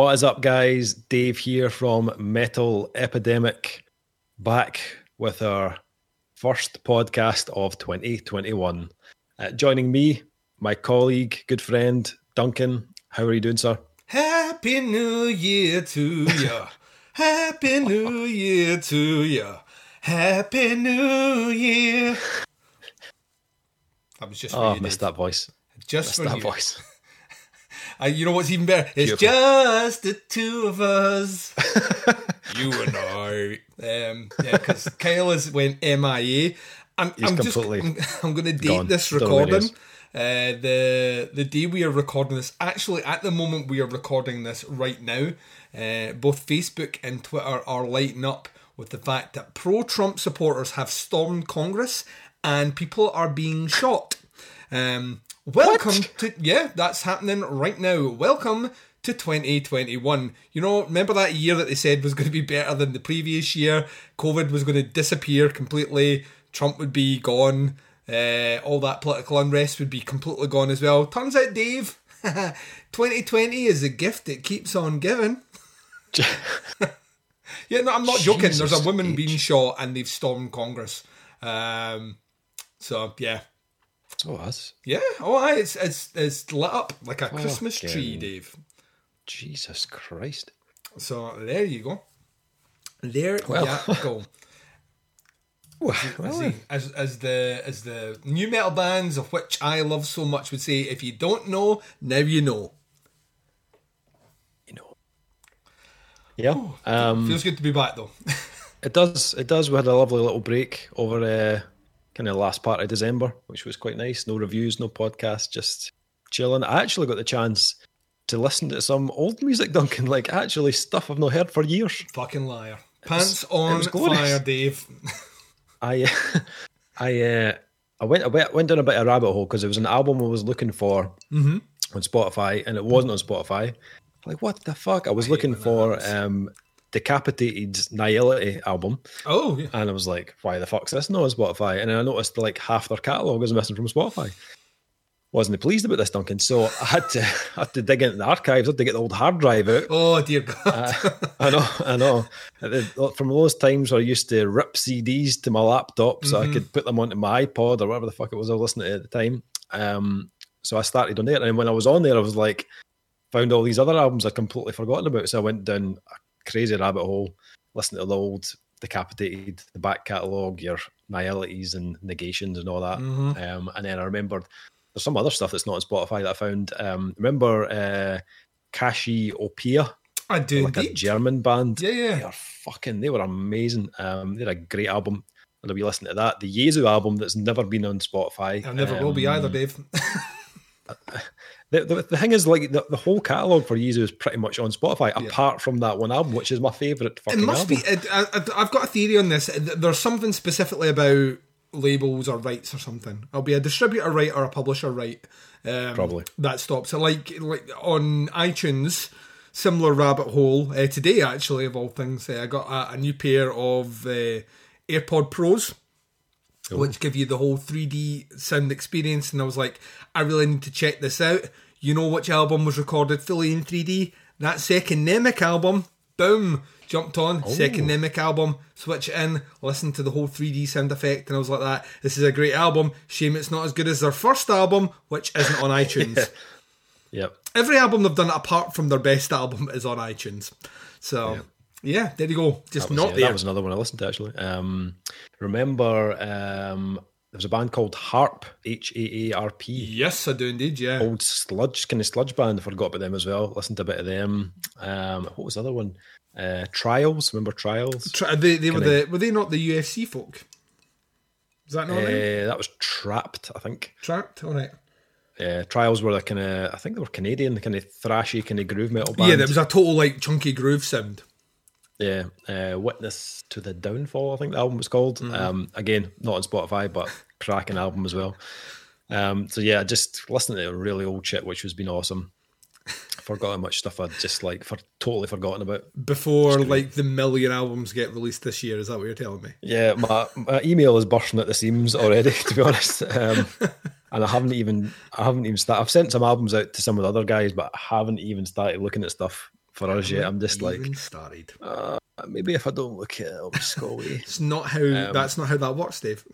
What is up, guys? Dave here from Metal Epidemic, back with our first podcast of 2021. Uh, joining me, my colleague, good friend, Duncan. How are you doing, sir? Happy New Year to you. Happy New Year to you. Happy New Year. That was just Oh, you, missed that voice. Just Missed for that you. voice. You know what's even better? It's Beautiful. just the two of us. you and I. Um, yeah, because Kyle has went MIA. I'm, He's I'm just. completely I'm, I'm going to date gone. this Don't know where he recording. Uh, the the day we are recording this, actually, at the moment we are recording this right now, uh, both Facebook and Twitter are lighting up with the fact that pro Trump supporters have stormed Congress and people are being shot. Um, welcome to yeah, that's happening right now. Welcome to 2021. You know, remember that year that they said was going to be better than the previous year? COVID was going to disappear completely. Trump would be gone. Uh, all that political unrest would be completely gone as well. Turns out, Dave, 2020 is a gift that keeps on giving. Yeah, no, I'm not joking. There's a woman H. being shot and they've stormed Congress. Um, so yeah, Oh, that's yeah. Oh, aye, it's it's it's lit up like a Christmas tree, Dave. Jesus Christ. So there you go. There Well. you go. Well, As, the, as, as the as the new metal bands of which I love so much would say, if you don't know, now you know. you know. Yeah. Um, Feels good to be back though. It does. It does. We had a lovely little break over uh, kind of last part of December, which was quite nice. No reviews, no podcast, just chilling. I actually got the chance to listen to some old music, Duncan. Like actually stuff I've not heard for years. Fucking liar. Pants on fire, Dave. I, I, uh, I went, I went, went down a bit of a rabbit hole because it was an album I was looking for on Spotify, and it wasn't on Spotify. Like what the fuck? I was looking for um, Decapitated Nihility album. Oh, yeah. And I was like, why the fuck's this not on Spotify? And I noticed like half their catalogue was missing from Spotify. Wasn't pleased about this, Duncan. So I had to I had to dig into the archives, I had to get the old hard drive out. Oh dear God. Uh, I know, I know. Uh, from those times where I used to rip CDs to my laptop so I mm-hmm. could put them onto my iPod or whatever the fuck it was I was listening to at the time. Um, so I started on there, and when I was on there, I was like, found all these other albums I'd completely forgotten about. So I went down a crazy rabbit hole, listen to the old Decapitated, the back catalogue, your Nihilities and Negations and all that. Um, and then I remembered there's some other stuff that's not on Spotify that I found. Um, remember uh, Kashi Opia? I do like a indeed. German band. Yeah, yeah. They are fucking, they were amazing. Um, they had a great album. And I'll be listening to that. The Yezu album that's never been on Spotify. I never will be Um, either, Dave. The, the, the thing is, like, the, the whole catalogue for Yezu is pretty much on Spotify, apart from that one album, which is my favourite It must album. be. It, I, I've got a theory on this. There's something specifically about labels or rights or something. I'll be a distributor right or a publisher right. Um, Probably. that stops it. Like like on iTunes, similar rabbit hole. Uh, today, actually, of all things, uh, I got a, a new pair of uh, AirPod Pros. Which give you the whole 3D sound experience, and I was like, I really need to check this out. You know which album was recorded fully in 3D? That second Nemic album. Boom! Jumped on oh. second Nemic album, switch it in, listen to the whole 3D sound effect, and I was like, "That this is a great album. Shame it's not as good as their first album, which isn't on iTunes." Yep. Every album they've done apart from their best album is on iTunes. So yeah, there you go. Just That was, not yeah, there. that was another one I listened to actually. Um, remember, um, there was a band called Harp, H A A R P. yes, I do indeed. Yeah. Old sludge, kind of sludge band. I forgot about them as well. Listened to a bit of them. Um, what was the other one? Uh, Trials. Remember Trials? Tra- they they were the were they not the UFC folk? Is that not Uh, them? that was Trapped, I think. Trapped. All right. Uh, Trials were the kind of, I think they were Canadian, the kind of thrashy, kind of groove metal band. Yeah, there was a total like chunky groove sound. Yeah, uh, Witness to the Downfall, I think the album was called. Mm-hmm. Um, again, not on Spotify, but cracking album as well. Um, so yeah, just listening to a really old shit, which has been awesome. Forgot how much stuff I'd just like for totally forgotten about. Before like the million albums get released this year, is that what you're telling me? Yeah, my, my email is bursting at the seams already, to be honest. Um, and I haven't even I haven't even started. I've sent some albums out to some of the other guys, but I haven't even started looking at stuff for us yet. I'm just like, started. uh, maybe if I don't look at it, I'll just go away. It's not how. Um, that's not how that works, Dave.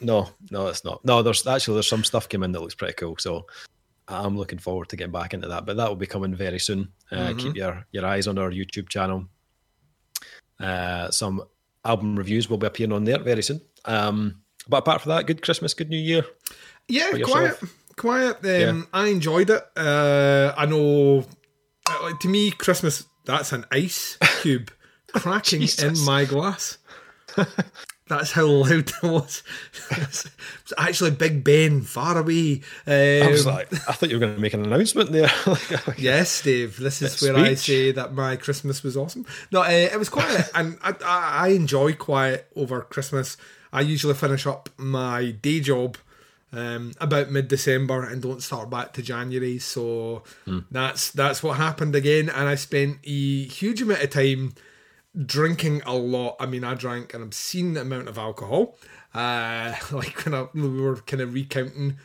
no, no, it's not. No, there's actually there's some stuff came in that looks pretty cool. So I'm looking forward to getting back into that. But that will be coming very soon. Uh, Keep your your eyes on our YouTube channel. Uh, some album reviews will be appearing on there very soon. Um, but apart from that, good Christmas, good New Year. Yeah, quiet, quiet. Um, Yeah. I enjoyed it. Uh, I know, like to me, Christmas that's an ice cube cracking in my glass. That's how loud it was. it's actually Big Ben, far away. I was Um, like, I thought you were going to make an announcement there. Like, Yes, Dave. This is where I say that my Christmas was awesome. No, uh, it was quiet, and I, I, I enjoy quiet over Christmas. I usually finish up my day job um, about mid-December and don't start back to January. So that's that's what happened again, and I spent a huge amount of time drinking a lot. I mean, I drank an obscene amount of alcohol. Uh, like when I, we were kind of recounting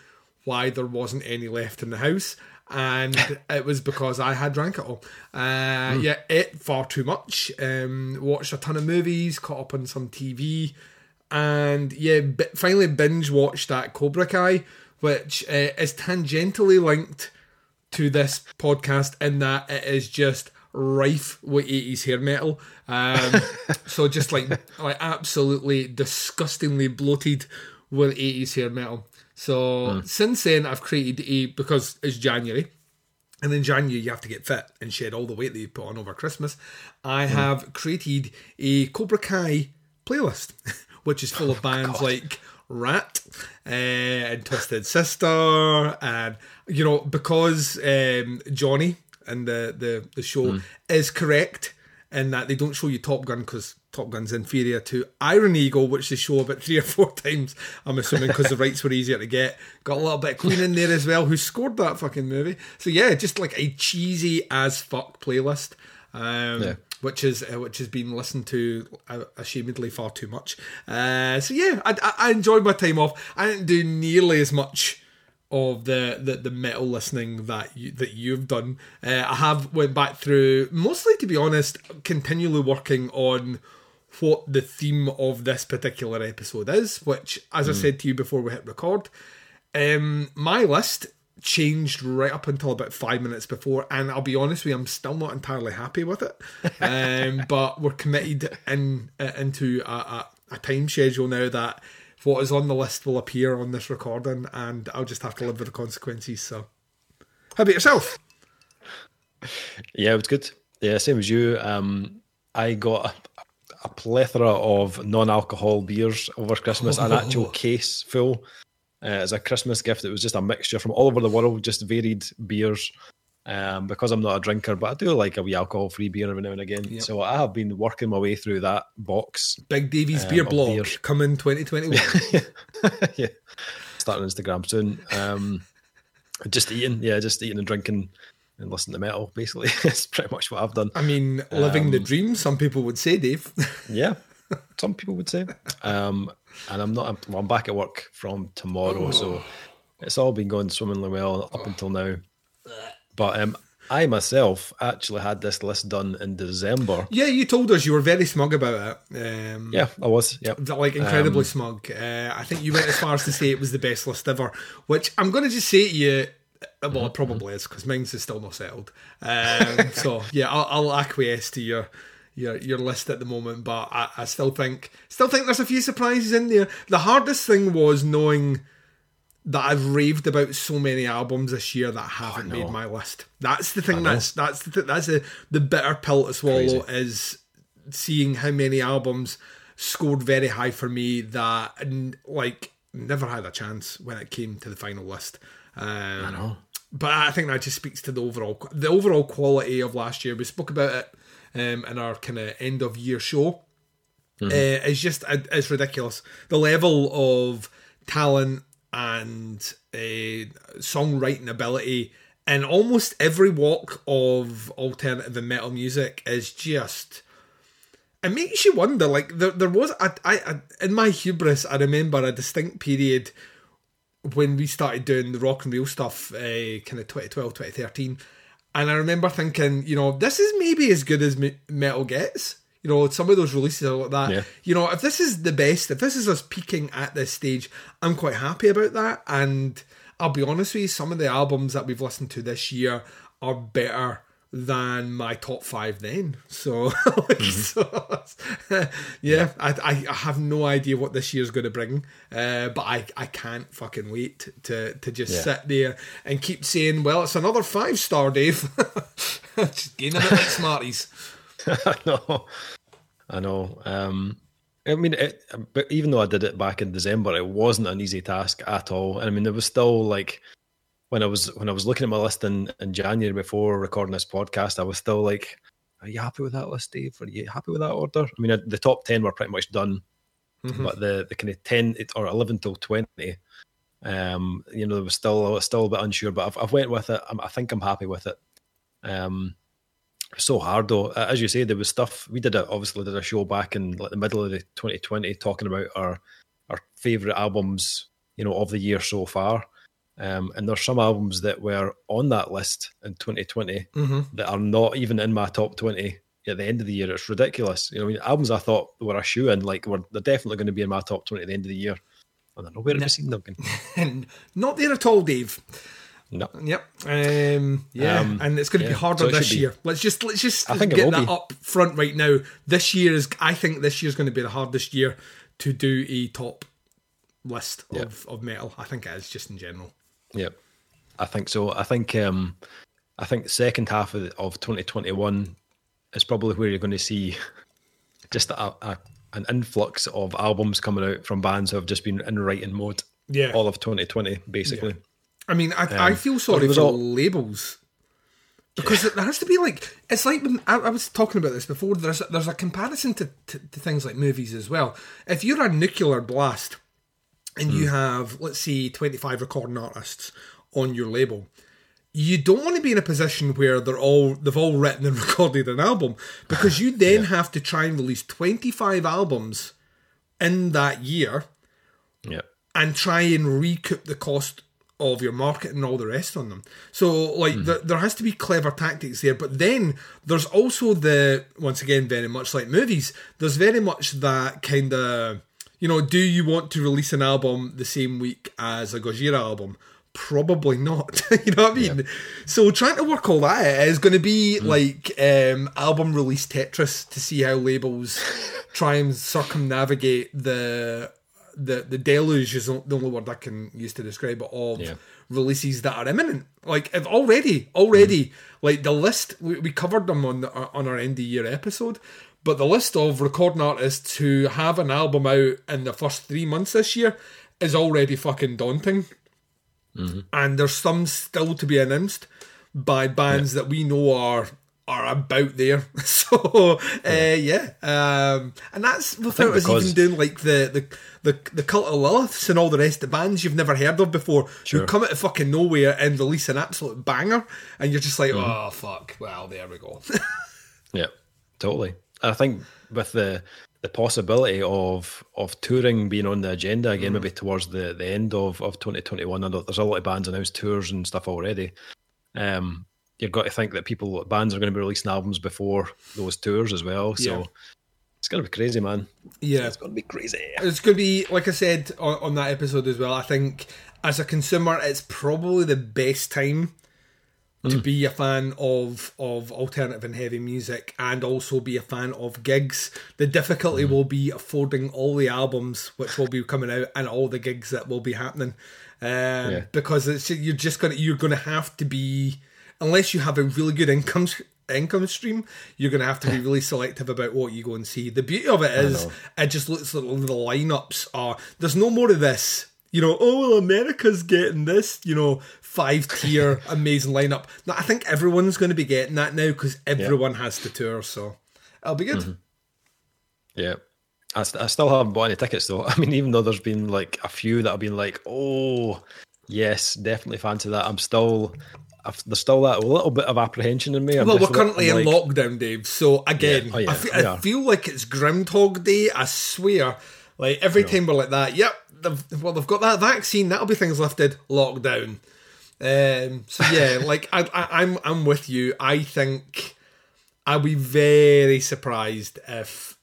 why there wasn't any left in the house, and it was because I had drank it all. Uh, Yeah, ate far too much. Um, watched a ton of movies, caught up on some TV, and yeah, finally binge watched that Cobra Kai, which uh, is tangentially linked to this podcast in that it is just rife with 80s hair metal. Um, so just like like absolutely disgustingly bloated with 80s hair metal. So since then I've created a because it's January and in January you have to get fit and shed all the weight that you put on over Christmas. I have created a Cobra Kai playlist, which is full of bands like Ratt uh, and Twisted Sister, and you know because um, Johnny and the the the show is correct in that they don't show you Top Gun because Top Gun's inferior to Iron Eagle, which they show about three or four times. I'm assuming because the rights were easier to get. Got a little bit of Queen in there as well, who scored that fucking movie. So yeah, just like a cheesy as fuck playlist. Um, Yeah. Which is uh, which has been listened to uh, ashamedly far too much. Uh, so yeah, I, I, I enjoyed my time off. I didn't do nearly as much of the, the, the metal listening that you, that you've done. Uh, I have went back through mostly, to be honest, continually working on what the theme of this particular episode is. Which, as I said to you before we hit record, um, my list changed right up until about five minutes before, and I'll be honest with you, I'm still not entirely happy with it. Um, but we're committed in uh, into a, a, a time schedule now that what is on the list will appear on this recording, and I'll just have to live with the consequences. So, how about yourself? Yeah, it was good. Yeah, same as you. Um, I got a, a plethora of non-alcohol beers over Christmas, an actual case full uh, as a Christmas gift. It was just a mixture from all over the world, just varied beers. Um, because I'm not a drinker, but I do like a wee alcohol-free beer every now and again. So I have been working my way through that box. Big Davey's Um, beer blog beers. coming 2021. yeah, starting Instagram soon. Um, just eating, yeah, just eating and drinking and listening to metal. Basically, it's pretty much what I've done. I mean, living the Um, dream. Some people would say, Dave. Yeah, some people would say. Um, and I'm not. I'm, well, I'm back at work from tomorrow, so it's all been going swimmingly well up until now. But um, I myself actually had this list done in December. yeah, you told us you were very smug about it. Um, Yeah, I was. Yeah, like incredibly smug. Uh, I think you went as far as to say it was the best list ever, which I'm going to just say to you. uh, Well, it probably is because mine's is still not settled. Um, so yeah, I'll, I'll acquiesce to your your your list at the moment, but I, I still think still think there's a few surprises in there. The hardest thing was knowing that I've raved about so many albums this year that haven't made my list. That's the thing. That's that's the th- that's the the bitter pill to swallow is seeing how many albums scored very high for me that n- like never had a chance when it came to the final list. Um, I know. but I think that just speaks to the overall the overall quality of last year. We spoke about it um, in our kind of end of year show. Uh, it's just it's ridiculous. The level of talent and uh, songwriting ability in almost every walk of alternative and metal music is just. It makes you wonder. Like there, there was I, I, I in my hubris. I remember a distinct period when we started doing the rock and roll stuff, uh, kind of 2012, 2013, and I remember thinking, you know, this is maybe as good as metal gets. You know, some of those releases are like that. Yeah. You know, if this is the best, if this is us peaking at this stage, I'm quite happy about that. And I'll be honest with you, some of the albums that we've listened to this year are better than my top five then. So, mm-hmm. so yeah, I, I have no idea what this year's going to bring, uh, but I, I can't fucking wait to, to just yeah. sit there and keep saying, well, it's another five star, Dave. just gaining it like Smarties. I know. I know. Um, I mean, it, but even though I did it back in December, it wasn't an easy task at all. And I mean, there was still like when I was when I was looking at my list in, in January before recording this podcast, I was still like, "Are you happy with that list, Dave? Are you happy with that order?" I mean, the top ten were pretty much done, mm-hmm. but the the kind of ten or eleven till twenty, um, you know, there was still still a bit unsure. But I've, I've went with it. I think I'm happy with it. Um, so hard though, as you say, there was stuff we did. A, obviously, did a show back in like the middle of the 2020 talking about our our favorite albums, you know, of the year so far um, and there's some albums that were on that list in 2020 mm-hmm. that are not even in my top 20 at the end of the year. It's ridiculous. You know, I mean, albums I thought were a shoe in, like, were they're definitely going to be in my top 20 at the end of the year. I don't know where no. have seen them. not there at all, Dave. No. Yep. Um, yeah, um, and it's going to yeah. be harder so this year. Let's just let's just I think get that be. up front right now. This year is, I think, this year is going to be the hardest year to do a top list of, of metal. I think it is just in general. Yeah, I think so. I think um, I think the second half of, of 2021 is probably where you're going to see just a, a, an influx of albums coming out from bands who have just been in writing mode. Yeah, all of 2020 basically. Yeah. I mean, I, um, I feel sorry for all... labels because yeah. there has to be like it's like when I, I, was talking about this before. There's there's a comparison to, to, to, things like movies as well. If you're a nuclear blast and you hmm. have, let's say, 25 recording artists on your label, you don't want to be in a position where they're all they've all written and recorded an album because you then yeah. have to try and release 25 albums in that year yeah. and try and recoup the cost of your market and all the rest on them. So like mm. there, there has to be clever tactics there, but then there's also the once again very much like movies, there's very much that kind of you know, do you want to release an album the same week as a Gojira album? Probably not. you know what I mean? Yeah. So trying to work all that out is going to be mm. like um, album release Tetris to see how labels try and circumnavigate the the the deluge is the only word I can use to describe it of yeah. releases that are imminent. Like if already, already, mm. like the list we, we covered them on the, on our end of year episode. But the list of recording artists who have an album out in the first three months this year is already fucking daunting. Mm-hmm. And there's some still to be announced by bands yeah. that we know are are about there. So uh, yeah, um, and that's without us even doing like the, the the the cult of Liliths and all the rest of the bands you've never heard of before sure. who come out of fucking nowhere and release an absolute banger, and you're just like, mm-hmm. oh fuck, well there we go. yeah, totally. I think with the the possibility of of touring being on the agenda again, mm. maybe towards the, the end of, of 2021. I know there's a lot of bands announced tours and stuff already. Um, you've got to think that people bands are going to be releasing albums before those tours as well. So yeah. it's going to be crazy, man. Yeah, it's going to be crazy. It's going to be like I said on, on that episode as well. I think as a consumer, it's probably the best time to mm. be a fan of of alternative and heavy music and also be a fan of gigs. The difficulty mm. will be affording all the albums which will be coming out and all the gigs that will be happening. Um, yeah. because it's you're just gonna you're gonna have to be unless you have a really good income income stream, you're going to have to be really selective about what you go and see. The beauty of it is, it just looks like the lineups are. There's no more of this. You know, oh well, America's getting this. You know, five tier amazing lineup. Now, I think everyone's going to be getting that now because everyone yeah. has to tour, so it'll be good. Mm-hmm. Yeah. I, st- I still haven't bought any tickets though. I mean, even though there's been like a few that have been like, oh, yes, definitely fancy that. I'm still, I've, there's still that little bit of apprehension in me. I'm well, we're currently in lockdown, Dave. So again, yeah. Oh, yeah, I, feel, I feel like it's Groundhog Day. I swear. Like every time we're like that, yep, they've, well, they've got that vaccine. That'll be things lifted. Lockdown. Um, so yeah, like I, I, I'm I'm with you. I think I'd be very surprised if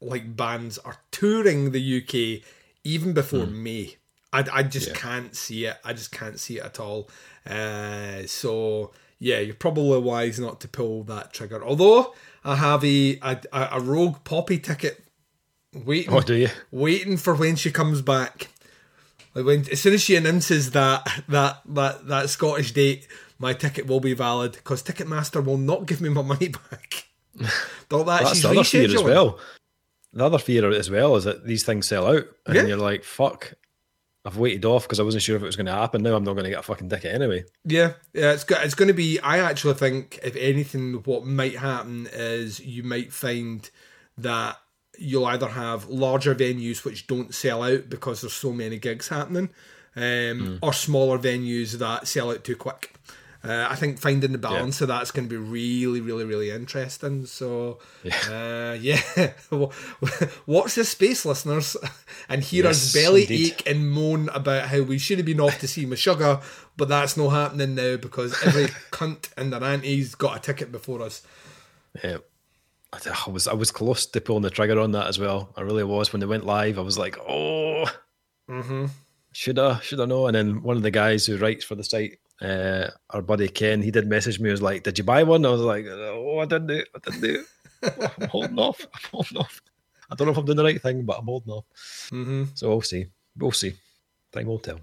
like bands are touring the UK even before May. I, I just Yeah. can't see it. I just can't see it at all. Uh, so yeah, you're probably wise not to pull that trigger. Although I have a a, a rogue poppy ticket waiting Oh, do you? waiting for when she comes back. Like when as soon as she announces that that that that Scottish date, my ticket will be valid because Ticketmaster will not give me my money back. Thought that That's she's the other fear as well. The other fear as well is that these things sell out, and Yeah. you're like, "Fuck." I've waited off because I wasn't sure if it was going to happen. Now I'm not going to get a fucking ticket anyway. Yeah, yeah, it's go- it's going to be. I actually think if anything, what might happen is you might find that you'll either have larger venues which don't sell out because there's so many gigs happening, um, or smaller venues that sell out too quick. Uh, I think finding the balance of that's going to be really, really, really interesting. So, uh, yeah, watch this space, listeners, and hear us belly indeed. ache and moan about how we should have been off to see Meshuggah, but that's not happening now because every cunt and their auntie's got a ticket before us. Yeah. I was I was close to pulling the trigger on that as well. I really was when they went live. I was like, oh, Mm-hmm. should I, should I know? And then one of the guys who writes for the site, uh, our buddy Ken, he did message me. He was like, "Did you buy one?" I was like, "Oh, I didn't do. I didn't do. I'm holding off. I'm holding off. I don't know if I'm doing the right thing, but I'm holding off." Mm-hmm. So we'll see. We'll see. Time will tell.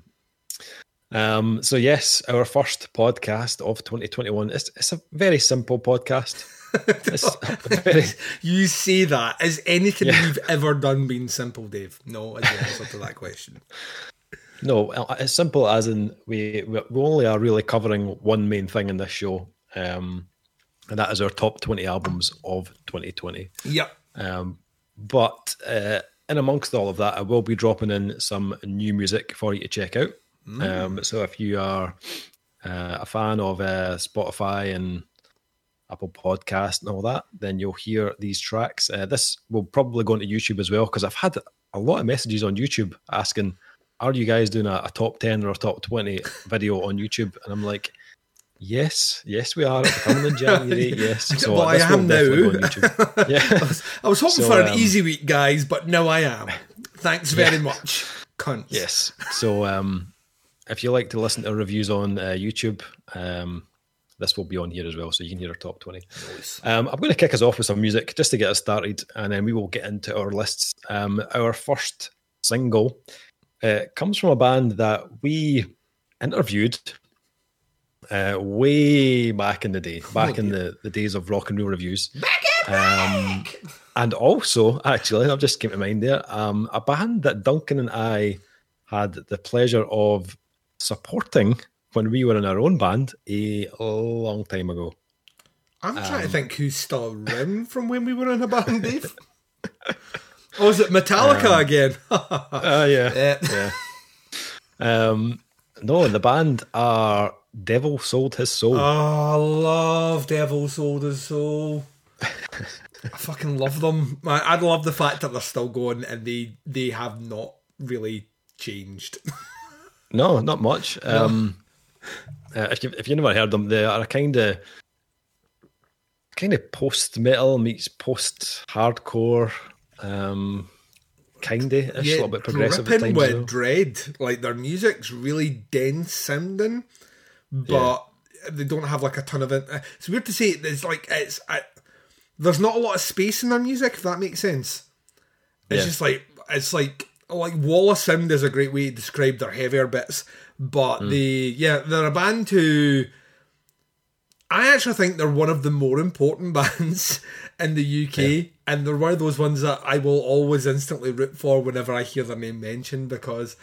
Um, so yes, our first podcast of 2021. It's, it's a very simple podcast. It's a very, You say that. Is anything Yeah. you've ever done been simple, Dave? No, is the answer to that question. no, as simple as in we we only are really covering one main thing in this show, um, and that is our top 20 albums of 2020. Yep. Um, but uh, in amongst all of that, I will be dropping in some new music for you to check out. Um, so if you are uh, a fan of uh, Spotify and Apple Podcast and all that, then you'll hear these tracks. Uh, this will probably go into YouTube as well because I've had a lot of messages on YouTube asking, "Are you guys doing a, a top ten or a top twenty video on YouTube?" And I'm like. Yes, yes, we are. Coming in January. Yes, so Well, I am now. go on YouTube. Yeah, I was hoping So, for an um, easy week, guys, but now I am. Thanks very much, cunts. Yes. So um, if you like to listen to reviews on uh, YouTube, um, this will be on here as well, so you can hear our top 20. Um, I'm going to kick us off with some music just to get us started, and then we will get into our lists. Um, our first single uh, comes from a band that we interviewed uh, way back in the day, back in the, the days of rock and roll reviews. Um, and also, actually, I've just came to mind there, um, a band that Duncan and I had the pleasure of supporting when we were in our own band a long time ago. I'm trying to Um, think who's still around from when we were in a band, Dave. oh, is it Metallica Um, again? Uh, yeah. Yeah. yeah. Um, no, the band are Devil Sold His Soul. Oh, I love Devil Sold His Soul. I fucking love them. I, I love the fact that they're still going and they they have not really changed. No, not much. Um, uh, if you if you never heard them, they are a kind of kind of post metal meets post hardcore, um, kind of a little bit progressive at dripping times. with though. dread. Like their music's really dense sounding, but they don't have like a ton of it. It's weird to say. It's like it's. I, there's not a lot of space in their music. If that makes sense. It's Yeah. just like it's like like wall of sound is a great way to describe their heavier bits, but mm. they yeah they're a band who. I actually think they're one of the more important bands in the UK, and they're one of those ones that I will always instantly root for whenever I hear their name mentioned because,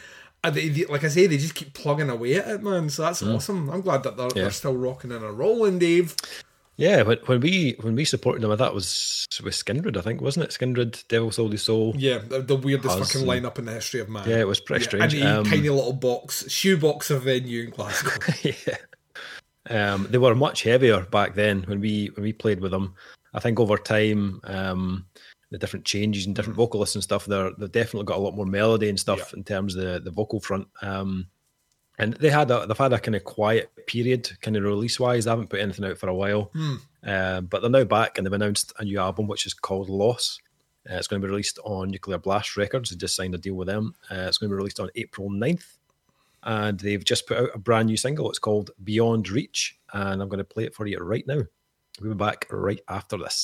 they, they- like I say, they just keep plugging away at it, man. So that's mm. awesome. I'm glad that they're. Yeah. they're still rocking and a rolling, Dave. Yeah, when, when we when we supported them, I thought it was with Skindred, I think, wasn't it? Skindred, Devil His Soul. Yeah, the, the weirdest fucking lineup in the history of man. Yeah, it was pretty strange. And a Um, tiny little box, shoebox of a venue in Glasgow. yeah. Um, they were much heavier back then when we when we played with them. I think over time, um, the different changes and different vocalists and stuff, they're they've definitely got a lot more melody and stuff in terms of the, the vocal front. Um, and they had a, they've had a kind of quiet period, kind of release wise. They haven't put anything out for a while, Mm. but they're now back and they've announced a new album which is called Loss. Uh, it's going to be released on Nuclear Blast Records. They just signed a deal with them. Uh, it's going to be released on April 9th. And they've just put out a brand new single. It's called Beyond Reach. And I'm going to play it for you right now. We'll be back right after this.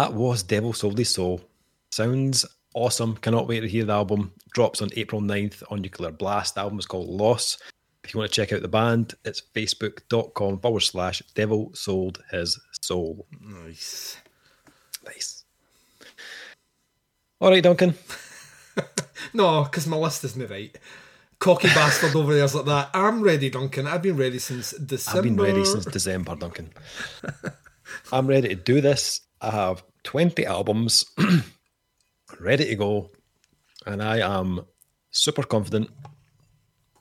That was Devil Sold His Soul. Sounds awesome. Cannot wait to hear the album. Drops on April 9th on Nuclear Blast. The album is called Loss. If you want to check out the band, it's facebook.com forward slash Devil Sold His Soul. Nice. Nice. All right, Duncan. No, because my list isn't right. Cocky bastard over there's like that. I'm ready, Duncan. I've been ready since December. I've been ready since December, Duncan. I'm ready to do this. I have 20 albums ready to go, and I am super confident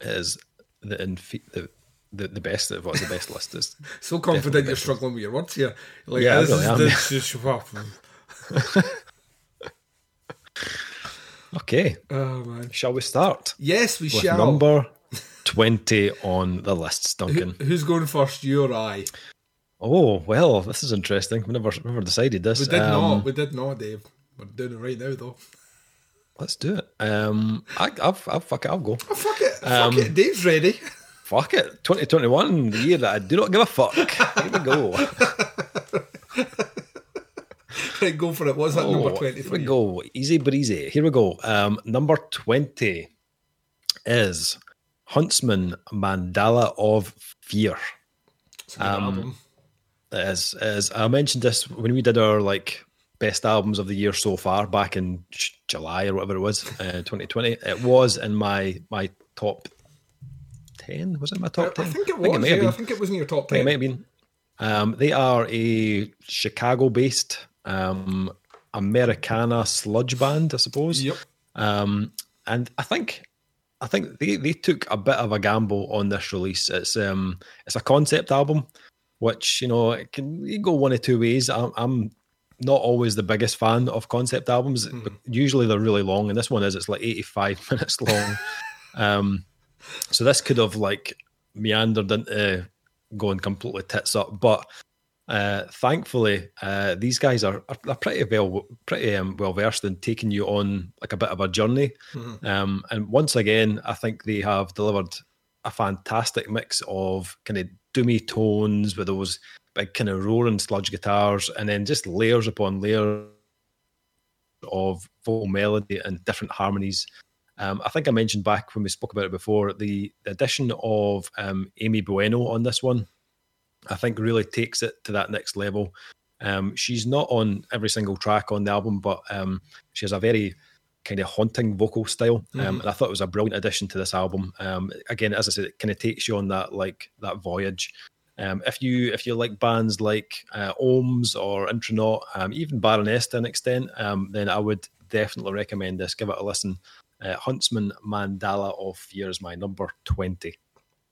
it is the infe- the the, the best of what the best list is. So confident you're struggling with your words here. Like, Yeah, I this really is am, this is Okay, Oh man. shall we start Yes, we with shall. number 20 on the list, Duncan? Who's going first, you or I? Oh, well, this is interesting. We never, never decided this. We did Um, not. We did not, Dave. We're doing it right now, though. Let's do it. Um, I, I'll, I'll, fuck it, I'll go. Oh, fuck it. Um, fuck it. Dave's ready. Fuck it. 2021, the year that I do not give a fuck. Here we go. right, go for it. What's that number Oh, 20 Here we go. Easy breezy. Here we go. Um, number 20 is Huntsmen Mandala of Fear. It's a good um, It it is. I mentioned this when we did our like best albums of the year so far back in July or whatever it was, uh, 2020. It was in my my top 10. Was it my top 10? I think it may was. have yeah, I think it was in your top 10. it might have been. Um, they are a Chicago-based um, Americana sludge band, I suppose. Yep. Um, and I think I think they, they took a bit of a gamble on this release. It's um it's a concept album, which you know it can you go one of two ways. I'm, I'm not always the biggest fan of concept albums, but usually they're really long, and this one is it's like 85 minutes long. um, so this could have like meandered into going completely tits up, but uh, thankfully, uh, these guys are, are, are pretty well pretty um, well versed in taking you on like a bit of a journey. Um, and once again, I think they have delivered a fantastic mix of kind of doomy tones with those big kind of roaring sludge guitars, and then just layers upon layers of vocal melody and different harmonies. Um, I think I mentioned back when we spoke about it before the, the addition of um, Aimee Bueno on this one. I think really takes it to that next level. Um, she's not on every single track on the album, but um, she has a very kind of haunting vocal style, um, and I thought it was a brilliant addition to this album. Um, again, as I said, it kind of takes you on that like that voyage. Um, if you if you like bands like uh, OHHMS or Intronaut, um, even Baroness to an extent, um, then I would definitely recommend this. Give it a listen. Uh, Huntsmen Mandala of Fear is my number twenty.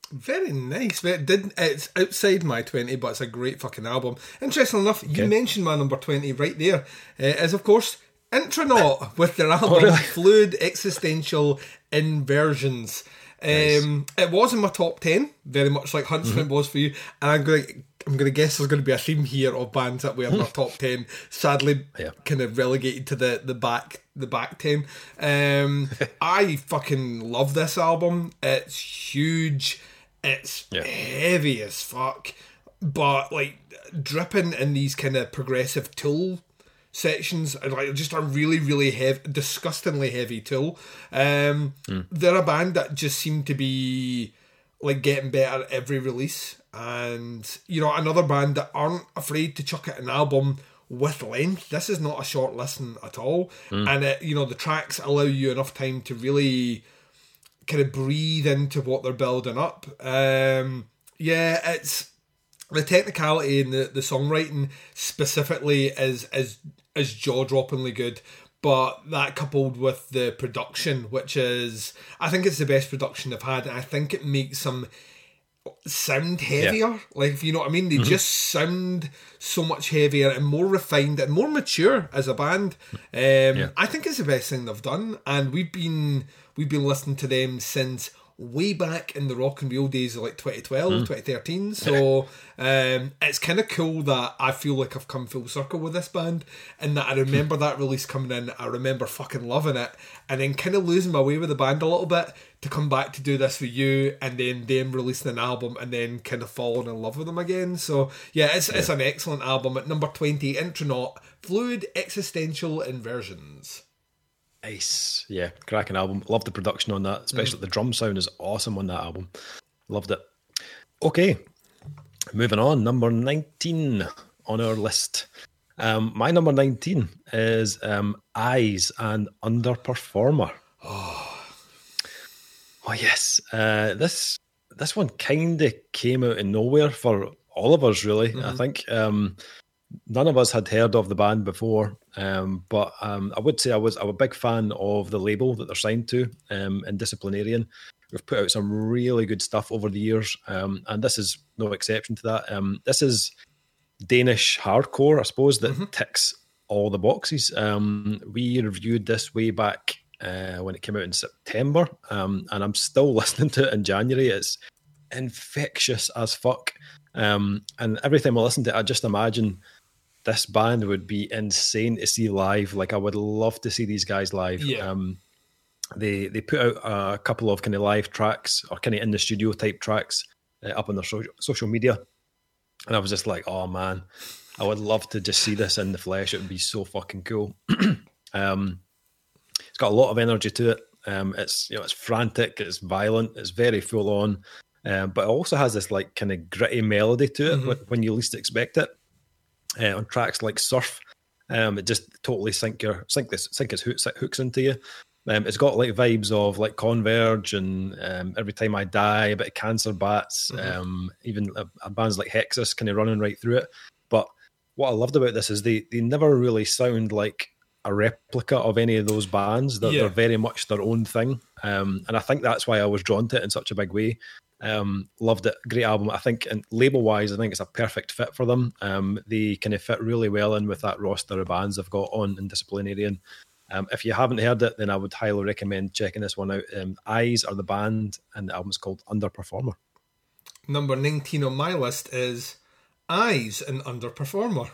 Very nice. It did it's outside my twenty, but it's a great fucking album. Interesting enough, you mentioned my number twenty right there. Uh, is of course Intronaut with their album really? Fluid Existential Inversions. Um, It was in my top ten, very much like Huntsmen Mm-hmm. was for you. And I'm going, to I'm going to guess there's going to be a theme here of bands that we have in our top ten. Sadly, Yeah. kind of relegated to the the back the back ten. Um, I fucking love this album. It's huge. It's Yeah. heavy as fuck, but like dripping in these kind of progressive tool sections and like just a really really heavy disgustingly heavy tool. Um they're a band that just seem to be like getting better every release. And you know another band that aren't afraid to chuck out an album with length. This is not a short listen at all. And it, you know the tracks allow you enough time to really kind of breathe into what they're building up. Um yeah it's the technicality and the, the songwriting specifically is is is jaw droppingly good. But that coupled with the production, which is I think it's the best production they've had, and I think it makes them sound heavier. Like if you know what I mean, they just sound so much heavier and more refined and more mature as a band. Um, I think it's the best thing they've done, and we've been we've been listening to them since way back in the rock and roll days of like 2012, mm. 2013. So um, it's kind of cool that I feel like I've come full circle with this band and that I remember that release coming in. I remember fucking loving it and then kind of losing my way with the band a little bit to come back to do this for you and then them releasing an album and then kind of falling in love with them again. So yeah, it's, yeah. it's an excellent album. At number 20, Intronaut, Fluid Existential Inversions. Nice. Yeah, cracking album. Love the production on that, especially mm. the drum sound is awesome on that album. Loved it. Okay, moving on. Number 19 on our list. Um, my number 19 is um, Eyes and Underperformer. Oh, oh yes. Uh, this this one kind of came out of nowhere for all of us, really. Mm-hmm. I think um, none of us had heard of the band before, um, but um, I would say I was I'm a big fan of the label that they're signed to um, Indisciplinarian. We've put out some really good stuff over the years, um, and this is no exception to that. Um, this is Danish hardcore, I suppose, that mm-hmm. ticks all the boxes. Um, we reviewed this way back uh, when it came out in September, and I'm still listening to it in January. It's infectious as fuck. and every time I listen to it, I just imagine this band would be insane to see live. Like I would love to see these guys live. Yeah. Um, they they put out a couple of kind of live tracks or kind of in the studio type tracks uh, up on their social social media, and I was just like, oh man, I would love to just see this in the flesh. It would be so fucking cool. um, it's got a lot of energy to it. Um, it's you know it's frantic, it's violent, it's very full on, um, but it also has this like kind of gritty melody to it mm-hmm. when you least expect it uh, on tracks like Surf. Um, it just totally sink your sink this sink its hooks, hooks into you. Um, it's got like vibes of like Converge and um, Every Time I Die, a bit of Cancer Bats, mm-hmm. um, even a, a bands like Hexis kind of running right through it. But what I loved about this is they they never really sound like a replica of any of those bands. They're, yeah. they're very much their own thing, um, and I think that's why I was drawn to it in such a big way. Um, loved it. Great album. I think, and label wise, I think it's a perfect fit for them. Um, they kind of fit really well in with that roster of bands they've got on Indisciplinarian. Um, if you haven't heard it, then I would highly recommend checking this one out. Um, Eyes are the band, and the album's called Underperformer. Number 19 on my list is Eyes, and Underperformer.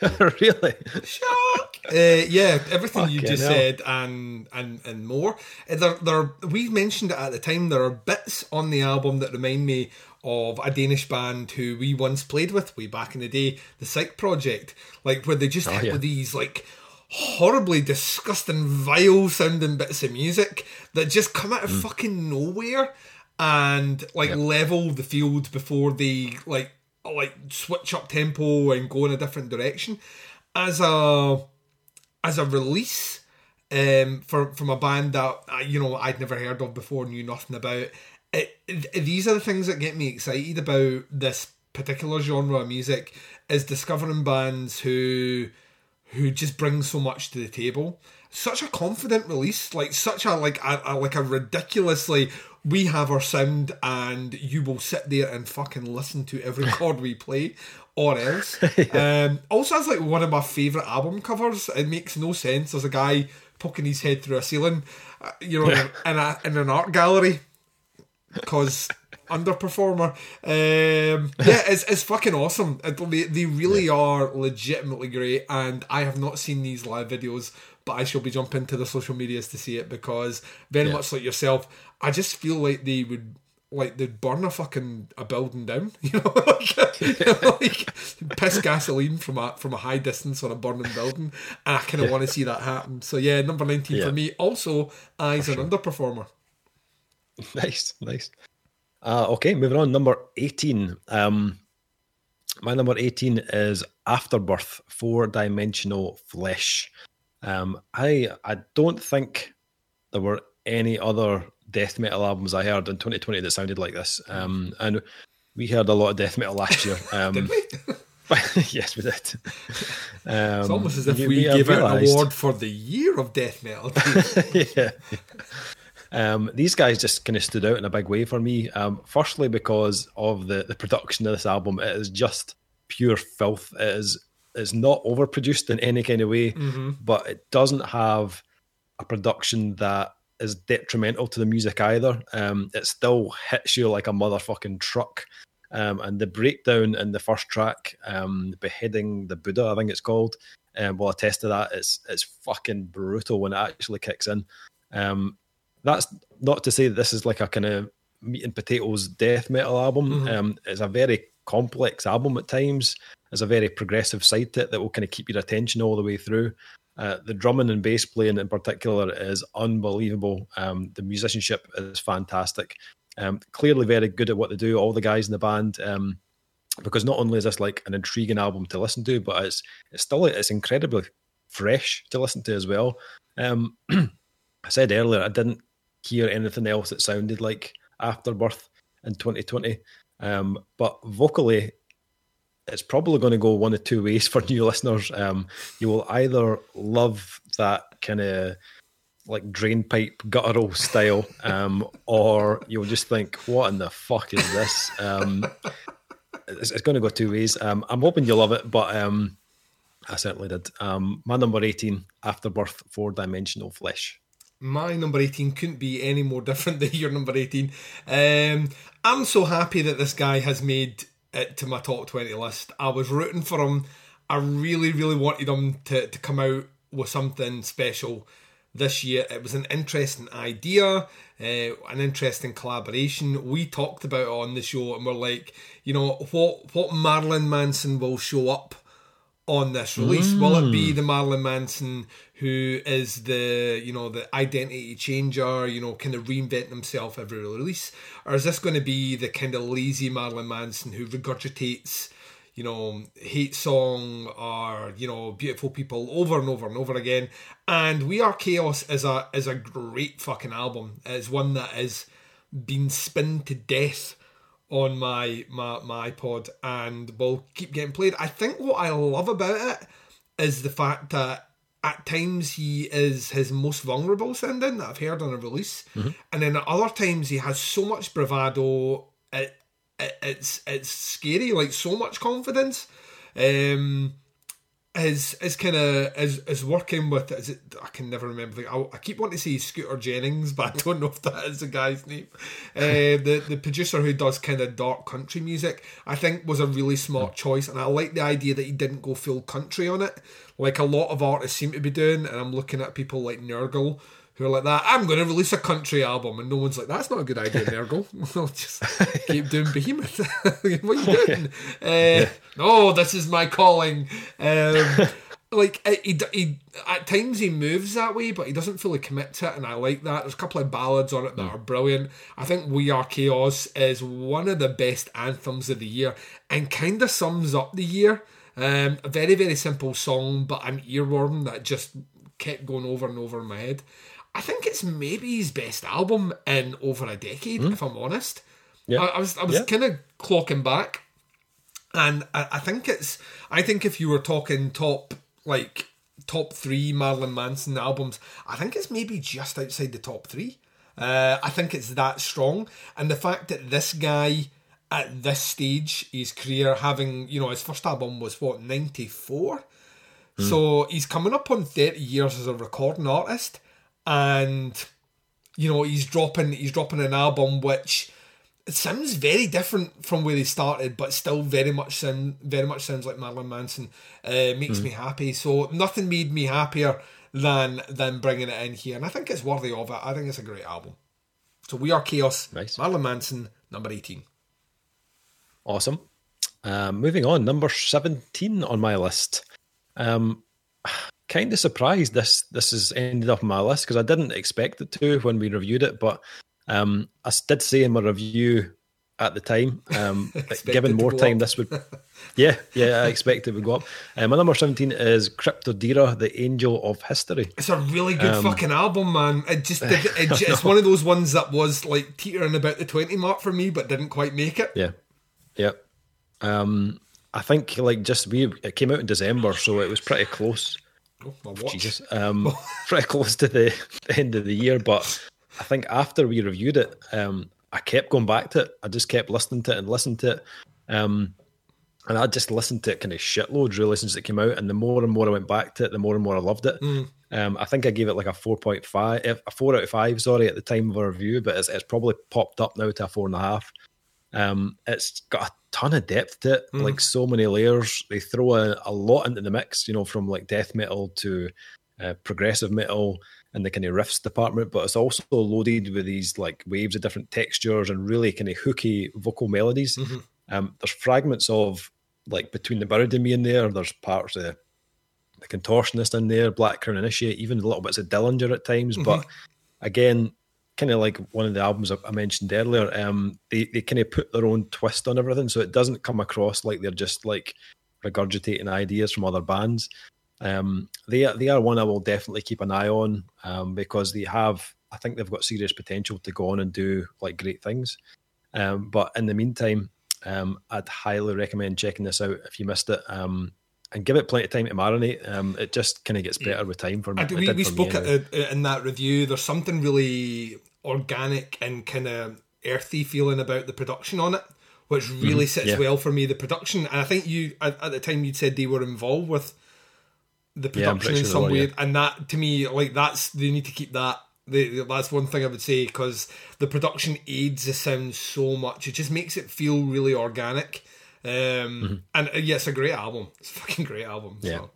really? Shock. Uh, yeah, everything Fucking you just hell. said and and and more. Uh, there, there. We mentioned it at the time. There are bits on the album that remind me of a Danish band who we once played with way back in the day, the Psych Project. Like where they just oh, hit yeah. with these like horribly disgusting, vile sounding bits of music that just come out of mm. fucking nowhere and like yep. level the field before they like like switch up tempo and go in a different direction as a as a release um, for from a band that you know I'd never heard of before, knew nothing about. It, it, these are the things that get me excited about this particular genre of music is discovering bands who who just bring so much to the table. Such a confident release, like such a like a, a like a ridiculously we have our sound and you will sit there and fucking listen to every chord we play or else. yeah. um, also, has like one of my favourite album covers. It makes no sense. There's a guy poking his head through a ceiling, uh, you know, in, a, in an art gallery because underperformer. Um, yeah, it's, it's fucking awesome. It, they, they really yeah. are legitimately great, and I have not seen these live videos, but I shall be jumping to the social medias to see it because very yeah. much like yourself, I just feel like they would like they'd burn a fucking a building down, you know, like, you know, like piss gasoline from a from a high distance on a burning building, and I kind of yeah. want to see that happen. So yeah, number nineteen yeah. for me. Also, eyes an underperformer. Nice, nice. Uh, okay, moving on. Number eighteen. Um, my number eighteen is Afterbirth, Four Dimensional Flesh. Um, I I don't think there were any other death metal albums I heard in 2020 that sounded like this. Um, and we heard a lot of death metal last year. Um, did we? yes, we did. Um, it's almost as if we, we gave out an award for the year of death metal. yeah. Um, these guys just kind of stood out in a big way for me. Um, firstly, because of the, the production of this album, it is just pure filth. It is it's not overproduced in any kind of way, mm-hmm. but it doesn't have a production that is detrimental to the music either. Um, it still hits you like a motherfucking truck. Um, and the breakdown in the first track, um, beheading the Buddha, I think it's called, um, will attest to that. It's it's fucking brutal when it actually kicks in. Um, that's not to say that this is like a kind of meat and potatoes death metal album. Mhm. Um, it's a very complex album at times. There's a very progressive side to it that will kind of keep your attention all the way through. Uh, the drumming and bass playing in particular is unbelievable. Um, the musicianship is fantastic. Um, clearly very good at what they do, all the guys in the band. Um, because not only is this like an intriguing album to listen to, but it's it's still it's incredibly fresh to listen to as well. Um, I said earlier I didn't hear anything else that sounded like Afterbirth in 2020, um, but vocally, it's probably going to go one of two ways for new listeners. Um, you will either love that kind of like drain pipe guttural style, um, or you'll just think, "What in the fuck is this?" Um, it's, it's going to go two ways. Um, I'm hoping you love it, but um, I certainly did. Um, my number 18, Afterbirth, Four Dimensional Flesh. My number 18 couldn't be any more different than your number 18. Um, I'm so happy that this guy has made it to my top 20 list. I was rooting for him. I really, really wanted him to, to come out with something special this year. It was an interesting idea, uh, an interesting collaboration. We talked about it on the show and we're like, you know, what, what Marilyn Manson will show up on this release? Will it be the Marilyn Manson who is the you know the identity changer, you know, kind of reinventing himself every release, or is this going to be the kind of lazy Marilyn Manson who regurgitates? You know, hate song or you know, beautiful people over and over and over again. And We Are Chaos is a is a great fucking album. It's one that has been spun to death on my my my iPod and will keep getting played. I think what I love about it is the fact that at times he is his most vulnerable sounding that I've heard on a release, and then at other times he has so much bravado. It, it, it's it's scary, like so much confidence. Um, is is kind of is is working with is it I can never remember I, I keep wanting to say Scooter Jennings but I don't know if that is the guy's name. Uh, the the producer who does kind of dark country music I think was a really smart choice and I like the idea that he didn't go full country on it like a lot of artists seem to be doing and I'm looking at people like Nergal who are like that I'm going to release a country album and no one's like that's not a good idea Nergal I'll just keep doing Behemoth. What are you doing? Uh, no this is my calling. Um, like uh, he, he at times he moves that way but he doesn't fully commit to it and I like that. There's a couple of ballads on it that are brilliant. I think We Are Chaos is one of the best anthems of the year and kind of sums up the year. Um, a very very simple song but an earworm that just kept going over and over in my head I think it's maybe his best album in over a decade if I'm honest. Yeah. I, I was I was Yeah. kind of clocking back. And I, I think it's I think if you were talking top like top three Marilyn Manson albums, I think it's maybe just outside the top three. Uh, I think it's that strong, and the fact that this guy at this stage his career, having you know his first album was what ninety four, so he's coming up on thirty years as a recording artist, and you know he's dropping he's dropping an album which it sounds very different from where he started, but still very much sound very much sounds like Marilyn Manson. Uh, makes me happy. So nothing made me happier than than bringing it in here, and I think it's worthy of it. I think it's a great album. So we are chaos. Nice. Marilyn Manson, number eighteen. Awesome. Um, moving on, number 17 on my list. Um, kind of surprised this this has ended up on my list because I didn't expect it to when we reviewed it, but um, I did say in my review at the time um, given more time, up. this would. Yeah, yeah, I expect it would go up. Um, my number 17 is Cryptodira, the Angel of History. It's a really good Um, fucking album, man. It just did, it, it's one of those ones that was like teetering about the twenty mark for me, but didn't quite make it. Yeah, yeah. Um, I think like just we it came out in December, so it was pretty close. Oh, my watch. Jesus, um, pretty close to the, the end of the year. But I think after we reviewed it, um, I kept going back to it. I just kept listening to it and listening to it. Um, and I just listened to it kind of shitloads really since it came out. And the more and more I went back to it, the more and more I loved it. Um, I think I gave it like a four point five, eh, a four out of five. Sorry, at the time of our review, but it's, it's probably popped up now to a four and a half. Um, it's got a ton of depth to it, mm like so many layers. They throw a, a, lot into the mix, you know, from like death metal to uh, progressive metal and the kind of riffs department, but it's also loaded with these like waves of different textures and really kind of hooky vocal melodies. Mm-hmm. Um, there's fragments of like Between the Buried and Me in there. There's parts of the Contortionist in there, Black Crown Initiate, even a little bits of Dillinger at times. Mm-hmm. But again, kind of like one of the albums I mentioned earlier, um, they, they kind of put their own twist on everything. So it doesn't come across like they're just like regurgitating ideas from other bands. Um, they, they are one I will definitely keep an eye on um, because they have, I think they've got serious potential to go on and do like great things. Um, but in the meantime, um, I'd highly recommend checking this out if you missed it. Um, and give it plenty of time to marinate. Um, it just kind of gets better with time for me. we, we spoke anyway. at, in that review. There's something really organic and kind of earthy feeling about the production on it, which mm-hmm. really mm, sits yeah. well for me. The production, and I think you at, at, the time you said they were involved with the production yeah, in some way, and that to me, like that's they need to keep that. that's one thing I would say because the production aids the sound so much. It just makes it feel really organic um, mm-hmm. And uh, yeah, it's a great album. It's a fucking great album. Yeah. So.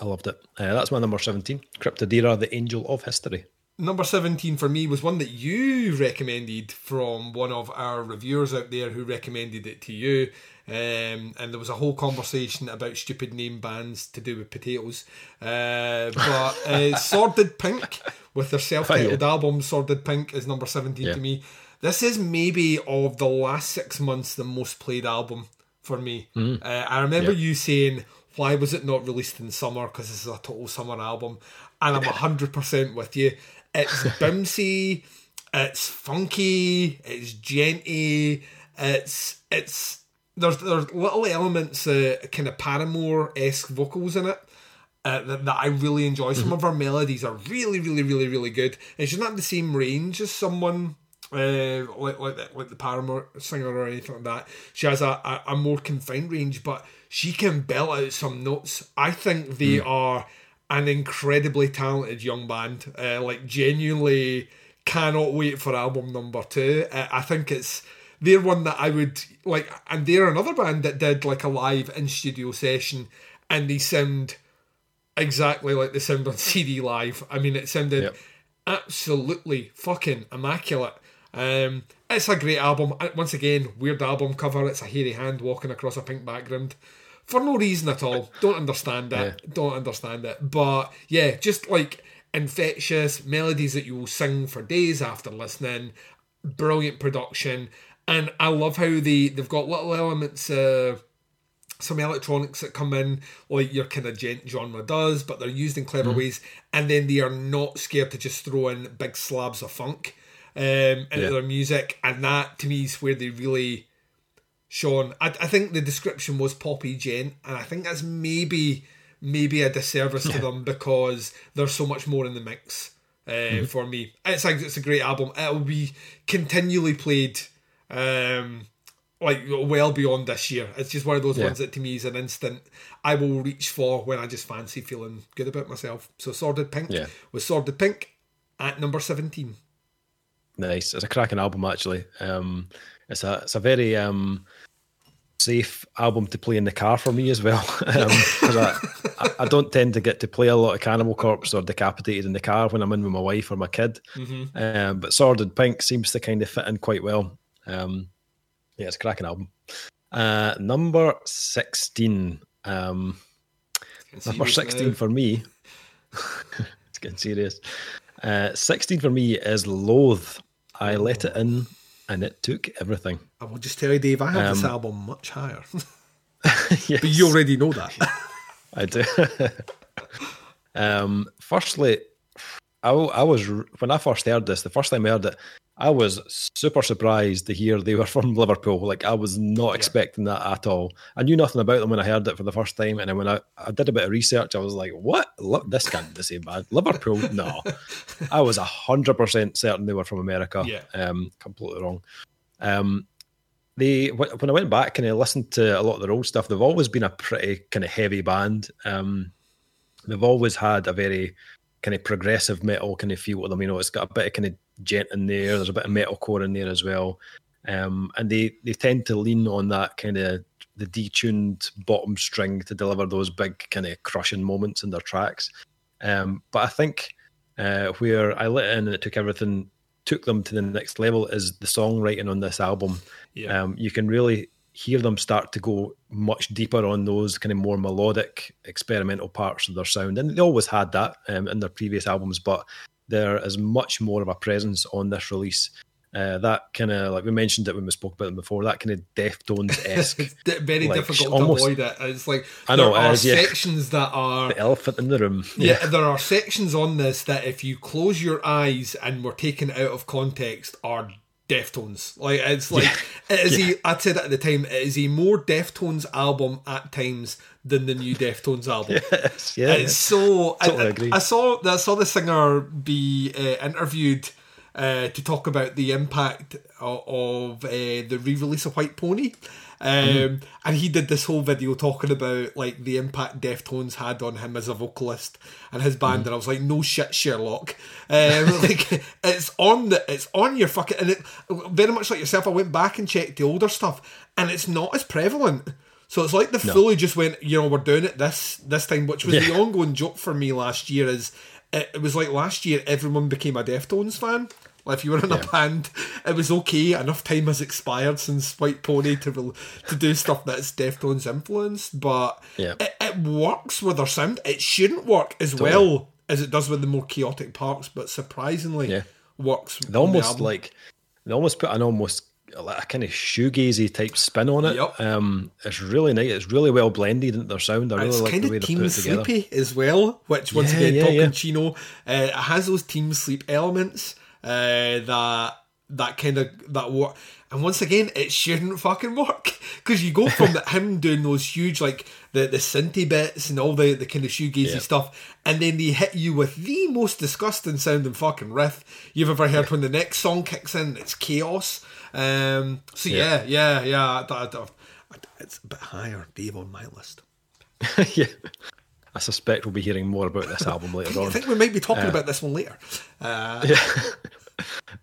I loved it. Uh, that's my number 17, Cryptodira, The Angel of History. Number 17 for me was one that you recommended from one of our reviewers out there who recommended it to you. Um, and there was a whole conversation about stupid name bands to do with potatoes. Uh, but uh, Sordid Pink, with their self titled oh, yeah. album, Sordid Pink, is number 17 yeah. to me. This is maybe of the last six months the most played album for me. Mm. Uh, I remember yep. you saying, "Why was it not released in summer? Because this is a total summer album." And I'm hundred percent with you. It's bouncy, it's funky, it's djenty, it's it's there's there's little elements, uh, kind of Paramore esque vocals in it. Uh, that, that, I really enjoy. Some mm-hmm. of her melodies are really, really, really, really good. And she's not the same range as someone uh, like like the, like the Paramore singer or anything like that. She has a, a, a, more confined range, but she can belt out some notes. I think they mm. are an incredibly talented young band. Uh, like genuinely cannot wait for album number two. Uh, I think it's they're one that I would like, and they're another band that did like a live in studio session, and they sound exactly like they sound on CD live. I mean, it sounded. Yep absolutely fucking immaculate. Um, it's a great album. Uh, once again, weird album cover. It's a hairy hand walking across a pink background for no reason at all. Don't understand it. Yeah. Don't understand it. But yeah, just like infectious melodies that you will sing for days after listening. Brilliant production, and I love how they they've got little elements. Uh, some electronics that come in like your kind of djent genre does, but they're used in clever mm. ways, and then they are not scared to just throw in big slabs of funk um, into yeah. their music, and that to me is where they really shone. I, I think the description was poppy djent, and I think that's maybe maybe a disservice yeah. to them because there's so much more in the mix. Uh, mm-hmm. For me, it's like it's a great album. It'll be continually played, um, like well beyond this year. It's just one of those yeah. ones that to me is an instant I will reach for when I just fancy feeling good about myself. So, Sordid Pink yeah. was Sordid Pink at number seventeen. Nice. It's a cracking album actually. Um, it's a it's a very um, safe album to play in the car for me as well. Because um, I, I, don't tend to get to play a lot of Cannibal Corpse or Decapitated in the car when I'm in with my wife or my kid. Mm-hmm. Um, but Sordid Pink seems to kind of fit in quite well. Um, yeah, it's a cracking album. Uh, number 16. Um, number 16 now. for me. it's getting serious. Uh, 16 for me is Loathe. I let it in and it took everything. I will just tell you, Dave, I have um, this album much higher. yes. But you already know that. I do. um, firstly, I, I was, when I first heard this, the first time I heard it, I was super surprised to hear they were from Liverpool. Like I was not yeah. expecting that at all. I knew nothing about them when I heard it for the first time, and then when I, I did a bit of research, I was like, "What? Look, this can't be the same bad." Liverpool? No, I was hundred percent certain they were from America. Yeah, um, completely wrong. Um, they when I went back and I listened to a lot of their old stuff, they've always been a pretty kind of heavy band. Um, they've always had a very kind of progressive metal kind of feel to them. You know, it's got a bit of kind of djent in there. There's a bit of metalcore in there as well, um, and they they tend to lean on that kind of the detuned bottom string to deliver those big kind of crushing moments in their tracks. Um, but I think uh, where I let in and it took everything, took them to the next level is the songwriting on this album. Yeah. Um, you can really hear them start to go much deeper on those kind of more melodic experimental parts of their sound and they always had that um, in their previous albums but there is much more of a presence on this release uh, that kind of like we mentioned it when we spoke about them before that kind of deftones esque it's very like, difficult almost- to avoid it. It's like I know, there are is, yeah. sections that are the elephant in the room yeah, there are sections on this that if you close your eyes and were taken out of context are Deftones. Like it's like it is a I said it at the time, it is a more Deftones album at times than the new Deftones album. yes, yeah, It's so I- Totally I, agree. I saw I saw the singer be uh, interviewed uh, to talk about the impact of, of uh, the re-release of White Pony. Um, Mm-hmm. And he did this whole video talking about like the impact Deftones had on him as a vocalist and his band, Mm-hmm. and I was like, "No shit, Sherlock!" Um, like it's on the it's on your fucking and it very much like yourself. I went back and checked the older stuff, and it's not as prevalent. So it's like the fully just went, you know, we're doing it this this time, which was the ongoing joke for me last year. Is it, it was like last year everyone became a Deftones fan. Like if you were in a band, it was okay. Enough time has expired since White Pony to to do stuff that's Deftones influenced, but Yeah. it, it works with their sound. It shouldn't work as well as it does with the more chaotic parts, but surprisingly Yeah. works. they almost like they almost put an almost like a kind of shoegazy type spin on it. Yep. Um, it's really nice. It's really well blended into their sound. I really it's like kind the way of they team put it together. sleepy as well, which once Yeah, again yeah, talking yeah. Chino, uh, it has those team sleep elements uh, that that kind of that work. And once again, it shouldn't fucking work because you go from the, him doing those huge like the the synthy bits and all the the kind of shoegazy stuff, and then they hit you with the most disgusting sounding fucking riff you've ever heard. When the next song kicks in, it's chaos. Um, so yeah, yeah, yeah. I- I- I- it's a bit higher, Dave, on my list. yeah. I suspect we'll be hearing more about this album later I on. think we might be talking about this one later. Uh,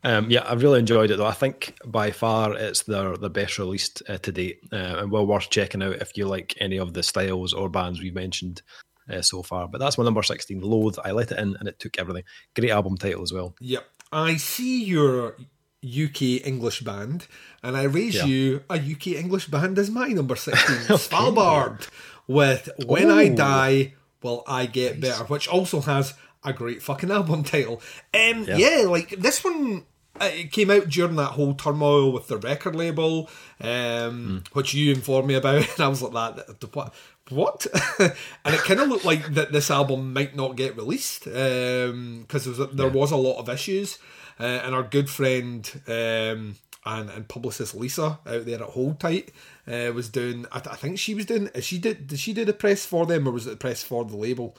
Um, yeah, I've really enjoyed it though. I think by far it's their the best released uh, to date, uh, and well worth checking out if you like any of the styles or bands we've mentioned uh, so far. But that's my number sixteen, Loathe. I let it in, and it took everything. Great album title as well. Yep. I see your UK English band, and I raise Yeah. you a UK English band as my number 16, Svalbard, with When I Die, Will I Get Better, which also has a great fucking album title. Um, yeah. Yeah. like this one. uh, It came out during that whole turmoil with the record label, um, which you informed me about, and I was like, "That, what? What?" and it kind of looked like that this album might not get released because there, was, there was a lot of issues. Uh, and our good friend um, and, and publicist Lisa out there at Hold Tight uh, was doing. I, th- I think she was doing. She did. Did she do the press for them, or was it the press for the label?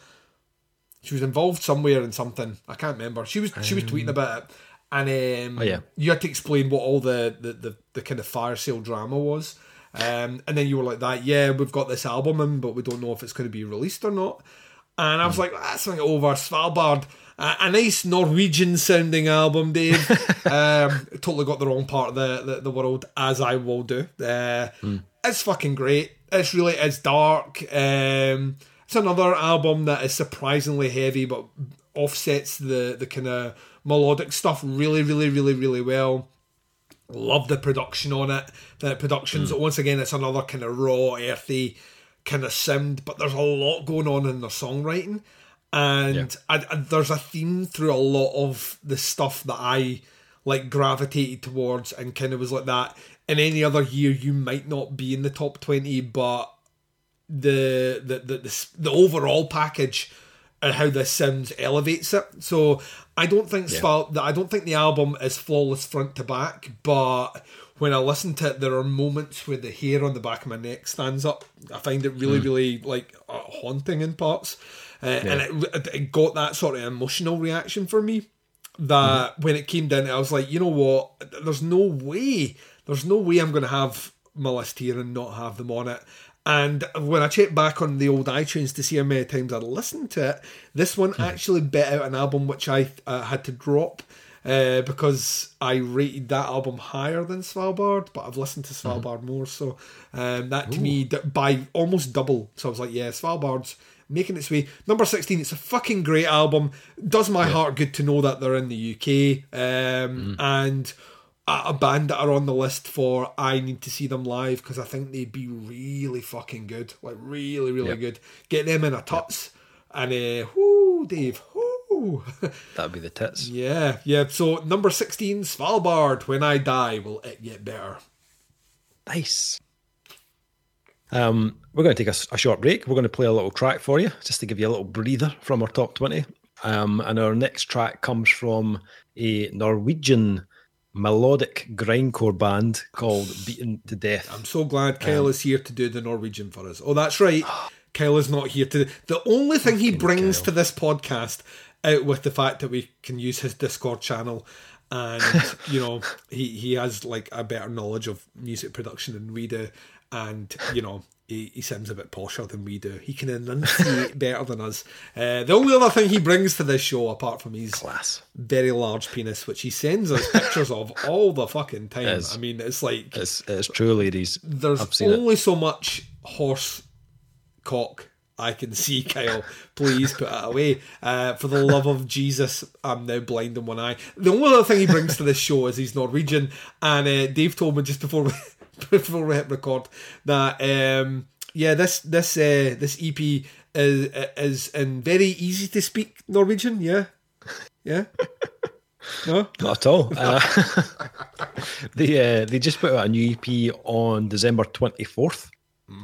She was involved somewhere in something. I can't remember. She was. She was tweeting about it, and um, Oh, yeah. you had to explain what all the the, the, the kind of fire sale drama was. Um, and then you were like that. Yeah, we've got this album in, but we don't know if it's going to be released or not. And I was like, that's something over Svalbard. A, a nice Norwegian sounding album, Dave. um, totally got the wrong part of the, the, the world, as I will do. Uh, It's fucking great. It's really, it's dark. Um, it's another album that is surprisingly heavy, but offsets the, the kind of melodic stuff really, really, really, really well. Love the production on it. The production's once again, it's another kind of raw, earthy kind of sound, but there's a lot going on in the songwriting, and I, I- there's a theme through a lot of the stuff that I like gravitated towards, and kind of was like that. In any other year, you might not be in the top twenty, but the the the the, the overall package and how this sounds elevates it. So I don't think Sval- that I don't think the album is flawless front to back, but when I listen to it, there are moments where the hair on the back of my neck stands up. I find it really, really like uh, haunting in parts, uh, and it, it got that sort of emotional reaction for me. That when it came down, I was like, you know what? There's no way. There's no way I'm going to have my list here and not have them on it. And when I checked back on the old iTunes to see how many times I'd listened to it, this one actually bit out an album which I uh, had to drop uh, because I rated that album higher than Svalbard, but I've listened to Svalbard more, so um, that to me by almost double. So I was like, yeah, Svalbard's making its way. Number sixteen, it's a fucking great album. Does my heart good to know that they're in the UK um, and a band that are on the list for I need to see them live because I think they'd be really fucking good, like really, really Yep. good. Get them in a tuts and uh, whoo, Dave, whoo. That'd be the tits. Yeah, yeah. So number sixteen, Svalbard. When I die, will it get better? Nice. Um, we're going to take a short break. We're going to play a little track for you, just to give you a little breather from our top 20. Um, and our next track comes from a Norwegian melodic grindcore band called Beaten to Death. I'm so glad Kyle is here to do the Norwegian for us. Oh, that's right. Kyle is not here to. The only thing he brings Kyle. to this podcast, out with the fact that we can use his Discord channel, and you know he he has like a better knowledge of music production than we do, and you know. He, he sounds a bit posher than we do. He can enunciate better than us. Uh, the only other thing he brings to this show, apart from his Class. very large penis, which he sends us pictures of all the fucking time. Is. I mean, it's like It's, it's true, ladies. there's seen it. only so much horse cock I can see, Kyle. Please put it away. Uh, for the love of Jesus, I'm now blind in one eye. The only other thing he brings to this show is he's Norwegian, and uh, Dave told me just before we before we hit record that um, yeah, this this uh, this EP is is in very easy to speak Norwegian. Yeah, yeah. No, Not at all. Uh, they uh, they just put out a new EP on December twenty fourth,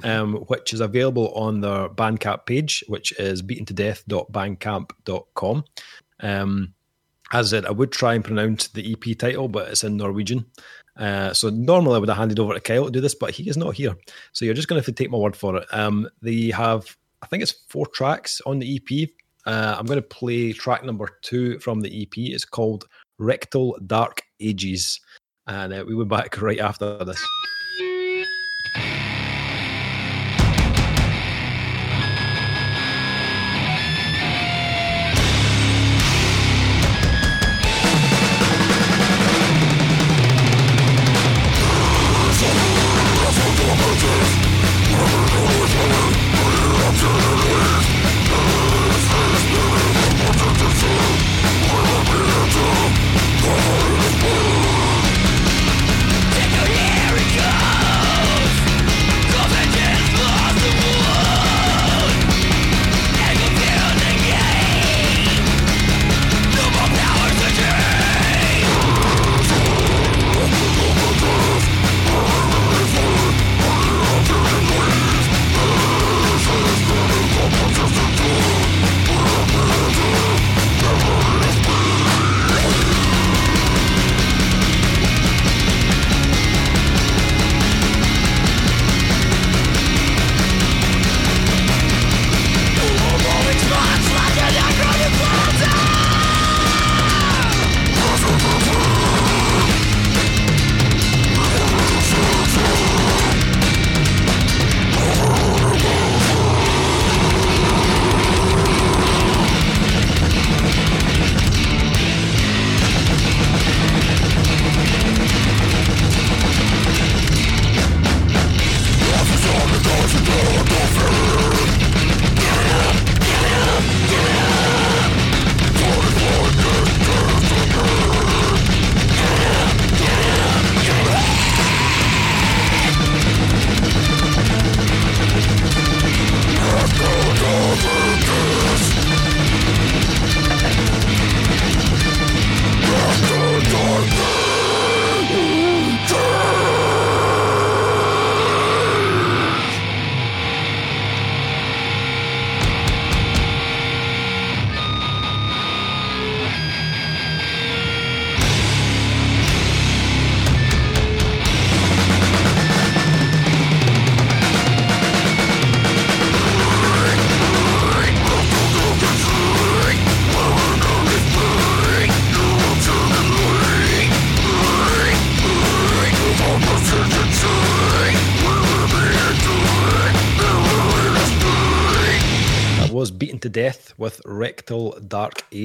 um, which is available on their Bandcamp page, which is beatentodeath.bandcamp.com. Um, as I said, I would try and pronounce the EP title, but it's in Norwegian. Uh, so normally I would have handed over to Kyle to do this, but he is not here. So you're just going to have to take my word for it. Um, they have, I think it's four tracks on the EP. Uh, I'm going to play track number two from the EP. It's called Rectal Dark Ages. And uh, we will be back right after this.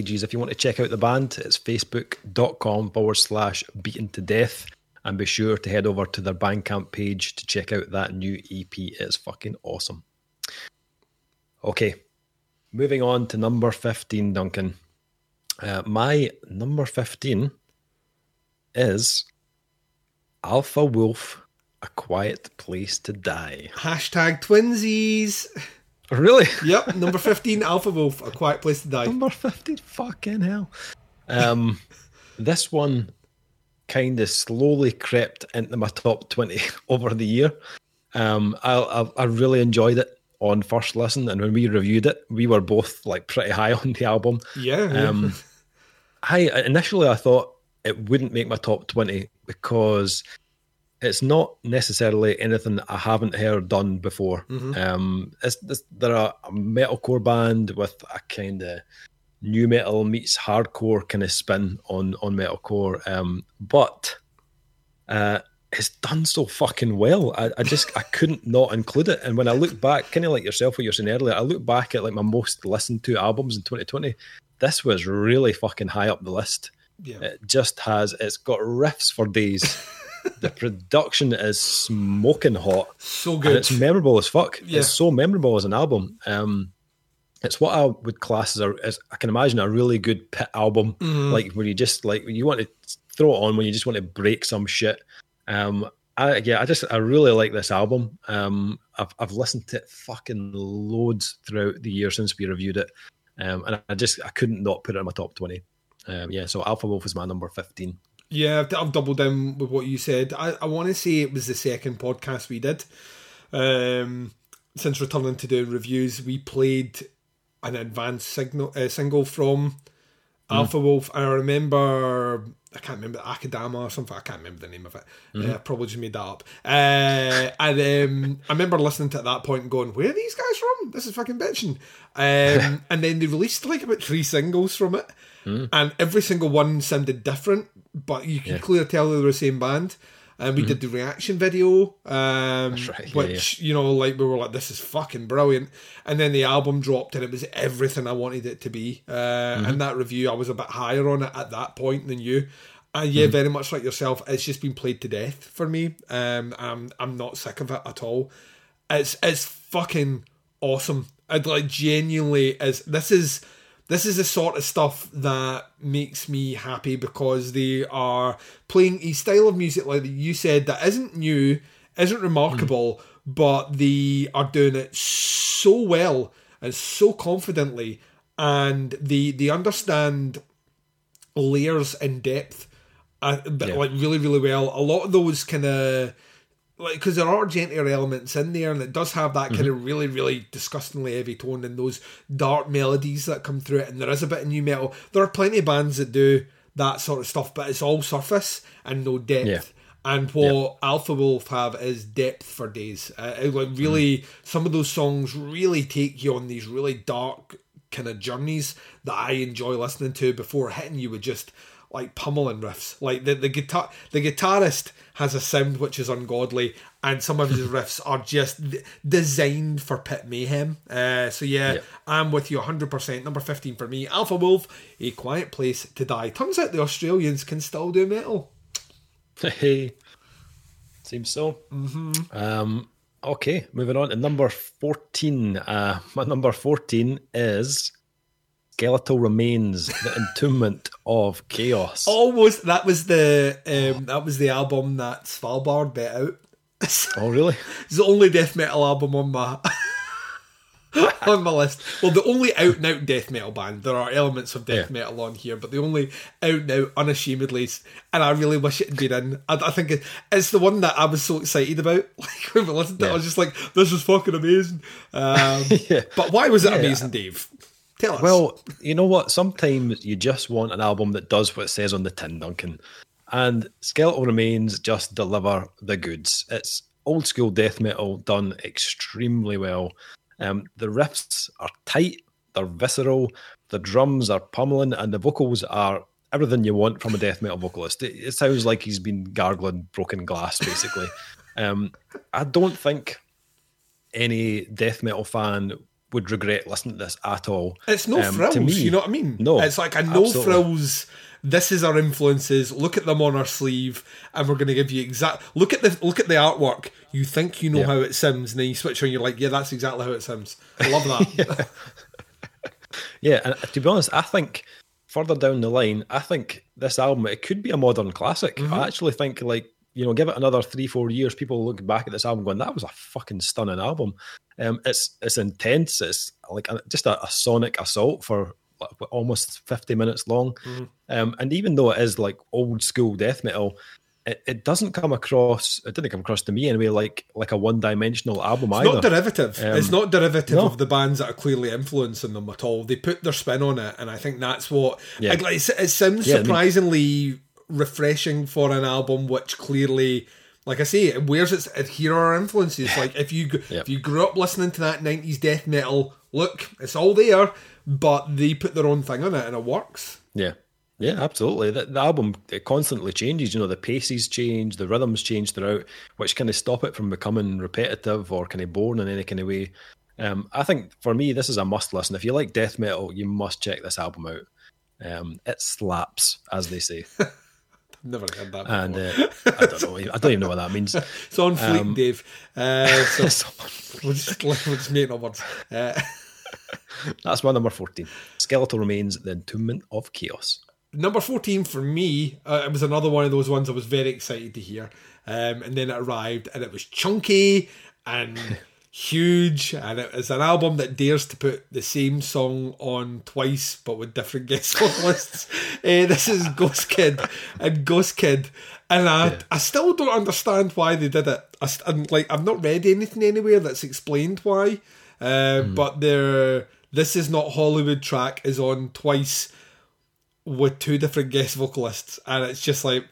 If you want to check out the band, it's facebook.com forward slash Beaten to Death. And be sure to head over to their Bandcamp page to check out that new EP. It's fucking awesome. Okay, moving on to number 15, Duncan. Uh, my number 15 is Alpha Wolf, A Quiet Place to Die. Hashtag twinsies. Really? Yep, number 15, Alpha Wolf, A Quiet Place to Die. Number 15, fucking hell. Um, this one kind of slowly crept into my top 20 over the year. Um, I, I, I really enjoyed it on first listen, and when we reviewed it, we were both like pretty high on the album. Yeah. yeah. Um, I initially I thought it wouldn't make my top 20 because it's not necessarily anything I haven't heard done before. Mm-hmm. Um, it's, it's, they're a, a metalcore band with a kind of nu metal meets hardcore kind of spin on on metalcore. Um, but uh, it's done so fucking well. I, I just I couldn't not include it. And when I look back, kind of like yourself, what you were saying earlier, I look back at like my most listened to albums in 2020. This was really fucking high up the list. Yeah. It just has. It's got riffs for days. the production is smoking hot. So good. it's memorable as fuck. Yeah. It's so memorable as an album. Um, it's what I would class as, a, as I can imagine a really good pit album, Mm-hmm. like where you just like you want to throw it on when you just want to break some shit. Um, I yeah, I just I really like this album. Um, I've I've listened to it fucking loads throughout the year since we reviewed it, um, and I just I couldn't not put it in my top twenty. Um, yeah, so Alpha Wolf is my number fifteen. Yeah, I've, I've doubled down with what you said. I, I want to say it was the second podcast we did. Um, since returning to doing reviews, we played an advanced signal uh, single from Alpha Wolf. I remember, I can't remember Akudama or something. I can't remember the name of it. Uh, I probably just made that up. Uh, and um, I remember listening to it at that point and going, "Where are these guys from? This is fucking bitching." Um, and then they released like about three singles from it, and every single one sounded different, but you could Yeah. clearly tell they were the same band. And we did the reaction video, um, right, yeah, which you know, like we were like, "This is fucking brilliant." And then the album dropped, and it was everything I wanted it to be. Uh, And that review, I was a bit higher on it at that point than you. And yeah, very much like yourself, it's just been played to death for me. Um, I'm I'm not sick of it at all. It's it's fucking awesome. I'd like genuinely is this is this is the sort of stuff that makes me happy because they are playing a style of music like you said that isn't new, isn't remarkable, but they are doing it so well and so confidently, and they they understand layers and depth, uh, Yeah. like really really well. A lot of those kind of like because there are gentler elements in there, and it does have that kind of really, really disgustingly heavy tone and those dark melodies that come through it. And there is a bit of nu metal. There are plenty of bands that do that sort of stuff, but it's all surface and no depth. Yeah. And what Alpha Wolf have is depth for days. Uh, like really, some of those songs really take you on these really dark kind of journeys that I enjoy listening to before hitting you with just like pummeling riffs. Like the the guitar, the guitarist has a sound which is ungodly, and some of his riffs are just designed for pit mayhem. Uh, so yeah. I'm with you 100. percent Number 15 for me, Alpha Wolf, A Quiet Place to Die. Turns out the Australians can still do metal. Hey, seems so. Mm-hmm. Um, okay, moving on to number 14. Uh, my number 14 is Skeletal Remains, The Entombment of Chaos. Almost that was the um, that was the album that Svalbard bet out. Oh, really? It's the only death metal album on my on my list. Well, the only out and out death metal band. There are elements of death Yeah. metal on here, but the only out and out, unashamedly, and I really wish it had been in. I, I think it, it's the one that I was so excited about. Like when we listened to it, I was just like, "This is fucking amazing." Um, Yeah. But why was it amazing, Dave? Tell us. Well, you know what? Sometimes you just want an album that does what it says on the tin, Duncan. And Skeletal Remains just deliver the goods. It's old school death metal done extremely well. Um, the riffs are tight, they're visceral, the drums are pummeling, and the vocals are everything you want from a death metal vocalist. It, it sounds like he's been gargling broken glass, basically. um, I don't think any death metal fan would regret listening to this at all. It's no Um, frills, to me, you know what I mean? no, it's like a no absolutely. frills. This is our influences. Look at them on our sleeve, and we're going to give you exact. Look at the look at the artwork. You think you know Yeah. how it sims, and then you switch on. You're like, yeah, that's exactly how it sims. I love that. Yeah, and to be honest, I think further down the line, I think this album it could be a modern classic. Mm-hmm. I actually think like you know, give it another three, four years, people look back at this album going, "That was a fucking stunning album." Um, it's it's intense. It's like a, just a, a sonic assault for like, almost fifty minutes long. Mm-hmm. Um, and even though it is like old school death metal, it, it doesn't come across. It didn't come across to me anyway like like a one dimensional album It's either. not derivative. it's Um, not derivative no. of the bands that are clearly influencing them at all. They put their spin on it, and I think that's what. Yeah. Like, it, it sounds Yeah, I mean- surprisingly refreshing for an album which clearly. Like I say, it wears its. It, here are influences. Like if you Yep. if you grew up listening to that '90s death metal, look, it's all there. But they put their own thing on it, and it works. Yeah. Yeah, absolutely. The, the album it constantly changes. You know, the paces change, the rhythms change throughout, which kind of stop it from becoming repetitive or kind of boring in any kind of way. Um, I think for me, this is a must listen. If you like death metal, you must check this album out. Um, it slaps, as they say. Never heard that. And uh, I don't know. I don't even know what that means. it's on Fleet, um, Dave. Uh, so we'll just we'll just make up words. Uh, That's my number fourteen. Skeletal remains: The Entombment of Chaos. Number 14 for me, uh, it was another one of those ones I was very excited to hear. Um, and then it arrived and it was chunky and huge. And it is an album that dares to put the same song on twice but with different guest vocalists. uh, this is Ghost Kid and Ghost Kid. And I, I still don't understand why they did it. I, like I've not read anything anywhere that's explained why. Uh, But their This Is Not Hollywood track is on twice with two different guest vocalists, and it's just like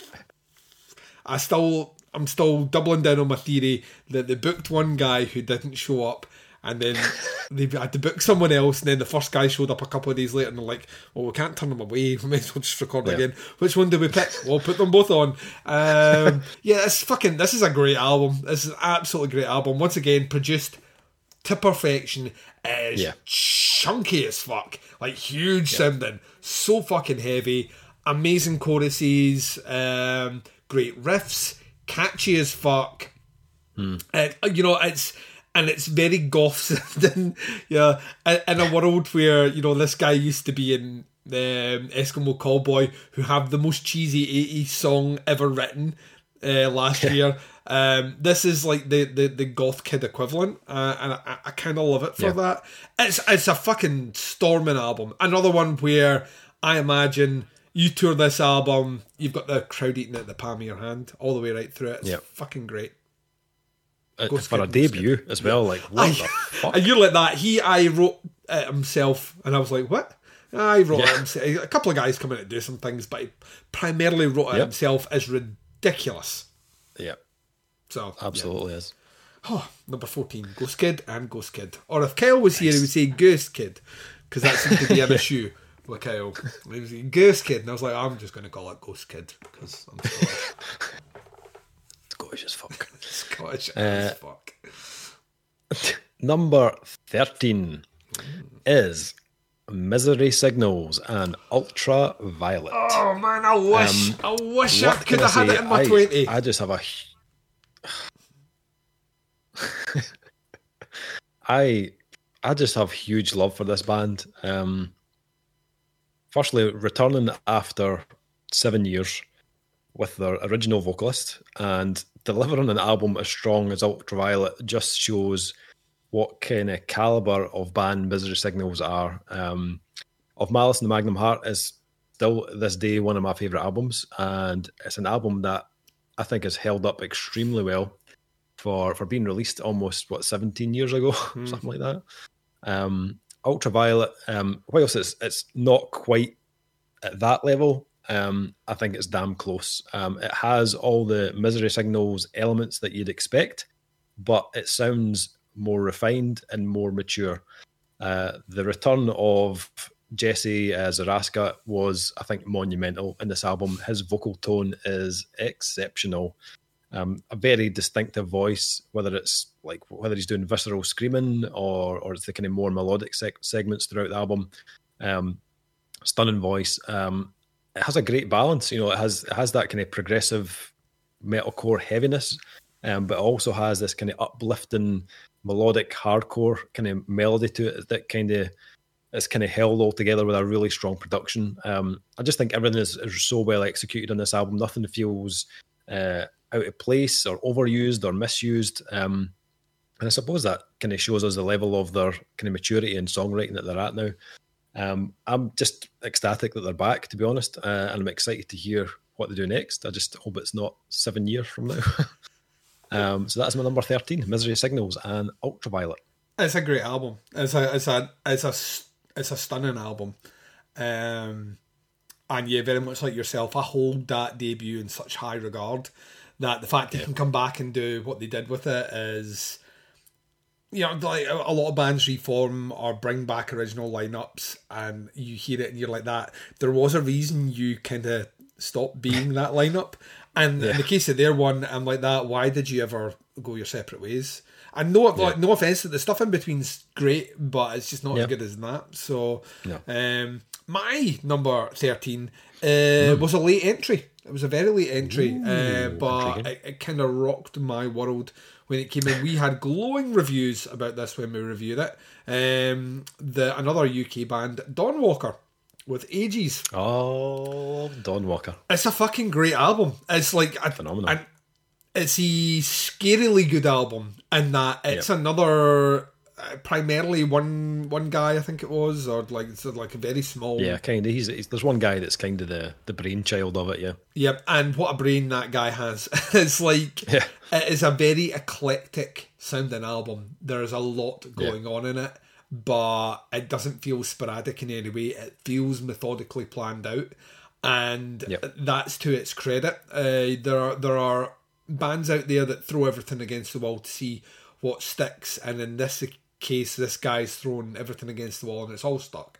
I still I'm still doubling down on my theory that they booked one guy who didn't show up. And then they had to book someone else, and then the first guy showed up a couple of days later, and they're like, "Well, we can't turn them away. We may as well just record Yeah. again." Which one do we pick? We'll put them both on. Um, yeah, it's fucking. This is a great album. This is an absolutely great album. Once again, produced to perfection. It is Yeah. chunky as fuck, like huge sounding, so fucking heavy. Amazing choruses, um, great riffs, catchy as fuck. Uh, you know, it's and it's very goth yeah, in, a world where you know this guy used to be in um, Eskimo Callboy, who have the most cheesy '80s song ever written uh, last year. Um, this is like the, the, the goth kid equivalent, uh, and I, I kind of love it for Yeah. that. It's it's a fucking storming album. Another one where I imagine you tour this album, you've got the crowd eating at the palm of your hand all the way right through it. It's Yep. fucking great. Uh, for a debut as well. Like, what the fuck? And you're like that. He, I wrote it himself, and I was like, what? I wrote it himself. A couple of guys come in to do some things, but he primarily wrote it Yep. himself. Is ridiculous. Yeah, So absolutely is. Oh, number fourteen, Ghost Kid and Ghost Kid. Or if Kyle was here, he would say Ghost Kid, because that seemed to be an issue with Kyle. He was saying Ghost Kid, and I was like, I'm just going to call it Ghost Kid because I'm Scottish, Scottish as fuck. Scottish Uh, as fuck. Number 13 is Misery Signals and Ultraviolet. Oh man, I wish, I wish I could have had it in my I, twenty. I just have a. I I just have huge love for this band. Um, firstly, returning after seven years with their original vocalist and delivering an album as strong as Ultraviolet just shows what kind of caliber of band Misery Signals are. Um, of Malice and the Magnum Heart is still this day one of my favorite albums, and it's an album that I think has held up extremely well for for being released almost what 17 years ago, something like that. Um, Ultraviolet, um, whilst it's it's not quite at that level, um, I think it's damn close. Um, it has all the misery signals elements that you'd expect, but it sounds more refined and more mature. Uh, the return of Jesse uh, Zaraska was, I think, monumental in this album. His vocal tone is exceptional. Um, a very distinctive voice, whether it's like whether he's doing visceral screaming or or it's the kind of more melodic seg- segments throughout the album. Um, stunning voice. Um, it has a great balance. You know, it has it has that kind of progressive metalcore heaviness, um, but it also has this kind of uplifting melodic hardcore kind of melody to it that kind of it's kind of held all together with a really strong production. Um, I just think everything is, is, so well executed on this album. Nothing feels uh, out of place or overused or misused. Um, and I suppose that kind of shows us the level of their kind of maturity and songwriting that they're at now. Um, I'm just ecstatic that they're back, to be honest, uh, and I'm excited to hear what they do next. I just hope it's not seven years from now. um, so that's my number thirteen, Misery Signals and Ultraviolet. It's a great album. It's a it's a it's a it's a stunning album. Um, and yeah, very much like yourself, I hold that debut in such high regard that the fact yeah. they can come back and do what they did with it is you know, like a lot of bands reform or bring back original lineups, and you hear it and you're like that. There was a reason you kind of stopped being that lineup, and yeah. in the case of their one, I'm like that. Why did you ever go your separate ways? And no, yeah. like, no offense, that the stuff in between's great, but it's just not yep. as good as that. So, no. um, my number thirteen uh, mm. was a late entry. It was a very late entry, Ooh, uh, but it, it kind of rocked my world when it came in. We had glowing reviews about this when we reviewed it. Um, the another UK band, Dawnwalker, with Ages. Oh, Dawnwalker! It's a fucking great album. It's like a, phenomenal. And it's a scarily good album, and that it's yep. another uh, primarily one one guy, I think it was, or like it's like a very small. Yeah, kind of. He's, he's, there's one guy that's kind of the the brainchild of it. Yeah. Yep, and what a brain that guy has! it's like yeah. it is a very eclectic sounding album. There is a lot going yeah. on in it, but it doesn't feel sporadic in any way. It feels methodically planned out, and yep. that's to its credit. Uh, there are there are bands out there that throw everything against the wall to see what sticks, and in this case, this guy's thrown everything against the wall and it's all stuck.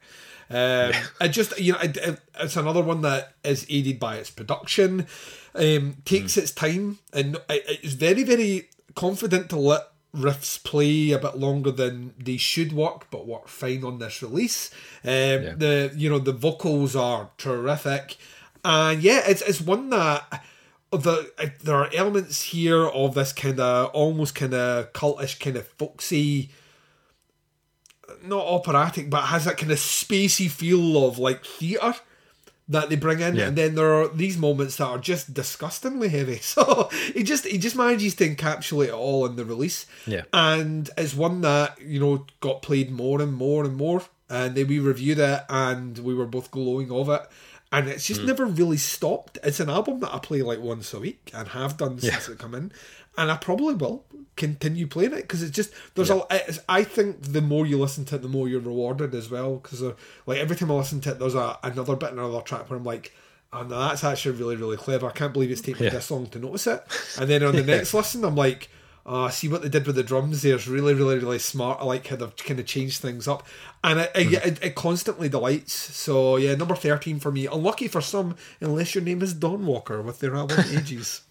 Um, yeah. It just you know it, it, it's another one that is aided by its production, um, takes mm. its time, and it, it's very very confident to let riffs play a bit longer than they should work, but work fine on this release. Um, yeah. The you know the vocals are terrific, and yeah, it's it's one that the there are elements here of this kind of almost kind of cultish kind of folksy not operatic but has that kind of spacey feel of like theatre that they bring in yeah. and then there are these moments that are just disgustingly heavy so he just he just manages to encapsulate it all in the release yeah and it's one that you know got played more and more and more and then we reviewed it and we were both glowing of it and it's just mm. never really stopped. It's an album that I play like once a week and have done since yeah. it come in, and I probably will continue playing it because it's just there's yeah. a. I think the more you listen to it, the more you're rewarded as well. Because like every time I listen to it, there's a another bit, another track where I'm like. Oh, no, that's actually really, really clever. I can't believe it's taken yeah. this long to notice it. And then on the next listen, I'm like, uh, see what they did with the drums there is really, really, really smart. I like how they've kind of changed things up, and it, mm. it, it, constantly delights. So yeah, number thirteen for me. Unlucky for some, unless your name is Dawnwalker with their album Ages.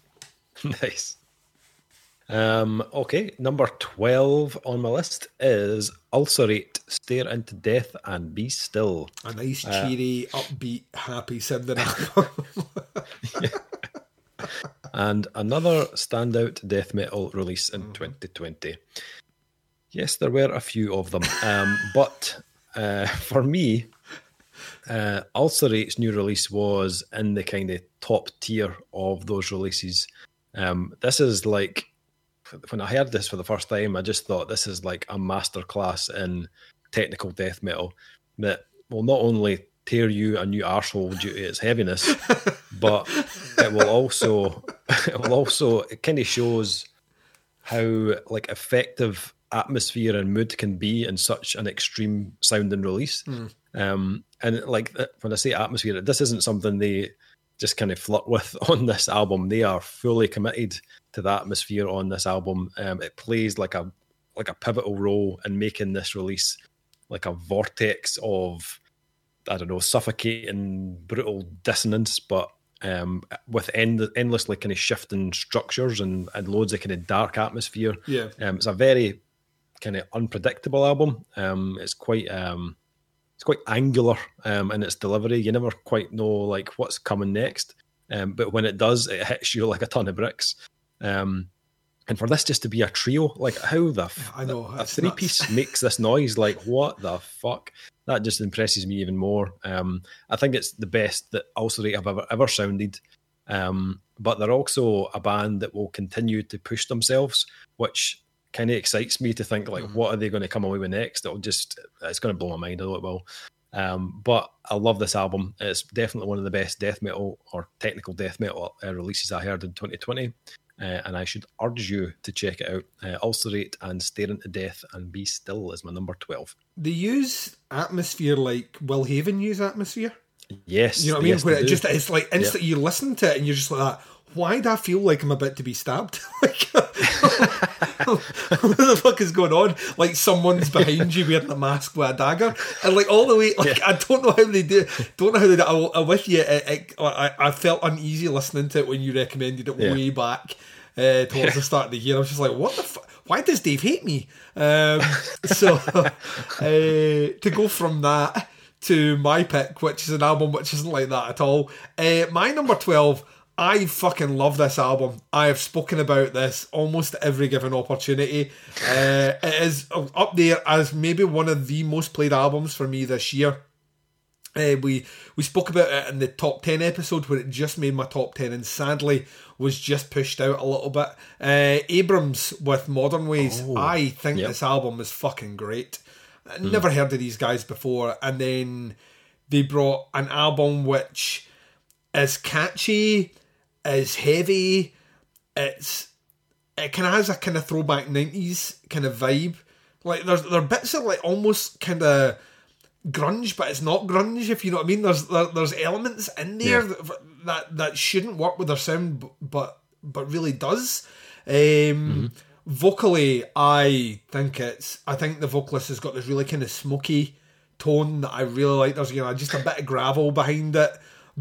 nice. Um, okay, number twelve on my list is Ulcerate, Stare into Death and Be Still. A nice, uh, cheery, uh, upbeat, happy sounding yeah and another standout death metal release in mm-hmm. 2020. Yes, there were a few of them, um, but uh, for me, uh, Ulcerate's new release was in the kind of top tier of those releases. Um, this is like when I heard this for the first time, I just thought this is like a masterclass in technical death metal that will not only tear you a new arsehole due to its heaviness, but it will also it will also it kind of shows how like effective atmosphere and mood can be in such an extreme sound and release. Mm. Um, and like uh, when I say atmosphere, this isn't something they just kind of flirt with on this album. They are fully committed to the atmosphere on this album. Um, it plays like a like a pivotal role in making this release like a vortex of I don't know suffocating brutal dissonance, but um, with end, endlessly kind of shifting structures and, and loads of kind of dark atmosphere. Yeah, um, it's a very kind of unpredictable album. Um, it's quite um, it's quite angular um, in its delivery. You never quite know like what's coming next, um, but when it does, it hits you like a ton of bricks. Um, and for this just to be a trio, like how the f- I know a three piece makes this noise, like what the fuck? That just impresses me even more. Um, I think it's the best that Ulcerate have ever ever sounded. Um, but they're also a band that will continue to push themselves, which kind of excites me to think like, mm-hmm. what are they going to come away with next? It'll just it's going to blow my mind. I know it will. Um, but I love this album. It's definitely one of the best death metal or technical death metal uh, releases I heard in 2020 uh, and I should urge you to check it out. Uh, Ulcerate and Stare into Death and Be Still is my number 12. They use atmosphere like Will Haven use atmosphere. Yes. You know what I mean? Yes, Where it just it's like instant yeah. you listen to it and you're just like that. Why do I feel like I'm about to be stabbed? like, what the fuck is going on? Like someone's behind you wearing a mask with a dagger, and like all the way. Like yeah. I don't know how they do. Don't know how they do. I, am with you. It, it, I, I felt uneasy listening to it when you recommended it yeah. way back uh, towards the start of the year. I was just like, what the fuck? Why does Dave hate me? Um, so uh, to go from that to my pick, which is an album which isn't like that at all. Uh, my number 12, I fucking love this album. I have spoken about this almost every given opportunity. Uh, it is up there as maybe one of the most played albums for me this year. Uh, we we spoke about it in the top ten episode where it just made my top ten, and sadly was just pushed out a little bit. Uh, Abrams with Modern Ways, oh, I think yep. this album is fucking great. Mm. Never heard of these guys before, and then they brought an album which is catchy, is heavy, it's it kind of has a kind of throwback nineties kind of vibe. Like there's there are bits of like almost kind of grunge, but it's not grunge. If you know what I mean, there's there, there's elements in there yeah. that, that, that shouldn't work with their sound, but but really does. Um, mm-hmm. Vocally, I think it's. I think the vocalist has got this really kind of smoky tone that I really like. There's you know just a bit of gravel behind it,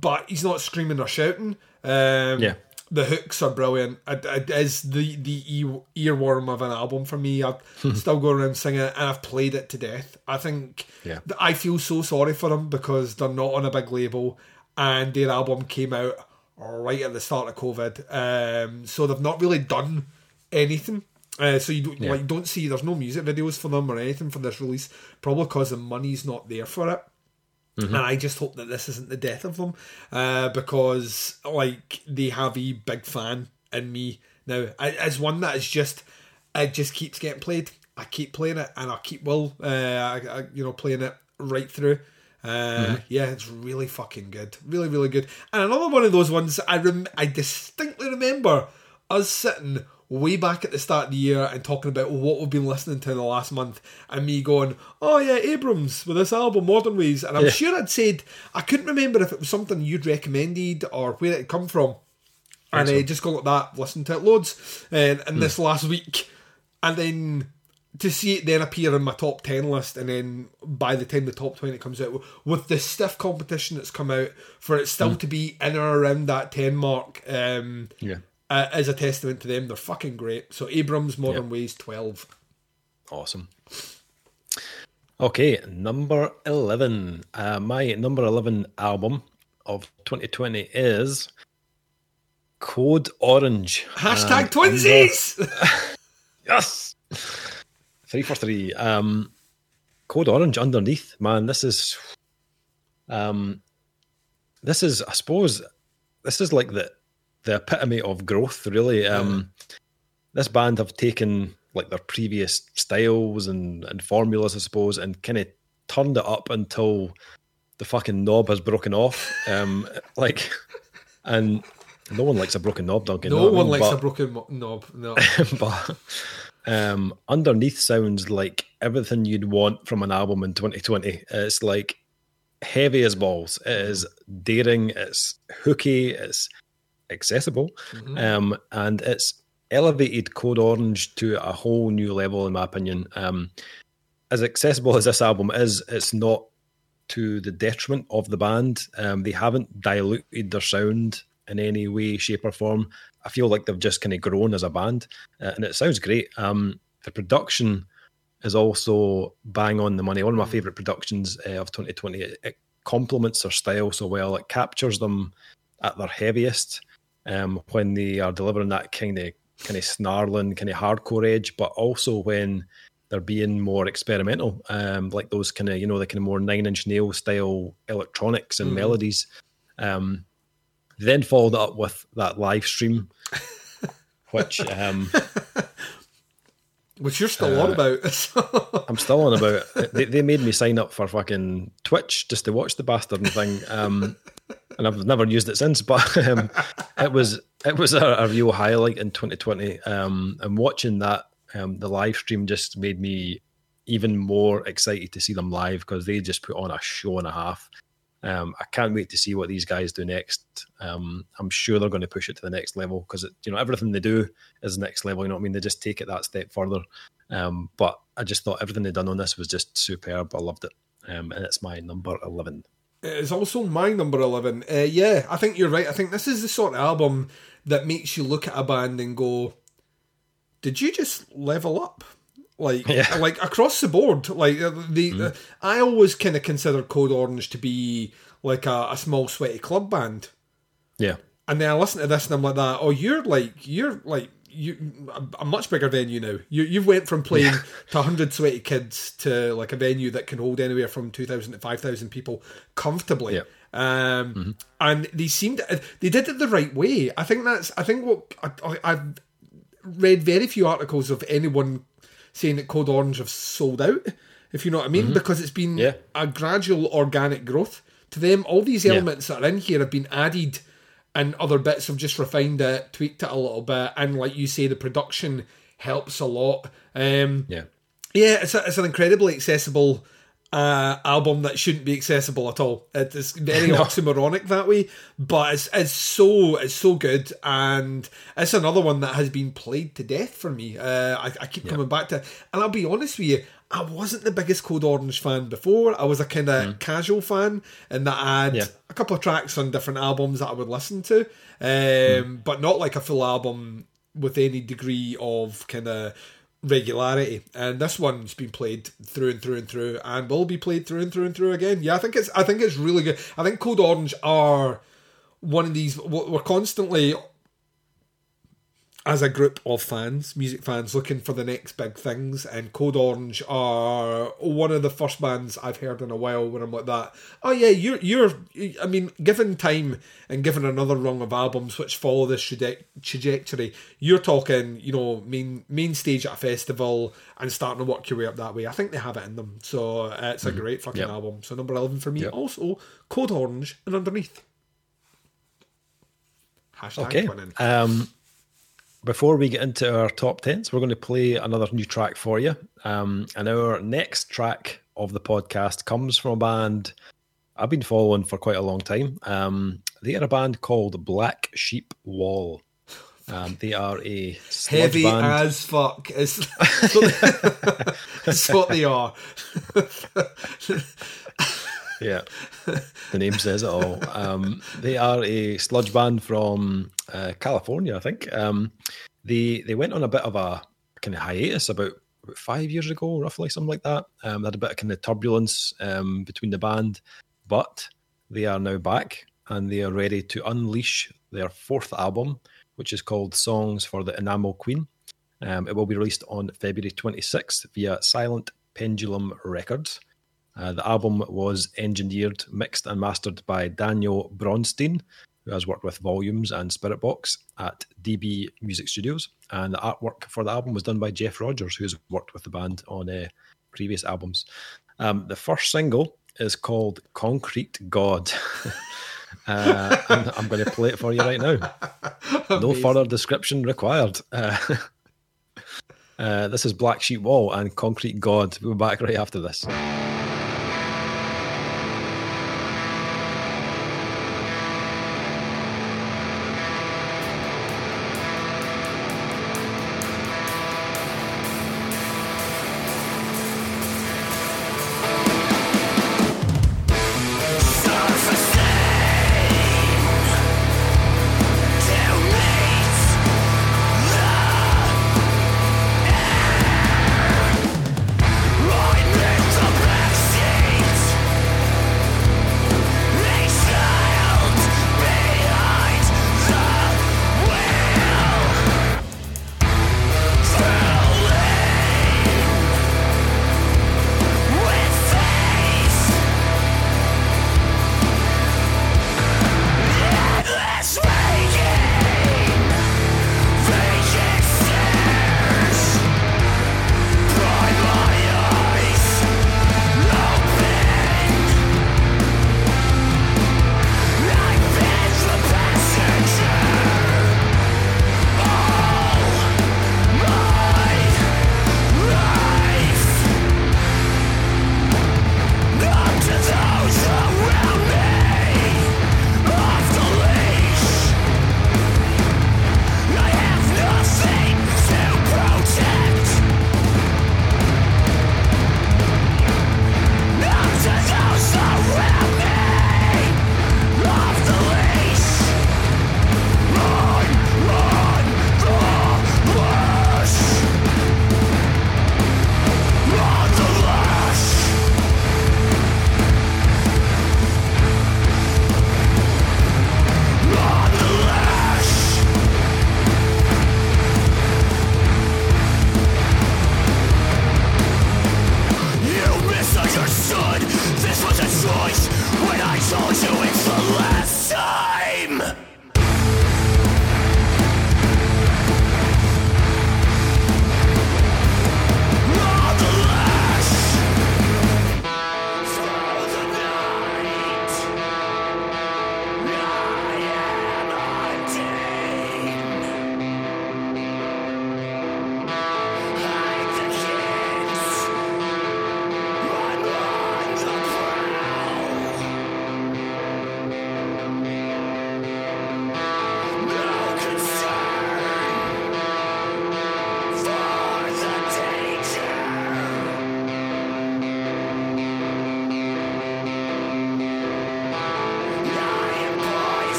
but he's not screaming or shouting. Um, yeah the hooks are brilliant. It, it is the the earworm of an album for me. I still go around singing it, and I've played it to death. I think yeah. I feel so sorry for them because they're not on a big label, and their album came out right at the start of COVID. Um, so they've not really done anything. Uh, so you don't yeah. like don't see there's no music videos for them or anything for this release, probably because the money's not there for it. Mm-hmm. And I just hope that this isn't the death of them, uh, because like they have a big fan in me now. As one that is just, it just keeps getting played. I keep playing it, and I keep will, uh, I, I, you know, playing it right through. Uh, mm-hmm. Yeah, it's really fucking good, really, really good. And another one of those ones I rem- I distinctly remember us sitting way back at the start of the year and talking about what we've been listening to in the last month, and me going, "Oh yeah, Abrams with this album, Modern Ways," and I'm yeah. sure I'd said I couldn't remember if it was something you'd recommended or where it come from, and I uh, just go like that, listen to it loads, and, and mm. this last week, and then to see it then appear in my top 10 list and then by the time the top 20 comes out with the stiff competition that's come out for it still mm. to be in or around that 10 mark um, yeah uh, is a testament to them. They're fucking great. So Abrams Modern yep. Ways 12. Awesome. Okay, number 11. Uh, my number 11 album of 2020 is Code Orange. Hashtag twinsies! Under... yes! Three for three. Um, Code Orange underneath, man. This is, um, this is, I suppose, this is like the the epitome of growth, really. Um, This band have taken like their previous styles and, and formulas, I suppose, and kind of turned it up until the fucking knob has broken off. Um, like, and no one likes a broken knob, Duncan. No one I mean? likes but, a broken mo- knob. No, but um, underneath sounds like everything you'd want from an album in 2020. It's like heavy as balls. It is daring. It's hooky. It's accessible, mm-hmm. um, and it's elevated Code Orange to a whole new level, in my opinion. Um, as accessible as this album is, it's not to the detriment of the band. Um, they haven't diluted their sound in any way, shape, or form. I feel like they've just kind of grown as a band, uh, and it sounds great. Um, the production is also bang on the money. One of my favorite productions uh, of 2020. It, it, complements their style so well. It captures them at their heaviest um, when they are delivering that kind of kind of snarling, kind of hardcore edge, but also when they're being more experimental, um, like those kind of you know the kind of more Nine Inch Nail style electronics and mm. melodies. Um, then followed up with that live stream, which um, which you're still uh, on about. I'm still on about. They, they made me sign up for fucking Twitch just to watch the bastard and thing, um, and I've never used it since. But um, it was it was a, a real highlight in 2020, um, and watching that um, the live stream just made me even more excited to see them live because they just put on a show and a half. Um, I can't wait to see what these guys do next. Um, I'm sure they're going to push it to the next level because you know everything they do is next level. You know what I mean? They just take it that step further. Um, but I just thought everything they've done on this was just superb. I loved it, um, and it's my number eleven. Is also my number eleven. Uh, yeah, I think you're right. I think this is the sort of album that makes you look at a band and go, "Did you just level up?" like yeah. like across the board. Like uh, the, mm. the I always kind of consider Code Orange to be like a, a, small sweaty club band. Yeah, and then I listen to this and I'm like that. Oh, you're like you're like you a much bigger venue now. You you've went from playing yeah. to hundred sweaty kids to like a venue that can hold anywhere from two thousand to five thousand people comfortably. Yeah. Um, mm-hmm. and they seemed they did it the right way. I think that's I think what I, I've read very few articles of anyone saying that Code Orange have sold out, if you know what I mean, mm-hmm. because it's been yeah. a gradual organic growth to them. All these elements yeah. that are in here have been added, and other bits have just refined it, tweaked it a little bit, and like you say, the production helps a lot. Um, yeah, yeah, it's a, it's an incredibly accessible uh, album that shouldn't be accessible at all. It's very no. oxymoronic that way, but it's it's so it's so good, and it's another one that has been played to death for me. Uh, I, I, keep coming back to, it. and I'll be honest with you, I wasn't the biggest Code Orange fan before. I was a kind of mm. casual fan, and that I had yeah. a couple of tracks on different albums that I would listen to, um, mm. but not like a full album with any degree of kind of regularity. And this one's been played through and through and through, and will be played through and through and through again. Yeah, I think it's I think it's really good. I think Code Orange are one of these. We're constantly as a group of fans, music fans, looking for the next big things, and Code Orange are one of the first bands I've heard in a while where I'm like that. Oh yeah, you're you're. I mean, given time and given another rung of albums which follow this trajectory, you're talking, you know, main main stage at a festival and starting to work your way up that way. I think they have it in them, so uh, it's a mm-hmm. great fucking yep. album. So number eleven for me, yep. also Code Orange and underneath. Hashtag okay. Winning. Um before we get into our top tens, we're going to play another new track for you. Um, and our next track of the podcast comes from a band I've been following for quite a long time. Um, they are a band called Black Sheep Wall. Um, they are a heavy band. as fuck. It's, it's what they are. yeah, the name says it all. Um, they are a sludge band from uh, California, I think. Um, they they went on a bit of a kind of hiatus about, about five years ago, roughly something like that. Um, they had a bit of kind of turbulence um, between the band, but they are now back and they are ready to unleash their fourth album, which is called Songs for the Enamel Queen. Um, it will be released on February 26th via Silent Pendulum Records. Uh, the album was engineered, mixed, and mastered by Daniel Braunstein, who has worked with Volumes and Spiritbox at DB Music Studios. And the artwork for the album was done by Jeff Rogers, who has worked with the band on uh, previous albums. Um, the first single is called Concrete God. uh, I'm, I'm, going to play it for you right now. No further description required. Uh, uh, this is Black Sheep Wall and Concrete God. We'll be back right after this.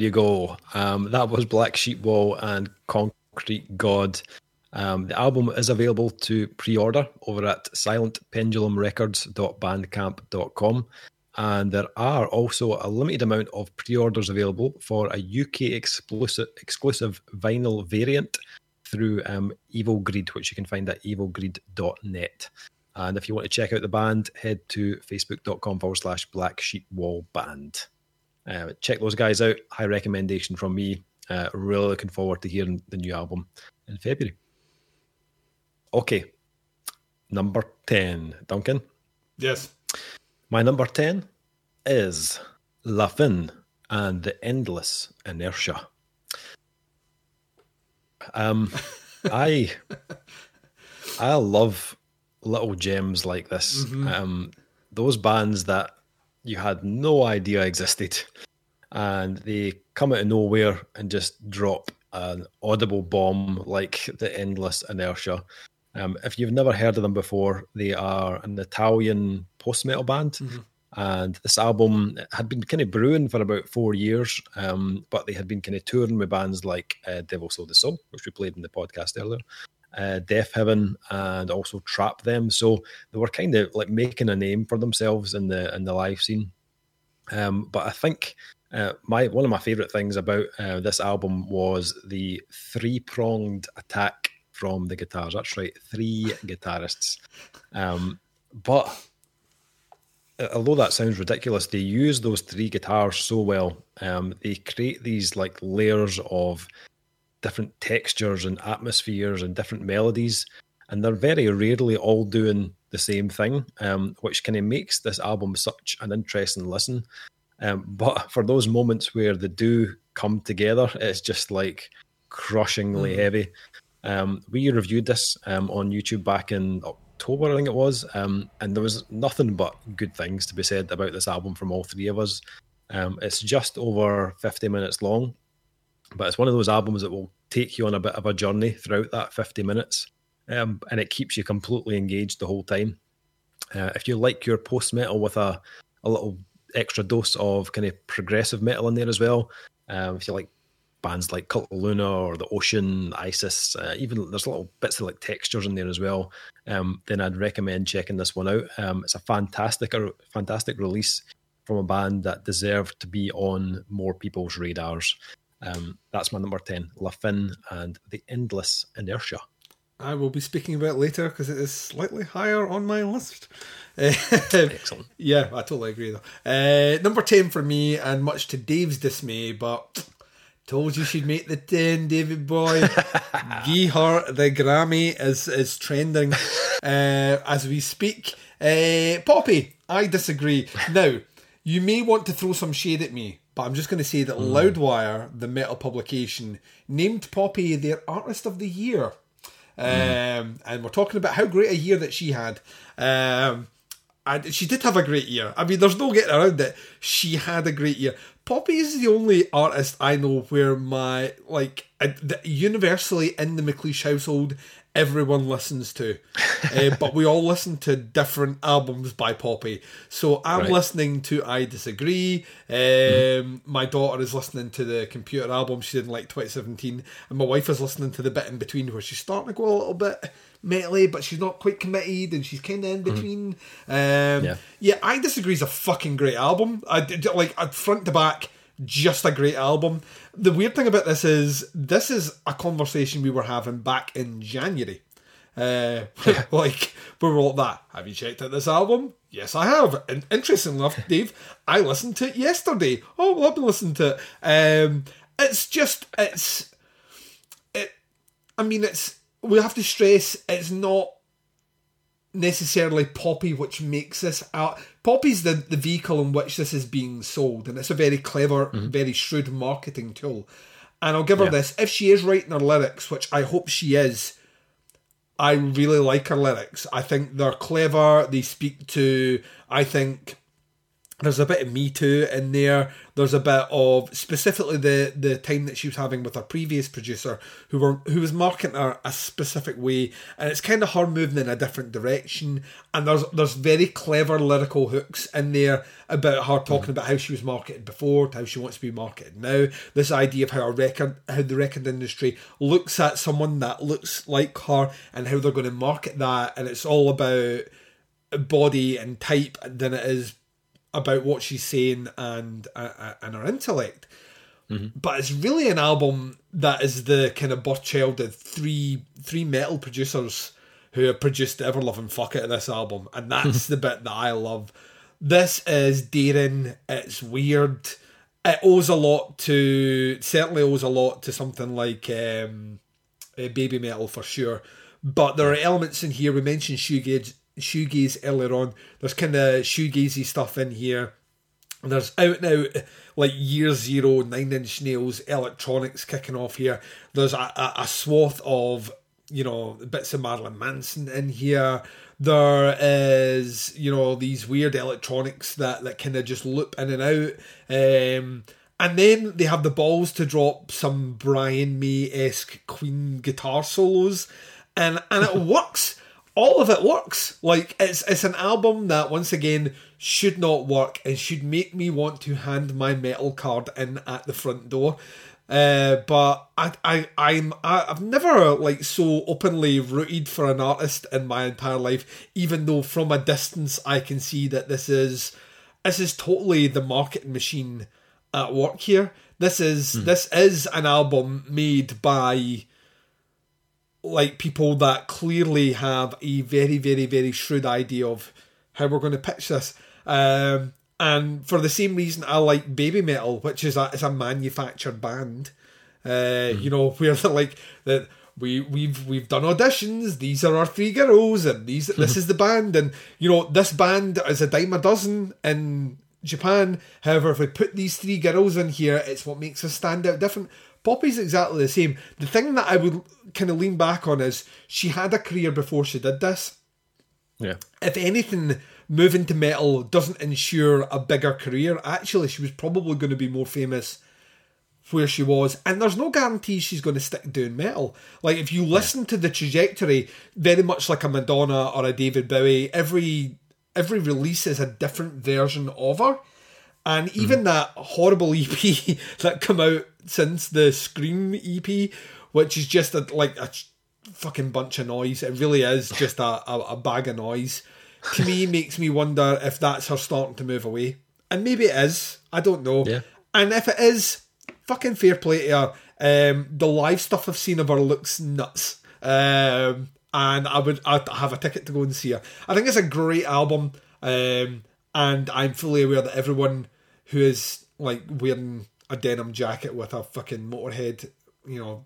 There you go. Um, that was Black Sheep Wall and Concrete God. Um, the album is available to pre-order over at silentpendulumrecords.bandcamp.com. And there are also a limited amount of pre-orders available for a UK exclusive exclusive vinyl variant through um, Evil Greed, which you can find at evilgreed.net. And if you want to check out the band, head to facebook.com forward slash black sheep wall band. Uh, check those guys out. High recommendation from me. Uh, really looking forward to hearing the new album in February. Okay, number 10, Duncan. Yes. My number 10 is La Fin and the Endless Inertia. Um, I I love little gems like this. Mm-hmm. Um, those bands that you had no idea existed, and they come out of nowhere and just drop an audible bomb like the endless inertia. Um, if you've never heard of them before, they are an Italian post metal band. Mm-hmm. And this album had been kind of brewing for about four years, um, but they had been kind of touring with bands like uh, Devil the Soul, which we played in the podcast earlier, uh, Deafheaven, and also Trap Them. So they were kind of like making a name for themselves in the in the live scene. Um, but I think uh, my one of my favorite things about uh, this album was the three pronged attack from the guitars. That's right, three guitarists. Um, but although that sounds ridiculous, they use those three guitars so well. Um, they create these like layers of different textures and atmospheres and different melodies, and they're very rarely all doing the same thing, um, which kind of makes this album such an interesting listen. Um, but for those moments where they do come together, it's just like crushingly mm. heavy. Um, we reviewed this um, on YouTube back in October, I think it was, um, and there was nothing but good things to be said about this album from all three of us. Um, it's just over 50 minutes long, but it's one of those albums that will take you on a bit of a journey throughout that 50 minutes um, and it keeps you completely engaged the whole time. Uh, if you like your post metal with a, a little extra dose of kind of progressive metal in there as well, um, if you like bands like Cult of Luna or The Ocean, ISIS, uh, even there's little bits of like textures in there as well, um, then I'd recommend checking this one out. Um, it's a fantastic, a fantastic release from a band that deserved to be on more people's radars. Um, that's my number 10, La Fin and The Endless Inertia. I will be speaking about later because it is slightly higher on my list. Excellent. Yeah, I totally agree though. Uh, number 10 for me, and much to Dave's dismay, but told you she'd make the 10, David boy. Gee the Grammy is, is trending uh, as we speak. Uh, Poppy, I disagree. Now, you may want to throw some shade at me, but I'm just going to say that mm. Loudwire, the metal publication, named Poppy their Artist of the Year. Mm. Um, and we're talking about how great a year that she had. Um, and she did have a great year. I mean, there's no getting around it. She had a great year. Poppy is the only artist I know where my like universally in the McLeish household everyone listens to. uh, but we all listen to different albums by Poppy. So I'm right. listening to I Disagree. Um, mm-hmm. My daughter is listening to the computer album she did in like 2017. And my wife is listening to the bit in between where she's starting to go a little bit metally, but she's not quite committed and she's kind of in mm-hmm. between. Mm. Um, yeah. yeah, I Disagree is a fucking great album. I, like front to back just a great album. The weird thing about this is this is a conversation we were having back in January. Uh, like we were all that. Have you checked out this album? Yes, I have. And interestingly enough, Dave, I listened to it yesterday. Oh, well, I've been listening to it. Um, it's just it's it. I mean, it's we have to stress it's not necessarily Poppy which makes this out. Poppy's the, the vehicle in which this is being sold, and it's a very clever, mm-hmm. very shrewd marketing tool. And I'll give her yeah. this if she is writing her lyrics, which I hope she is. I really like her lyrics. I think they're clever. They speak to, I think, there's a bit of Me Too in there. There's a bit of specifically the the time that she was having with her previous producer, who were who was marketing her a specific way, and it's kind of her moving in a different direction. And there's there's very clever lyrical hooks in there about her talking mm. about how she was marketed before, how she wants to be marketed now. This idea of how a record, how the record industry looks at someone that looks like her, and how they're going to market that, and it's all about body and type than it is about what she's saying and uh, uh, and her intellect. Mm-hmm. But it's really an album that is the kind of birthchild of three three metal producers who have produced the ever loving fuck out of this album, and that's the bit that I love. This is daring. It's weird. It owes a lot to certainly owes a lot to something like um, uh, Babymetal for sure. But there are elements in here. We mentioned shoegaze, shoegaze earlier on. There's kind of shoegazy stuff in here. There's out and out like year zero, nine inch nails, electronics kicking off here. There's a, a, a swath of you know bits of Marilyn Manson in here. There is you know these weird electronics that that kind of just loop in and out. Um, and then they have the balls to drop some Brian May esque Queen guitar solos, and and it works all of it works. Like it's it's an album that once again should not work and should make me want to hand my metal card in at the front door. Uh, but I, I, I'm, I, I've never like so openly rooted for an artist in my entire life. Even though from a distance I can see that this is, this is totally the marketing machine at work here. This is mm. this is an album made by like people that clearly have a very, very, very shrewd idea of how we're going to pitch this. Um, and for the same reason, I like Babymetal, which is a, it's a manufactured band. Uh, mm. You know, where they're like that we we've we've done auditions. These are our three girls, and these this is the band, and you know this band is a dime a dozen in Japan. However, if we put these three girls in here, it's what makes us stand out different. Poppy's exactly the same. The thing that I would kind of lean back on is she had a career before she did this. Yeah. If anything, moving to metal doesn't ensure a bigger career. Actually, she was probably going to be more famous where she was, and there's no guarantee she's going to stick doing metal. Like if you listen to the trajectory, very much like a Madonna or a David Bowie, every every release is a different version of her. And even that horrible EP that come out since the Scream EP, which is just a, like a fucking bunch of noise. It really is just a, a, a bag of noise. To me, makes me wonder if that's her starting to move away. And maybe it is. I don't know. Yeah. And if it is, fucking fair play to her. Um, the live stuff I've seen of her looks nuts. Um, and I would I'd have a ticket to go and see her. I think it's a great album. Um, and I'm fully aware that everyone who is like wearing a denim jacket with a fucking Motörhead, you know,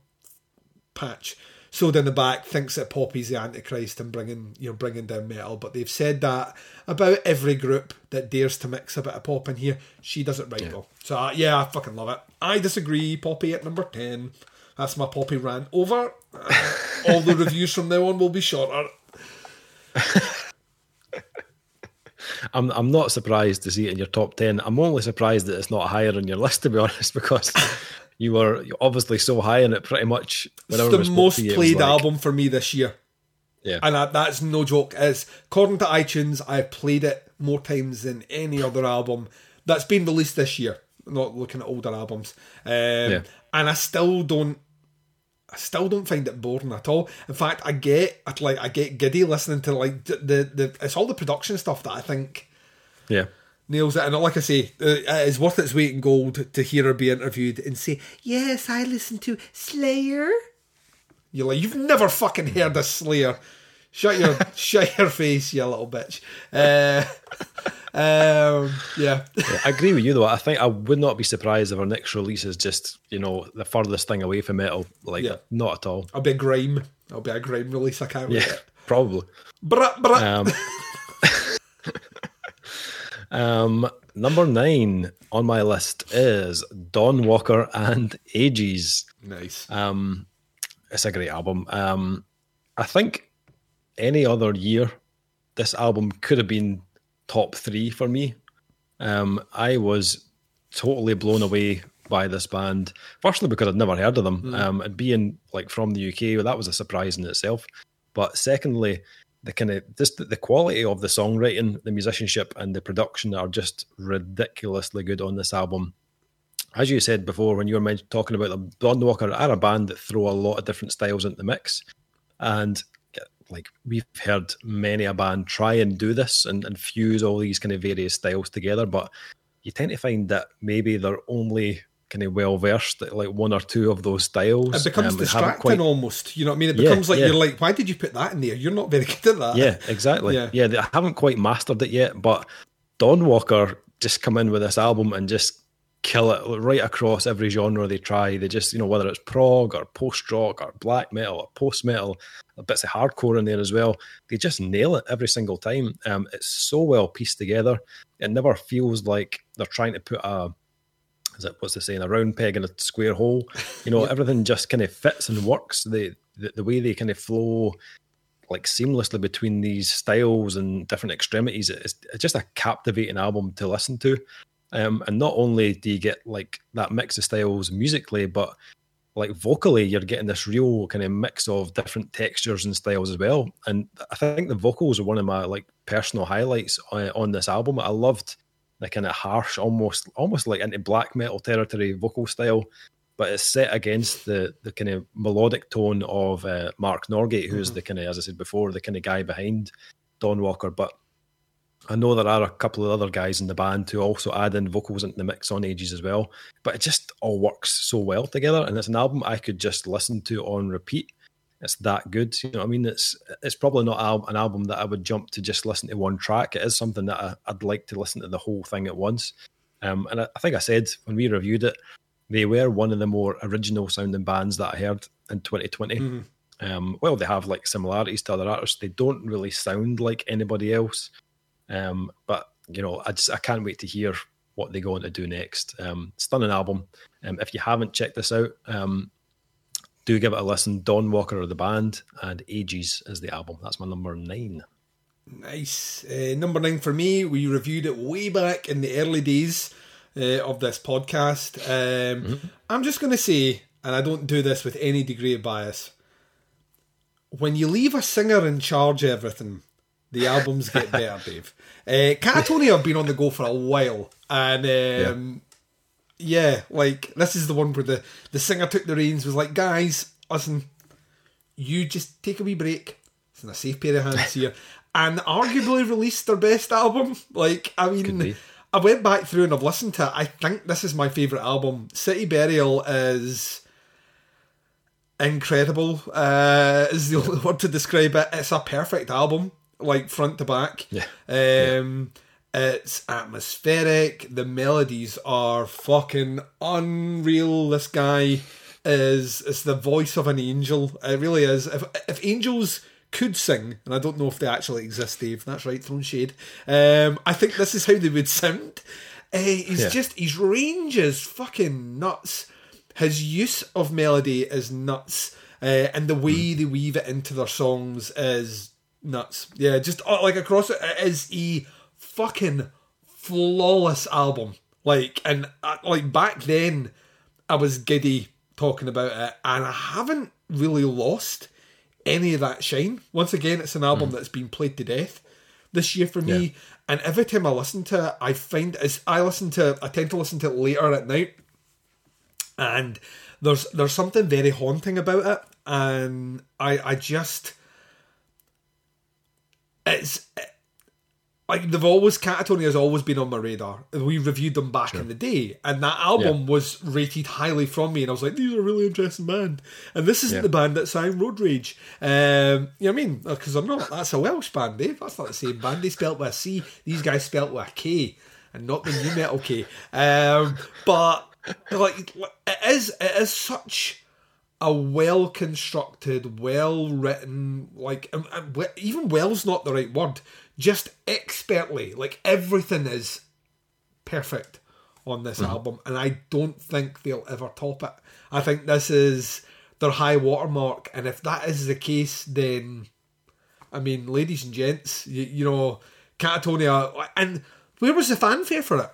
patch sewed in the back thinks that Poppy's the Antichrist and bringing you know bringing down metal. But they've said that about every group that dares to mix a bit of pop in here. She does it right Yeah. though. So uh, yeah, I fucking love it. I disagree. Poppy at number ten. That's my Poppy rant over. All the reviews from now on will be shorter. I'm I'm not surprised to see it in your top ten. I'm only surprised that it's not higher on your list, to be honest, because you were obviously so high in it pretty much. Whenever It's the most you, played like- album for me this year. Yeah, And that, that's no joke. Is according to iTunes, I've played it more times than any other album that's been released this year. Not looking at older albums, um, and I still don't. I still don't find it boring at all. In fact, I get I like I get giddy listening to like the the, the it's all the production stuff that I think yeah. nails it. And like I say, uh, it is worth its weight in gold to hear her be interviewed and say, "Yes, I listen to Slayer." You're like, you've never fucking heard of Slayer. Shut your shut your face, you little bitch. Uh, um, yeah, Yeah, I agree with you though. I think I would not be surprised if our next release is just you know the furthest thing away from metal. Like Yeah. not at all. I'll be a grime. I'll be a grime release. I can't Yeah, probably. Um, um, number nine on my list is Dawnwalker and Ages. nice. Um, it's a great album. Um, I think any other year, this album could have been top three for me. Um, I was totally blown away by this band. Firstly, because I'd never heard of them, um, and being like from the UK, well, that was a surprise in itself. But secondly, the kind of just the- quality of the songwriting, the musicianship, and the production are just ridiculously good on this album as you said before, when you were talking about them, Dawnwalker are a band that throw a lot of different styles into the mix. And like we've heard many a band try and do this and, and fuse all these kind of various styles together, but you tend to find that maybe they're only kind of well versed at like one or two of those styles. It becomes um, distracting quite- almost. You know what I mean? It Yeah, becomes like yeah. you're like, why did you put that in there? You're not very good at that. Yeah, exactly. Yeah. Yeah. they haven't quite mastered it yet, but Dawnwalker just come in with this album and just kill it right across every genre they try. They just, you know, whether it's prog or post rock or black metal or post metal, bits of hardcore in there as well. They just nail it every single time. Um, it's so well pieced together. It never feels like they're trying to put a is it what's the saying a round peg in a square hole you know everything just kind of fits and works the, the the way they kind of flow like seamlessly between these styles and different extremities it's, it's just a captivating album to listen to um, and not only do you get like that mix of styles musically but like vocally you're getting this real kind of mix of different textures and styles as well. And i think the vocals are one of my like personal highlights on, on this album. I loved the kind of harsh almost almost like into black metal territory vocal style but it's set against the the kind of melodic tone of uh, mark norgate who's the kind of as i said before the kind of guy behind Dawnwalker. But I know there are a couple of other guys in the band who also add in vocals into the mix on Ages as well, but it just all works so well together. And it's an album I could just listen to on repeat. It's that good, you know. what I mean, it's it's probably not an album that I would jump to just listen to one track. It is something that I, I'd like to listen to the whole thing at once. Um, and I, I think I said when we reviewed it, they were one of the more original sounding bands that I heard in 2020. Mhm. Um, well, they have like similarities to other artists. They don't really sound like anybody else. Um, but you know, I just I can't wait to hear what they go on to do next. Um, stunning album. Um, if you haven't checked this out, um, do give it a listen. Dawnwalker are the band, and Ages is the album. That's my number nine. Nice. Uh, number nine for me, we reviewed it way back in the early days. uh, of this podcast. Um, mm-hmm. I'm just going to say, and I don't do this with any degree of bias, when you leave a singer in charge of everything, the albums get better, Dave. Uh, Katatonia have been on the go for a while, and um, yeah. yeah, like this is the one where the, the singer took the reins, was like, guys, listen, you just take a wee break. It's in a safe pair of hands here. and arguably released their best album. Like, I mean, I went back through and I've listened to it. I think this is my favourite album. City Burial is incredible, uh, is the only word to describe it. It's a perfect album like front to back. Yeah. Um, yeah. It's atmospheric. The melodies are fucking unreal. This guy is is the voice of an angel. It really is. If if angels could sing, and I don't know if they actually exist, Dave. That's right, throwing shade. Um, I think this is how they would sound. Uh, he's yeah. just his range is fucking nuts. His use of melody is nuts, uh, and the way mm. they weave it into their songs is nuts. Yeah, just uh, like across it, it is a fucking flawless album. Like, and uh, like back then, I was giddy talking about it, and I haven't really lost any of that shine. Once again, it's an album mm. that's been played to death this year for me. Yeah. And every time I listen to it, I find as I listen to, I tend to listen to it later at night, and there's there's something very haunting about it, and I I just it's like they've always Katatonia has always been on my radar. We reviewed them back sure. in the day, and that album yeah. was rated highly from me, and I was like, "These are a really interesting band." And this isn't yeah. the band that sang Road Rage. Um, you know what I mean? Because I'm not. That's a Welsh band, Dave. That's not the same band. They spelt with a C. These guys spelt with a K, and not the nu metal K. Um, but like, it is. It is such a well constructed, well written, like um, um, even well's not the right word, just expertly, like everything is perfect on this mm-hmm. album, and I don't think they'll ever top it. I think this is their high watermark, and if that is the case, then I mean, ladies and gents, you, you know, Katatonia, and where was the fanfare for it?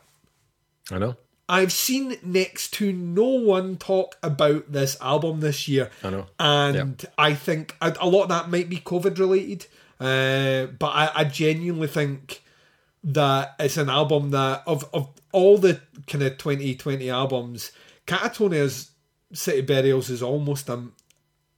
I know. I've seen next to no one talk about this album this year. I know. And yep. I think a, a, lot of that might be COVID related. Uh, but I, I, genuinely think that it's an album that, of, of all the kind of 2020 albums, Katatonia's City Burials is almost a,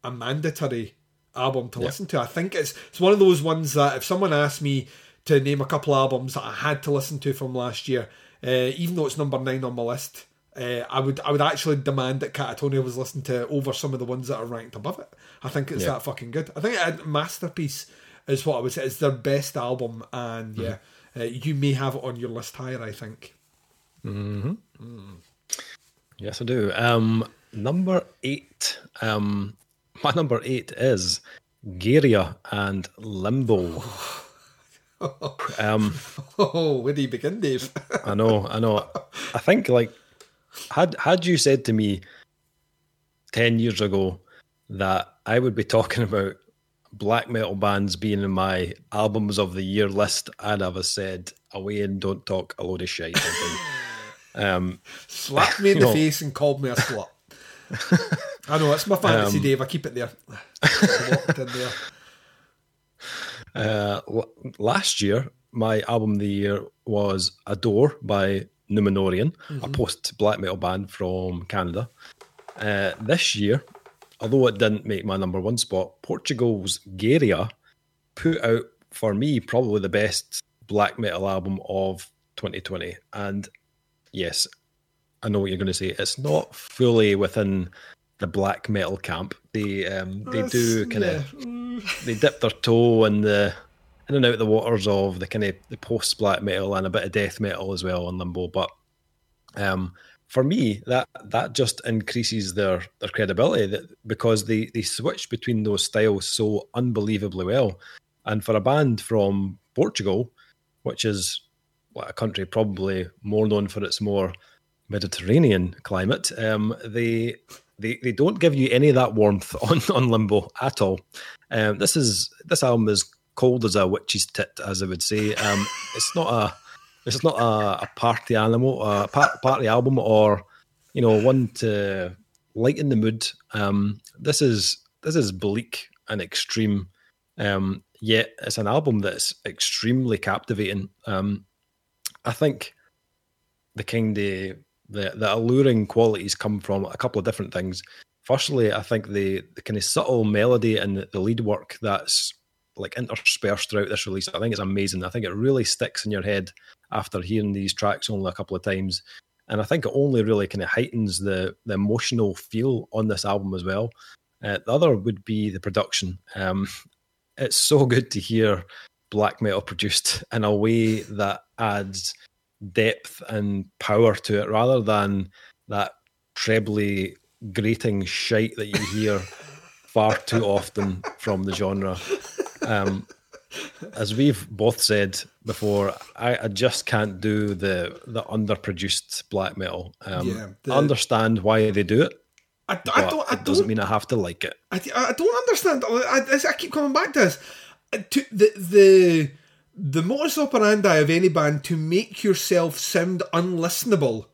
a mandatory album to yep. listen to. I think it's it's one of those ones that if someone asked me to name a couple albums that I had to listen to from last year, uh, even though it's number nine on my list, uh, I would I would actually demand that Katatonia was listened to over some of the ones that are ranked above it. I think it's yeah. that fucking good. I think it, masterpiece is what I would say. It's their best album, and mm-hmm. yeah, uh, you may have it on your list higher. I think. Mm-hmm. Mm. Yes, I do. Um, number eight. Um, my number eight is Gaerea and Limbo. um, oh, where do you begin, Dave? I know, I know. I think like had had you said to me ten years ago that I would be talking about black metal bands being in my albums of the year list, I'd have said away and don't talk a load of shit. um, Slapped me in the know. face and called me a slut. I know it's my fantasy, um, Dave. I keep it there. there. Uh, last year, my album of the year was Adore by Numenorean, mm-hmm. a post black metal band from Canada. Uh, this year, although it didn't make my number one spot, Portugal's Gaerea put out for me probably the best black metal album of 2020. And yes, I know what you're going to say. It's not fully within the black metal camp. They um, they do kind of yeah. they dip their toe in the in and out the waters of the kind of the post black metal and a bit of death metal as well on Limbo. But um, for me, that that just increases their their credibility that, because they they switch between those styles so unbelievably well. And for a band from Portugal, which is what a country probably more known for its more Mediterranean climate, um, they they they don't give you any of that warmth on on Limbo at all. Um, this is this album is cold as a witch's tit, as I would say. Um, it's not a it's not a, a party animal, a party album, or you know, one to lighten the mood. Um, this is this is bleak and extreme. Um, yet it's an album that's extremely captivating. Um, I think the kind of the, the alluring qualities come from a couple of different things. Firstly, I think the, the kind of subtle melody and the, the lead work that's like interspersed throughout this release, I think it's amazing. I think it really sticks in your head after hearing these tracks only a couple of times. And I think it only really kind of heightens the, the emotional feel on this album as well. Uh, the other would be the production. Um, it's so good to hear black metal produced in a way that adds depth and power to it rather than that trebly grating shite that you hear far too often from the genre. Um, as we've both said before, I, I, just can't do the the underproduced black metal. Um, yeah, the, I understand why they do it. I, I don't. I it doesn't mean I have to like it. I, I don't understand. I, I keep coming back to this. Uh, to the the the modus operandi of any band to make yourself sound unlistenable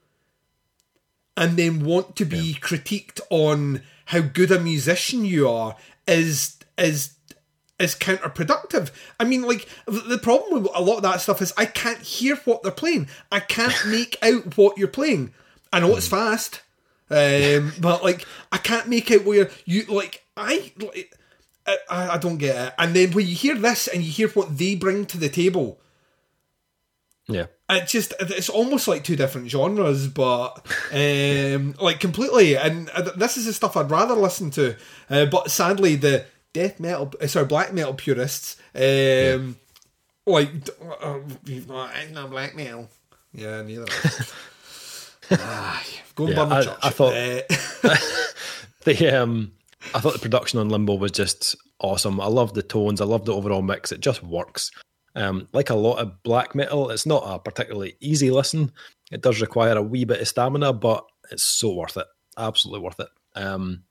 and then want to be yeah. critiqued on how good a musician you are is is is counterproductive. I mean, like the problem with a lot of that stuff is I can't hear what they're playing. I can't make out what you're playing. I know it's hmm. fast, um, but like I can't make out where you like I like I, I don't get it. And then when you hear this and you hear what they bring to the table, yeah, it just it's almost like two different genres, but um, like completely. And this is the stuff I'd rather listen to. Uh, but sadly, the death metal, uh, sorry, black metal purists, um, yeah. like uh, I'm not black metal. Yeah, neither. ah, go and yeah, burn the I, church. I thought uh, the um I thought the production on Limbo was just awesome. I love the tones. I love the overall mix. It just works. Um, like a lot of black metal, it's not a particularly easy listen. It does require a wee bit of stamina, but it's so worth it. Absolutely worth it. Um,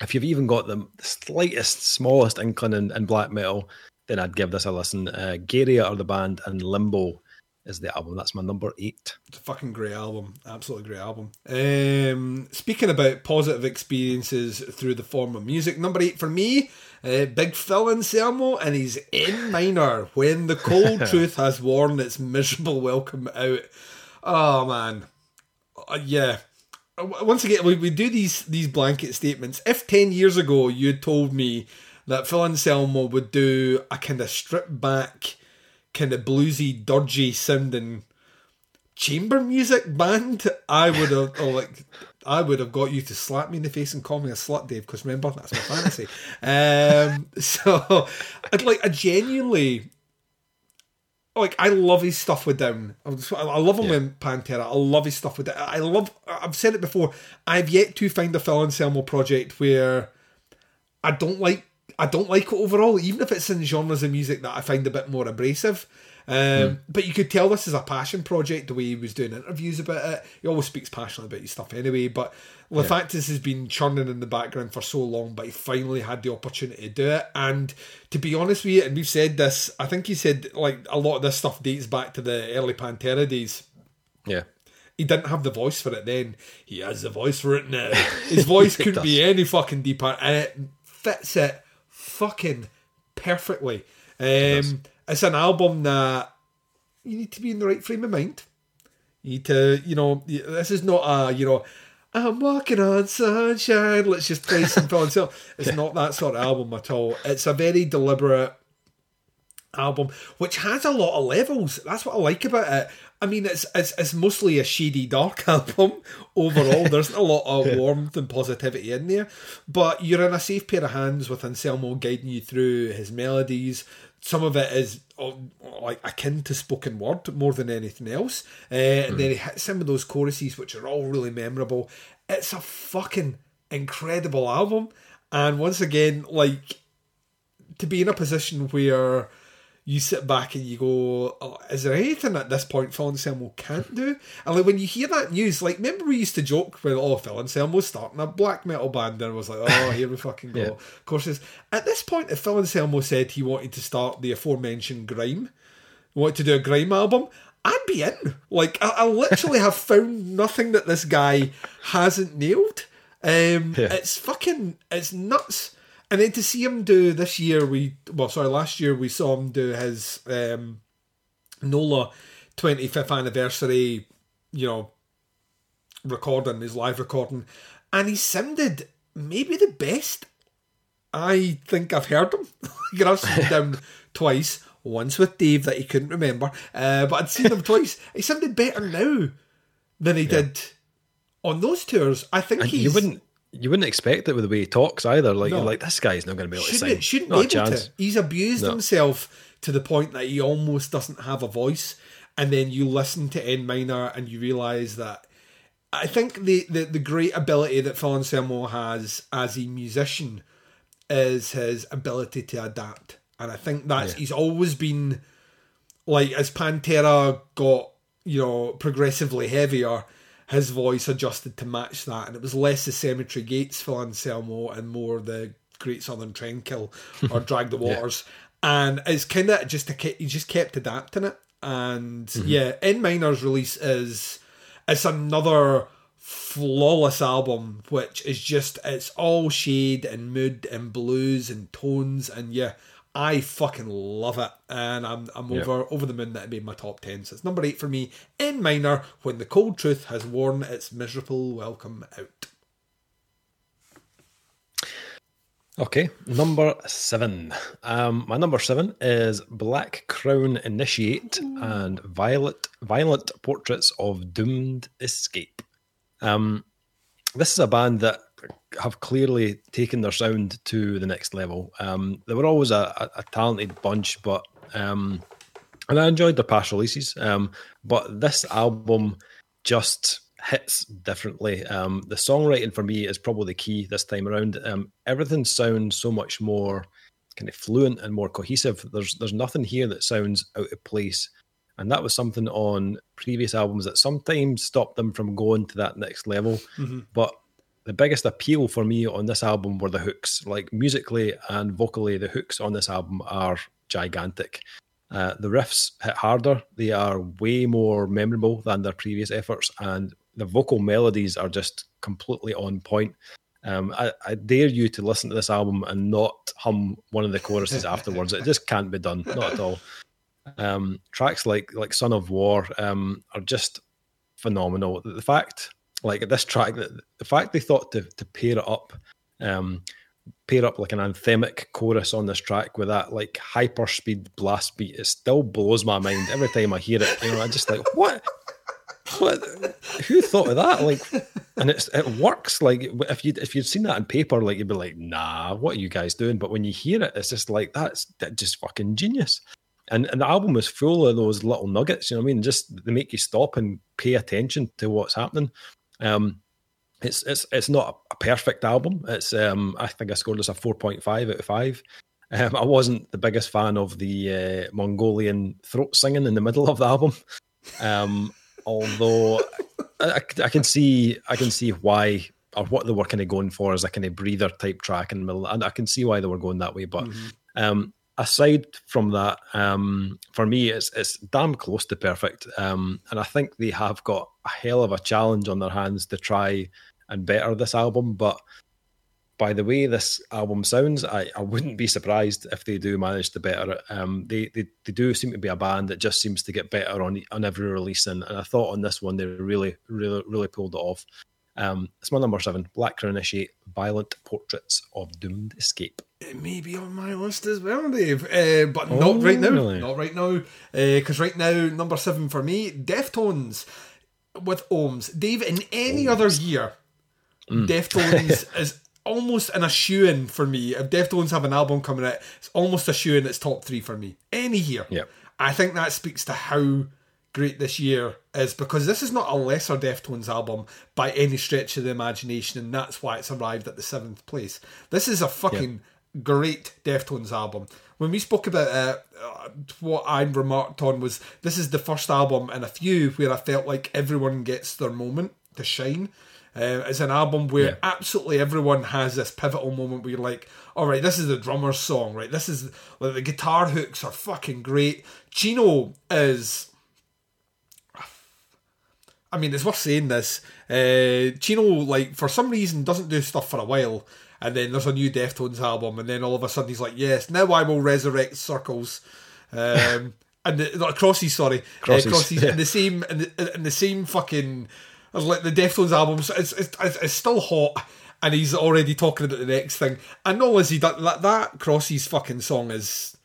if you've even got the slightest, smallest inkling in, in black metal, then I'd give this a listen. Uh, Gaerea are the band, and Limbo is the album. That's my number eight. It's a fucking great album. Absolutely great album. Um, speaking about positive experiences through the form of music, number eight for me, uh, Big Phil Anselmo and he's En Minor when the cold truth has worn its miserable welcome out. Oh man, uh, yeah. Once again, we, we do these these blanket statements. If ten years ago you had told me that Phil Anselmo would do a kind of stripped back kind of bluesy, dodgy sounding chamber music band, I would have like I would have got you to slap me in the face and call me a slut, Dave. Because remember, that's my fantasy. um, so, I'd like I genuinely like I love his stuff with Down. I love him yeah. with Pantera. I love his stuff with it. I love. I've said it before. I've yet to find a Phil Anselmo project where I don't like I don't like it overall, even if it's in genres of music that I find a bit more abrasive. Um, mm. But you could tell this is a passion project the way he was doing interviews about it. He always speaks passionately about his stuff anyway. But the yeah. fact is, he's been churning in the background for so long, but he finally had the opportunity to do it. And to be honest with you, and we've said this, I think he said like a lot of this stuff dates back to the early Pantera days. Yeah he didn't have the voice for it then. He has the voice for it now. His voice couldn't be any fucking deeper, and it fits it fucking perfectly. Um, it's an album that you need to be in the right frame of mind. You need to, you know, this is not a, you know, I'm walking on sunshine. Let's just play some fun Anselmo. It's not that sort of album at all. It's a very deliberate album, which has a lot of levels. That's what I like about it. I mean, it's it's, it's mostly a shady, dark album overall. There's a lot of warmth and positivity in there, but you're in a safe pair of hands with Anselmo guiding you through his melodies. Some of it is oh, like akin to spoken word more than anything else, uh, mm. and then he hits some of those choruses which are all really memorable. It's a fucking incredible album, and once again, like to be in a position where you sit back and you go, oh, is there anything at this point Phil Anselmo can't do? And like when you hear that news, like remember we used to joke when oh Phil Anselmo's starting a black metal band and I was like, oh here we fucking go. yeah. Of course at this point if Phil Anselmo said he wanted to start the aforementioned grime, wanted to do a grime album, I'd be in. Like, I, I literally have found nothing that this guy hasn't nailed. Um, Yeah. It's fucking, it's nuts. And then to see him do this year, we well, sorry, last year we saw him do his um, NOLA 25th anniversary, you know, recording, his live recording, and he sounded maybe the best I think I've heard him. I've seen him twice, once with Dave that he couldn't remember, uh, but I'd seen him twice. He sounded better now than he did on those tours. I think he's you wouldn't you wouldn't expect it with the way he talks either. Like No. you're like this guy's not going to be able to shouldn't sing. it, shouldn't not be able chance. to. He's abused No. himself to the point that he almost doesn't have a voice. And then you listen to En Minor and you realise that I think the, the, the great ability that Phil Anselmo has as a musician is his ability to adapt. And I think that's he's always been like as Pantera got, you know, progressively heavier, his voice adjusted to match that. And it was less the Cemetery Gates Phil Anselmo and more the Great Southern Trendkill or Drag the Waters. And it's kind of just a he just kept adapting it. And mhm. yeah, En Minor's release is it's another flawless album, which is just it's all shade and mood and blues and tones and yeah, I fucking love it, and I'm I'm Yeah. over over the moon that it made my top ten. So it's number eight for me En Minor when the cold truth has worn its miserable welcome out. Okay, number seven. Um, my number seven is Black Crown Initiate and Violet Violent Portraits of Doomed Escape. Um, this is a band that have clearly taken their sound to the next level. Um, they were always a, a, a talented bunch, but um, and I enjoyed their past releases. Um, but this album just hits differently. Um, the songwriting for me is probably the key this time around. Um, everything sounds so much more kind of fluent and more cohesive. There's there's nothing here that sounds out of place, and that was something on previous albums that sometimes stopped them from going to that next level. But the biggest appeal for me on this album were the hooks. Like musically and vocally, the hooks on this album are gigantic. Uh, the riffs hit harder. They are way more memorable than their previous efforts, and the vocal melodies are just completely on point. Um, I, I dare you to listen to this album and not hum one of the choruses afterwards. It just can't be done, not at all. Um, tracks like like "Son of War" um, are just phenomenal. The fact, like this track, that the fact they thought to to pair it up, um, pair up like an anthemic chorus on this track with that like hyper speed blast beat, it still blows my mind every time I hear it. You know, I just like what. What? Who thought of that? Like, and it's it works. Like, if you if you'd seen that on paper, like you'd be like, "Nah, what are you guys doing?" But when you hear it, it's just like that's that just fucking genius. And and the album is full of those little nuggets. You know what I mean? Just they make you stop and pay attention to what's happening. Um, it's it's it's not a perfect album. It's um I think I scored this a four point five out of five. Um, I wasn't the biggest fan of the uh, Mongolian throat singing in the middle of the album. Um, although I, I can see I can see why or what they were kind of going for as a kind of breather type track in the middle, and I can see why they were going that way. But um, aside from that, um, for me, it's it's damn close to perfect, um, and I think they have got a hell of a challenge on their hands to try and better this album. But by the way this album sounds, I, I wouldn't be surprised if they do manage to better it. Um, they, they they do seem to be a band that just seems to get better on on every release, and, and I thought on this one they really really really pulled it off. Um, it's my number seven, Black Crown Initiate, Violent Portraits of Doomed Escape. It may be on my list as well, Dave, uh, but Oh, not right now. really? Not right now, because right now, number seven for me, Deftones with Ohms. Dave, in any other year, Mm. Deftones is almost an shoe in for me. If Deftones have an album coming out, it's almost a shoe in. It's top three for me any year. Yep. I think that speaks to how great this year is because this is not a lesser Deftones album by any stretch of the imagination, and that's why it's arrived at the seventh place. This is a fucking great Deftones album. When we spoke about it, uh, what I remarked on was this is the first album in a few where I felt like everyone gets their moment to shine. Uh, it's an album where Yeah. absolutely everyone has this pivotal moment where you're like, all right, this is the drummer's song, right? This is like the guitar hooks are fucking great. Chino is I mean, it's worth saying this. Uh, Chino, like, for some reason, doesn't do stuff for a while, and then there's a new Deftones album, and then all of a sudden he's like, "Yes, now I will resurrect Circles." Um, and the, not Crosses, sorry, Crosses, uh, Crosses, yeah. in the same, in the, in the same fucking, like the Deftones album. so It's, it's, it's, still hot, and he's already talking about the next thing. And not only has he done that, that Crosses fucking song is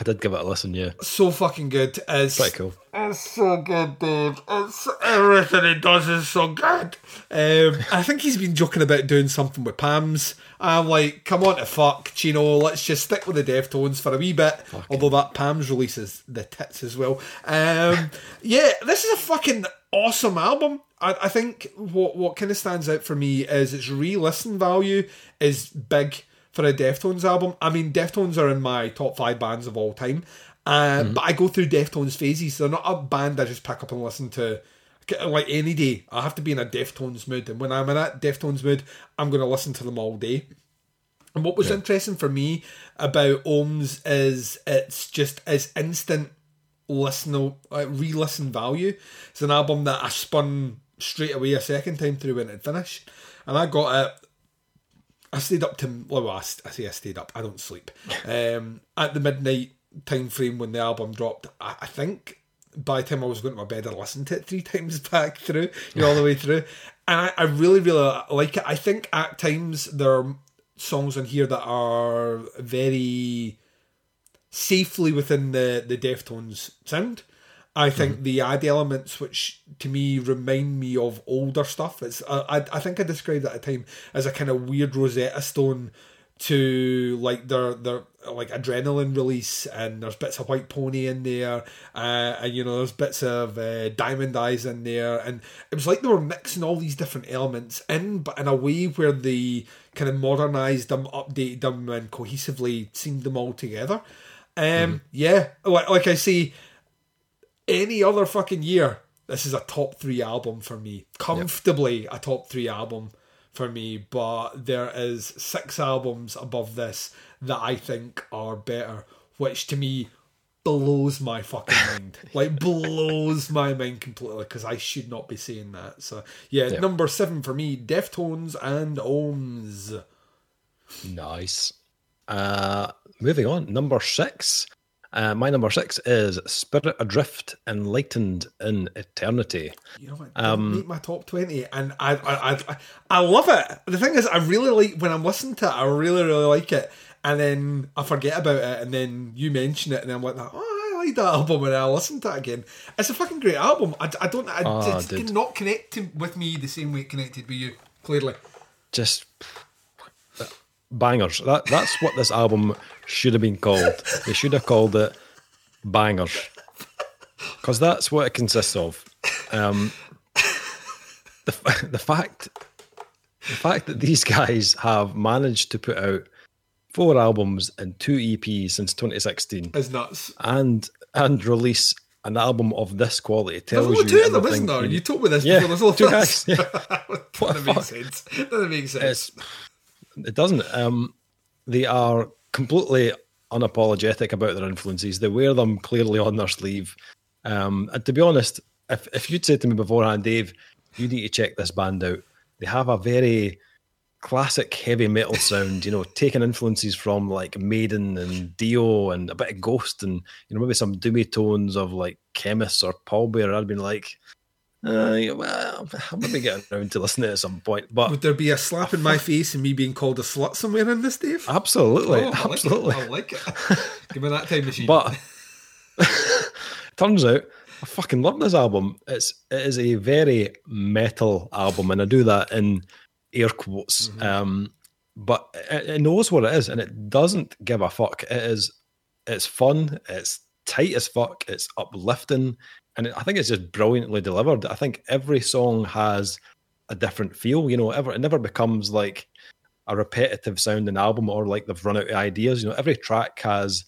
I did give it a listen. Yeah, so fucking good. It's pretty cool. It's so good, Dave. It's everything he does is so good. Um, I think he's been joking about doing something with Palms. I'm like, come on to fuck, Chino. Let's just stick with the Deftones for a wee bit. Although that Palms releases the tits as well. Um, yeah, this is a fucking awesome album. I, I think what what kind of stands out for me is its re-listen value is big for a Deftones album. I mean, Deftones are in my top five bands of all time. Uh, But I go through Deftones phases. They're not a band I just pick up and listen to like any day. I have to be in a Deftones mood, and when I'm in that Deftones mood, I'm going to listen to them all day. And what was interesting for me about Ohms is it's just as instant listen, uh, re-listen value. It's an album that I spun straight away a second time through when it finished, and I got it. I stayed up to well, I, I say I stayed up. I don't sleep. Um, at the midnight time frame when the album dropped, I, I think by the time I was going to my bed, I listened to it three times back through, you know, all the way through, and I, I really, really like it. I think at times there are songs on here that are very safely within the the Deftones sound. I think the add elements, which to me remind me of older stuff, it's I, I I think I described at a time as a kind of weird Rosetta Stone to like their their like adrenaline release, and there's bits of White Pony in there, uh, and you know there's bits of uh, Diamond Eyes in there, and it was like they were mixing all these different elements in, but in a way where they kind of modernized them, updated them, and cohesively seamed them all together. Um, yeah, like like I say any other fucking year, this is a top three album for me. Comfortably a top three album for me. But there is six albums above this that I think are better, which to me blows my fucking mind. like blows my mind completely because I should not be saying that. So yeah, Yeah. number seven for me, Deftones and Ohms. Nice. Uh, moving on, number six. Uh, my number six is Spirit Adrift, Enlightened in Eternity. You know what? Um, make my top twenty, and I, I, I, I love it. The thing is, I really like when I'm listening to it. I really, really like it, and then I forget about it, and then you mention it, and I'm like, oh, I like that album, and I listen to it again. It's a fucking great album. I, I don't, I, Oh, it dude. did not connect to, with me the same way it connected with you. Clearly, Just bangers. That that's what this album should have been called. They should have called it bangers, because that's what it consists of. Um, the the fact the fact that these guys have managed to put out four albums and two EPs since 2016 is nuts. and and release an album of this quality There's tells only you two of them, isn't there? you You told me this Yeah, before. There's only two guys, Doesn't make sense. Doesn't make sense. It's, it doesn't. Um, they are completely unapologetic about their influences. They wear them clearly on their sleeve. Um, and to be honest, if if you'd said to me beforehand, Dave, you need to check this band out. They have a very classic heavy metal sound, you know, taking influences from like Maiden and Dio and a bit of Ghost and you know maybe some doomy tones of like Khemmis or Pallbearer. I'd been like, uh, yeah, well, I'll maybe get around to listening at some point. But Would there be a slap in my face and me being called a slut somewhere in this, Dave? absolutely, Oh, I like it. absolutely. I like it. Give me that time machine. But turns out I fucking love this album. It's it is a very metal album, and I do that in air quotes. Um, but it, it knows what it is, and it doesn't give a fuck. It is it's fun. It's tight as fuck. It's uplifting, and I think it's just brilliantly delivered. I think every song has a different feel. You know, ever it never becomes like a repetitive sounding album or like they've run out of ideas. You know, every track has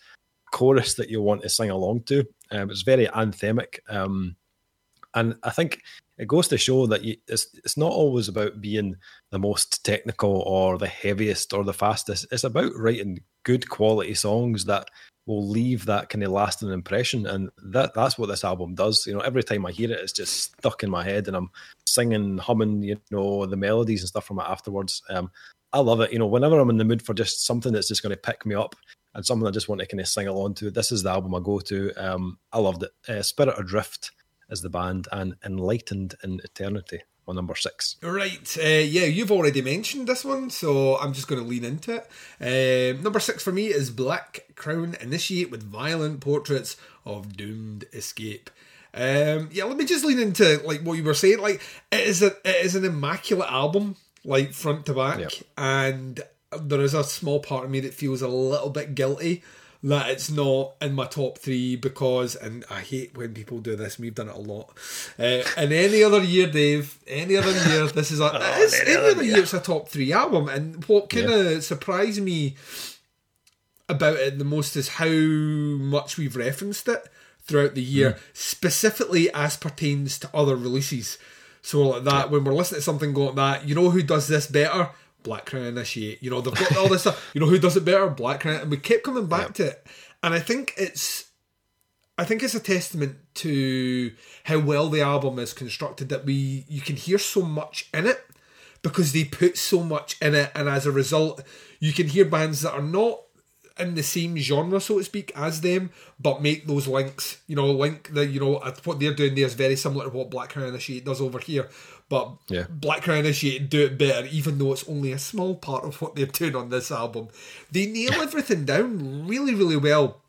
chorus that you want to sing along to. Um, it's very anthemic. Um, and I think it goes to show that you, it's it's not always about being the most technical or the heaviest or the fastest. It's about writing good quality songs that will leave that kind of lasting impression, and that that's what this album does. You know, every time I hear it, it's just stuck in my head, and I'm singing, humming, you know, the melodies and stuff from it afterwards. Um, I love it. You know, whenever I'm in the mood for just something that's just going to pick me up and something I just want to kind of sing along to, this is the album I go to. Um, I loved it. Uh, Spirit Adrift is the band, and Enlightened in Eternity on number six. Right, uh, yeah, you've already mentioned this one, so I'm just going to lean into it. Uh, number six for me is Black Crown Initiate with violent portraits of doomed escape. Um, yeah, let me just lean into like what you were saying. Like, it is a it is an immaculate album, like front to back, yep. and there is a small part of me that feels a little bit guilty that it's not in my top three because, and I hate when people do this. We've done it a lot. Uh, and any other year, Dave, any other year, this is a oh, it's, any, other year, it's a top three album. And what kind of yeah. surprised me about it the most is how much we've referenced it throughout the year, mm. specifically as pertains to other releases. So like that, yeah. when we're listening to something like that, you know who does this better? Black Crown Initiate. You know, they've got all this stuff. You know who does it better? Black Crown. And we kept coming back yep. to it. And I think it's I think it's a testament to how well the album is constructed that we you can hear so much in it because they put so much in it and as a result you can hear bands that are not in the same genre, so to speak, as them, but make those links. You know, link the you know what they're doing there is very similar to what Black Crown Initiate does over here. But yeah. Black Crown Initiate do it better, even though it's only a small part of what they're doing on this album. They nail everything down really, really well.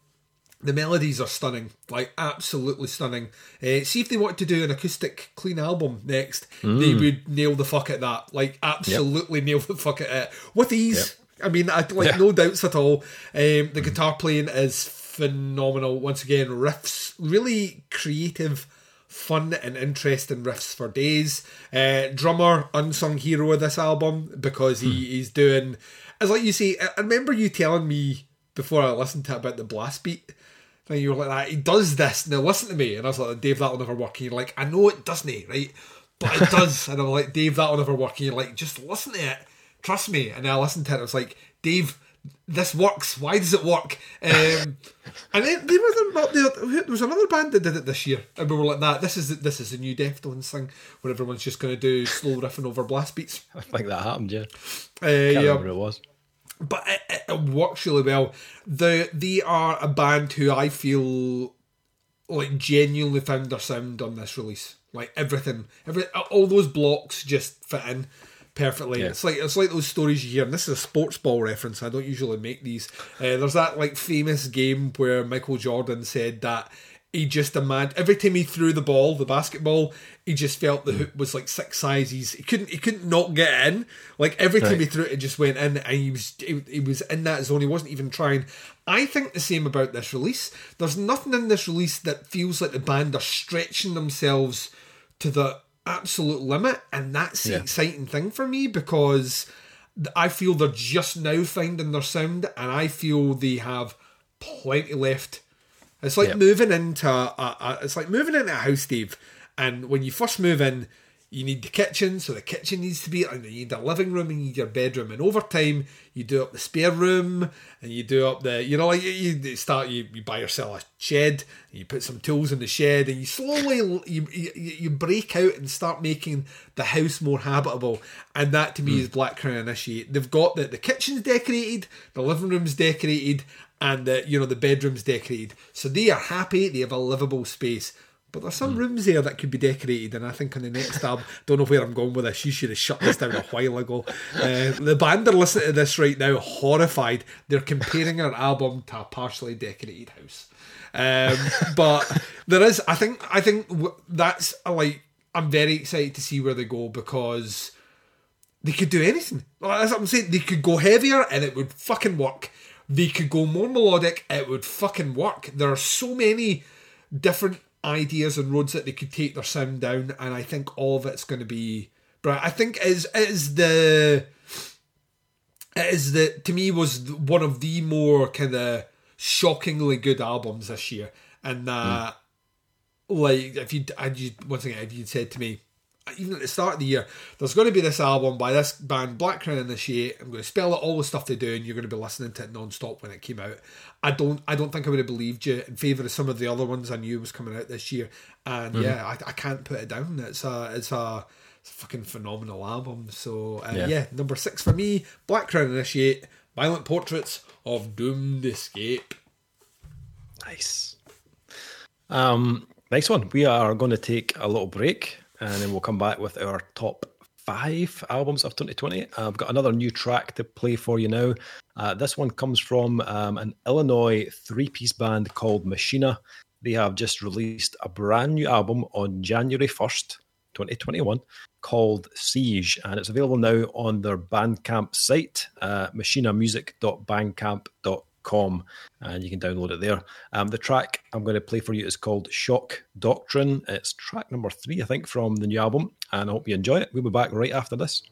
The melodies are stunning, like absolutely stunning. Uh, see if they wanted to do an acoustic clean album next, mm. they would nail the fuck at that. Like absolutely yep. nail the fuck at it with ease. Yep I mean, I like yeah. no doubts at all. Um, the guitar playing is phenomenal. Once again, riffs really creative, fun and interesting riffs for days. Uh, drummer unsung hero of this album because he, hmm. he's doing as like you say. I remember you telling me before I listened to it about the blast beat. And you were like, he does this. Now listen to me. And I was like, Dave, that'll never work. And you're like, I know it doesn't, right? But it does. and I'm like, Dave, that'll never work. And you're like, just listen to it trust me. And I listened to it. I was like, Dave, this works. Why does it work? Um, and then there was, there was another band that did it this year, and we were like, "That this is this is a new Deftones thing, where everyone's just going to do slow riffing over blast beats." I think that happened, yeah. Uh, Can't yeah. remember it was, but it, it, it works really well. The they are a band who I feel like genuinely found their sound on this release. Like everything, every all those blocks just fit in perfectly. Yeah. It's like it's like those stories you hear. And this is a sports ball reference. I don't usually make these. Uh, there's that like famous game where Michael Jordan said that he just imagined every time he threw the ball, the basketball, he just felt the mm. hoop was like six sizes. He couldn't he couldn't not get in. Like every time right. he threw it, it just went in, and he was he, he was in that zone. He wasn't even trying. I think the same about this release. There's nothing in this release that feels like the band are stretching themselves to the absolute limit, and that's the yeah. exciting thing for me because I feel they're just now finding their sound, and I feel they have plenty left. It's like moving into a, a, it's like moving into a house, Steve. And when you first move in, you need the kitchen, so the kitchen needs to be, and you need a living room, and you need your bedroom. And over time, you do up the spare room, and you do up the, you know, like you start, you, you buy yourself a shed, and you put some tools in the shed, and you slowly, you, you, you break out and start making the house more habitable. And that to me mm. is Black Crown Initiate. They've got the, the kitchen's decorated, the living room's decorated, and the, you know, the bedroom's decorated. So they are happy, they have a livable space. But there's some mm. rooms there that could be decorated, and I think on the next album, don't know where I'm going with this. You should have shut this down a while ago. Uh, the band are listening to this right now, horrified. They're comparing our album to a partially decorated house. Um, but there is, I think, I think that's like I'm very excited to see where they go because they could do anything. As I'm saying, they could go heavier and it would fucking work. They could go more melodic, it would fucking work. There are so many different ideas and roads that they could take their sound down, and I think all of it's going to be. But I think is is the it is the to me was one of the more kind of shockingly good albums this year, and that mm. like if you, you once again if you'd said to me even at the start of the year, there's going to be this album by this band, Black Crown Initiate. I'm going to spell out all the stuff they do, and you're going to be listening to it non-stop when it came out. I don't, I don't think I would have believed you in favour of some of the other ones I knew was coming out this year. And mm-hmm. yeah, I, I can't put it down. It's a, it's a, it's a fucking phenomenal album. So uh, yeah. yeah, number six for me, Black Crown Initiate, Violent Portraits of Doomed Escape. Nice. Um, next one. We are going to take a little break and then we'll come back with our top five albums of 2020. I've got another new track to play for you now. Uh, this one comes from um, an Illinois three piece band called Machina. They have just released a brand new album on January 1st, 2021, called Siege, and it's available now on their Bandcamp site, uh, machinamusic.bandcamp.com com, and you can download it there. Um, the track I'm going to play for you is called Shock Doctrine. It's track number three, I think, from the new album, and I hope you enjoy it. We'll be back right after this.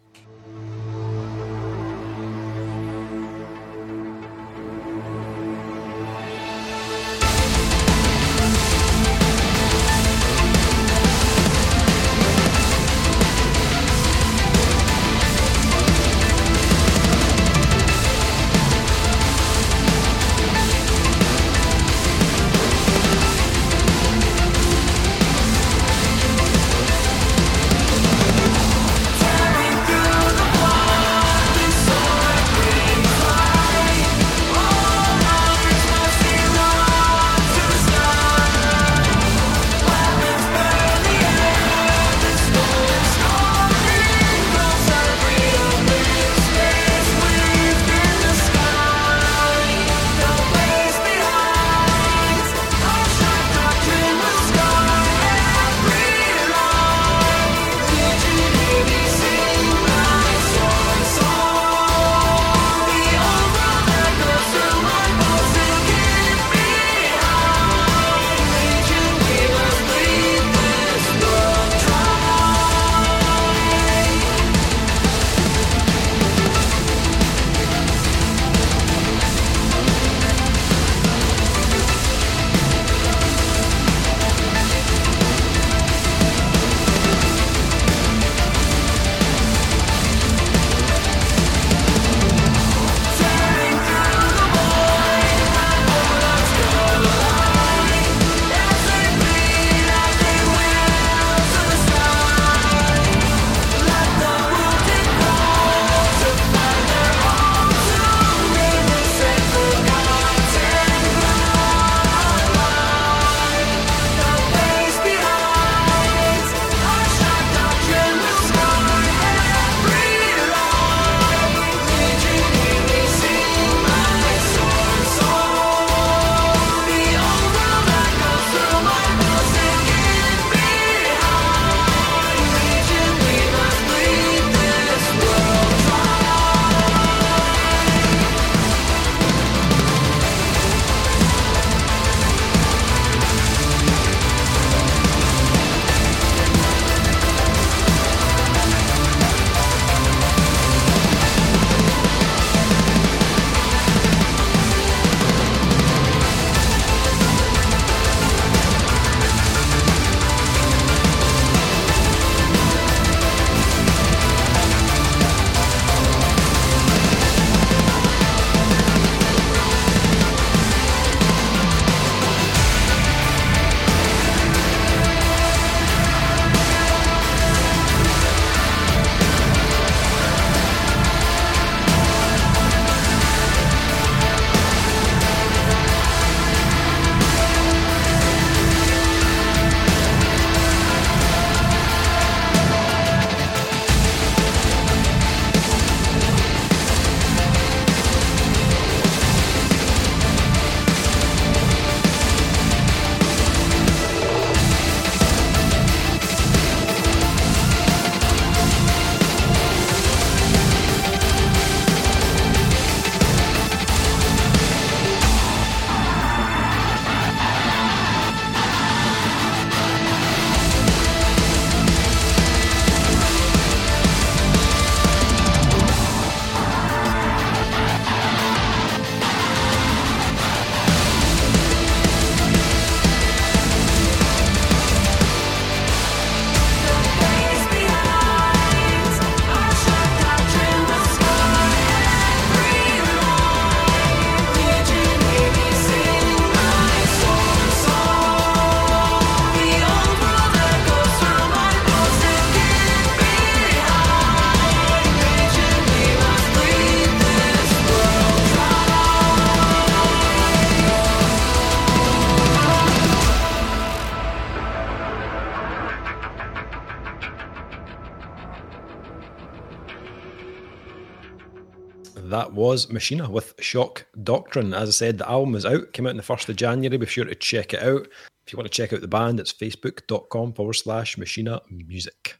Was Machina with Shock Doctrine. As I said, the album is out, came out on the 1st of January. Be sure to check it out. If you want to check out the band, it's facebook.com forward slash Machina Music.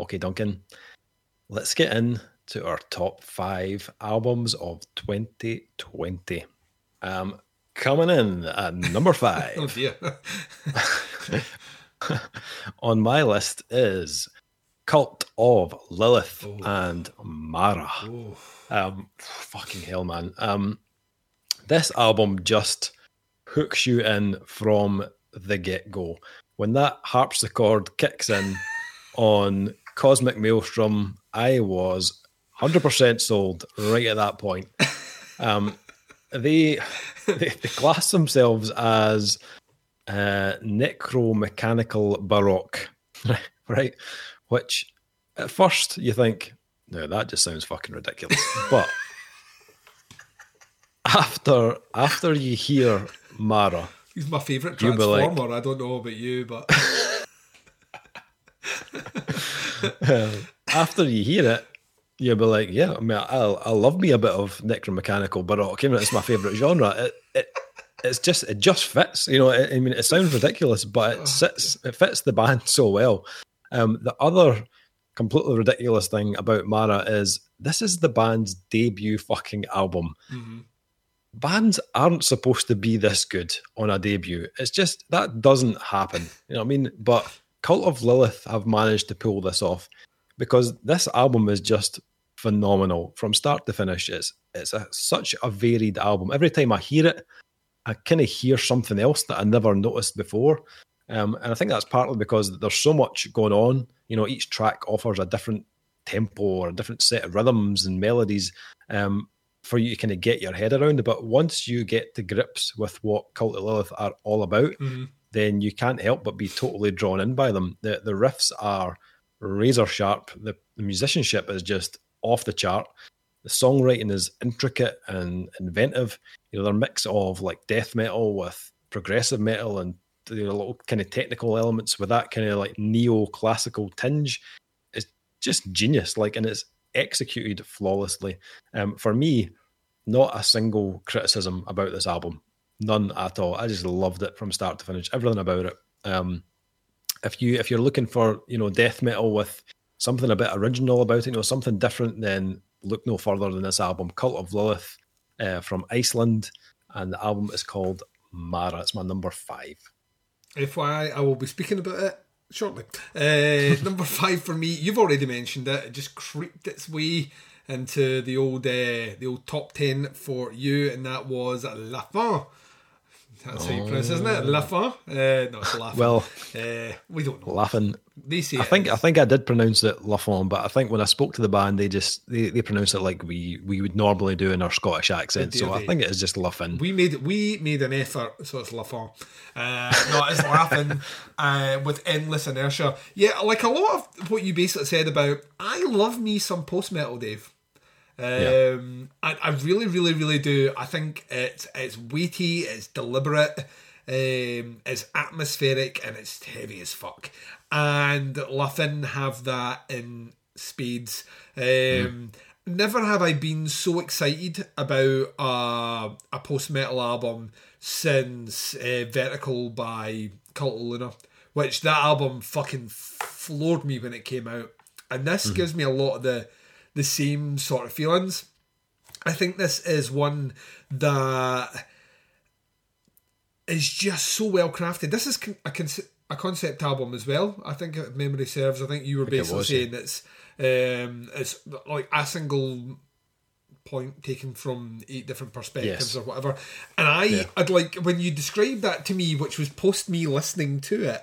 Okay, Duncan, let's get in to our top five albums of 2020. Um, coming in at number five. oh on my list is Cult of Lilith Oh. and Mara. Oh. Um, fucking hell, man. Um, this album just hooks you in from the get go. When that harpsichord kicks in on Cosmic Maelstrom, I was 100% sold right at that point. Um, they, they, they class themselves as uh, necro-mechanical baroque, right? Which at first you think, no, that just sounds fucking ridiculous. but after after you hear Mara, He's my favourite You'll like- transformer. I don't know about you, but uh, after you hear it, you'll be like, yeah, I mean, I, I love me a bit of necromechanical baroque. You know, it's my favorite genre. It, it, it's just, it just fits. You know, I, I mean, it sounds ridiculous, but it oh, sits, it fits the band so well. Um, the other completely ridiculous thing about Mara is this is the band's debut fucking album. Mhm. Bands aren't supposed to be this good on a debut. It's just that doesn't happen. You know what I mean? But Cult of Lilith have managed to pull this off because this album is just phenomenal from start to finish. It's it's a, such a varied album. Every time I hear it, I kind of hear something else that I never noticed before. Um, and I think that's partly because there's so much going on. You know, each track offers a different tempo or a different set of rhythms and melodies um, for you to kind of get your head around. But once you get to grips with what Cult of Lilith are all about, Mhm. then you can't help but be totally drawn in by them. The the riffs are razor sharp. The, the musicianship is just off the chart. The songwriting is intricate and inventive. You know, they're a mix of like death metal with progressive metal and know, little kind of technical elements with that kind of like neoclassical tinge. is just genius. Like, and it's executed flawlessly. Um, for me, not a single criticism about this album. None at all. I just loved it from start to finish. Everything about it. Um, if you if you're looking for you know death metal with something a bit original about it, you know something different, then look no further than this album, Cult of Lilith uh, from Iceland, and the album is called Mara. It's my number five. FYI, I will be speaking about it shortly. Uh, number five for me, you've already mentioned it. It just creeped its way into the old uh, the old top ten for you, and that was La Fin. That's how you pronounce it, isn't it? La Fin? Uh, no, it's La Fin. Well, uh, we don't know. laughing. They say I think is. I think I did pronounce it Lafon, but I think when I spoke to the band, they just they, they pronounce it like we we would normally do in our Scottish accent. So I think it is just Lafin. We made we made an effort, so it's La Fin. Uh, no, it's laughing uh, with endless inertia. Yeah, like a lot of what you basically said about. I love me some post metal, Dave. Um, I, I really, really, really do. I think it's it's weighty, it's deliberate, um, it's atmospheric, and it's heavy as fuck. And La Fin have that in spades. Um, Never have I been so excited about uh, a post metal album since uh, Vertikal by Cult of Luna, which that album fucking floored me when it came out. And this gives me a lot of the the same sort of feelings. I think this is one that is just so well crafted. This is a, con- a concept album as well. I think if memory serves. I think you were it basically was, yeah. saying it's um, it's like a single point taken from eight different perspectives Yes. or whatever. And I, I'd like when you described that to me, which was post me listening to it.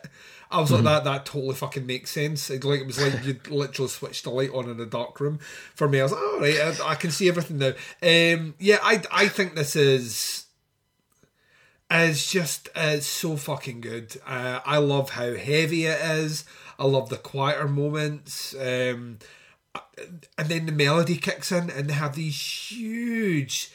I was Mm-hmm. like, that that totally fucking makes sense. It, like it was like you literally switched the light on in a dark room. For me, I was like, all right, I, I can see everything now. Um, yeah, I I think this is is just uh, so fucking good. Uh, I love how heavy it is. I love the quieter moments. Um, and then the melody kicks in, and they have these huge,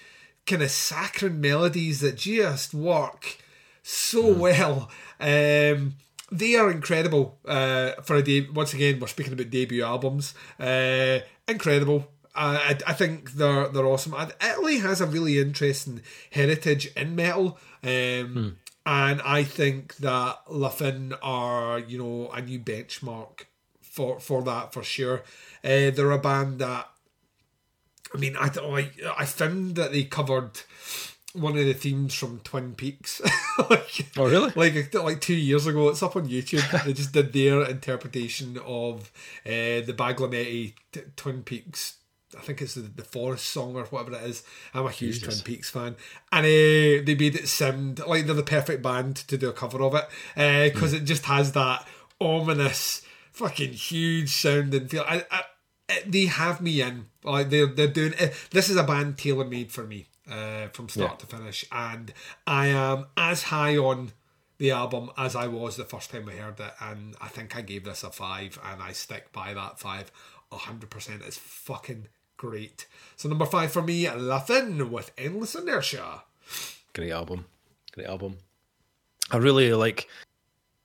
kind of saccharine melodies that just work so well. Um, they are incredible uh, for a day. Once again, we're speaking about debut albums. Uh, incredible. I, I think they're they're awesome. And Italy has a really interesting heritage in metal, um, and I think that La Fin are you know a new benchmark for for that for sure. Uh, they're a band that I mean I I I found that they covered one of the themes from Twin Peaks. like, Oh, really? Like like two years ago, it's up on YouTube. they just did their interpretation of uh, the Badalamenti t- Twin Peaks. I think it's the, the Forest song or whatever it is. I'm a huge Jesus. Twin Peaks fan, and uh, they made it sound like they're the perfect band to do a cover of it because it just has that ominous, fucking huge sounding feel. I, I, it- they have me in. Like they're they're doing. It. This is a band tailor made for me uh, from start to finish, and I am as high on the album as I was the first time I heard it, and I think I gave this a five, and I stick by that five hundred percent. It's fucking great. So number five for me, La Fin with Endless Inertia. Great album. Great album. I really like.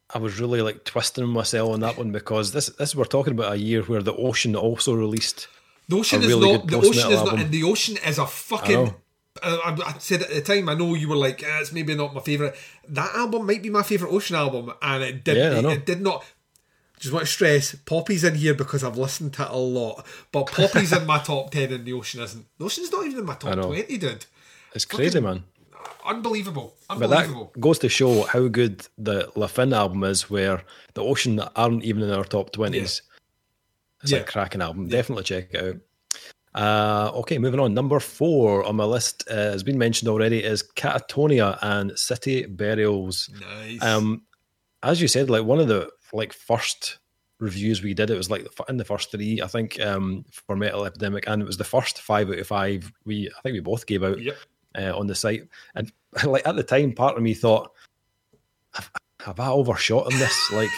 I was really like twisting myself on that one because this this we're talking about a year where the Ocean also released. The ocean is really not. The ocean is not. And the ocean is a fucking. Uh, I, I said at the time, I know you were like, eh, it's maybe not my favorite. That album might be my favorite Ocean album, and it did. Yeah, it, it did not. Just want to stress, Poppy's in here because I've listened to it a lot, but Poppy's in my top ten, and the Ocean isn't. The Ocean's not even in my top twenty, dude. It's crazy, man. Unbelievable, But unbelievable. that goes to show how good the La Fin album is, where the Ocean aren't even in our top twenties. It's Yeah. a cracking album. Definitely check it out. Uh, okay, moving on. Number four on my list uh, has been mentioned already is Katatonia and City Burials. nice. Um, as you said, like one of the like first reviews we did, it was like in the first three, I think, um, for Metal Epidemic, and it was the first five out of five we I think we both gave out yep. uh, on the site. And like at the time, part of me thought, have, have I overshot on this? Like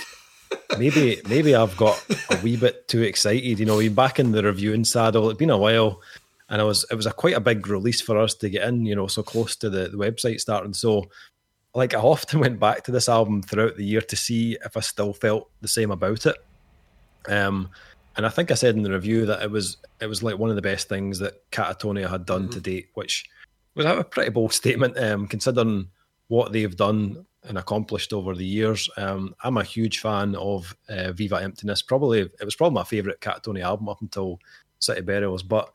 maybe maybe I've got a wee bit too excited. You know, you're back in the reviewing saddle. It's been a while, and I was it was a quite a big release for us to get in. You know, so close to the, the website starting. So like I often went back to this album throughout the year to see if I still felt the same about it. Um, and I think I said in the review that it was it was like one of the best things that Katatonia had done to date, which was a pretty bold statement um, considering what they've done and accomplished over the years. Um, I'm a huge fan of uh, Viva Emptiness. Probably it was probably my favourite Katatonia album up until City Burials. But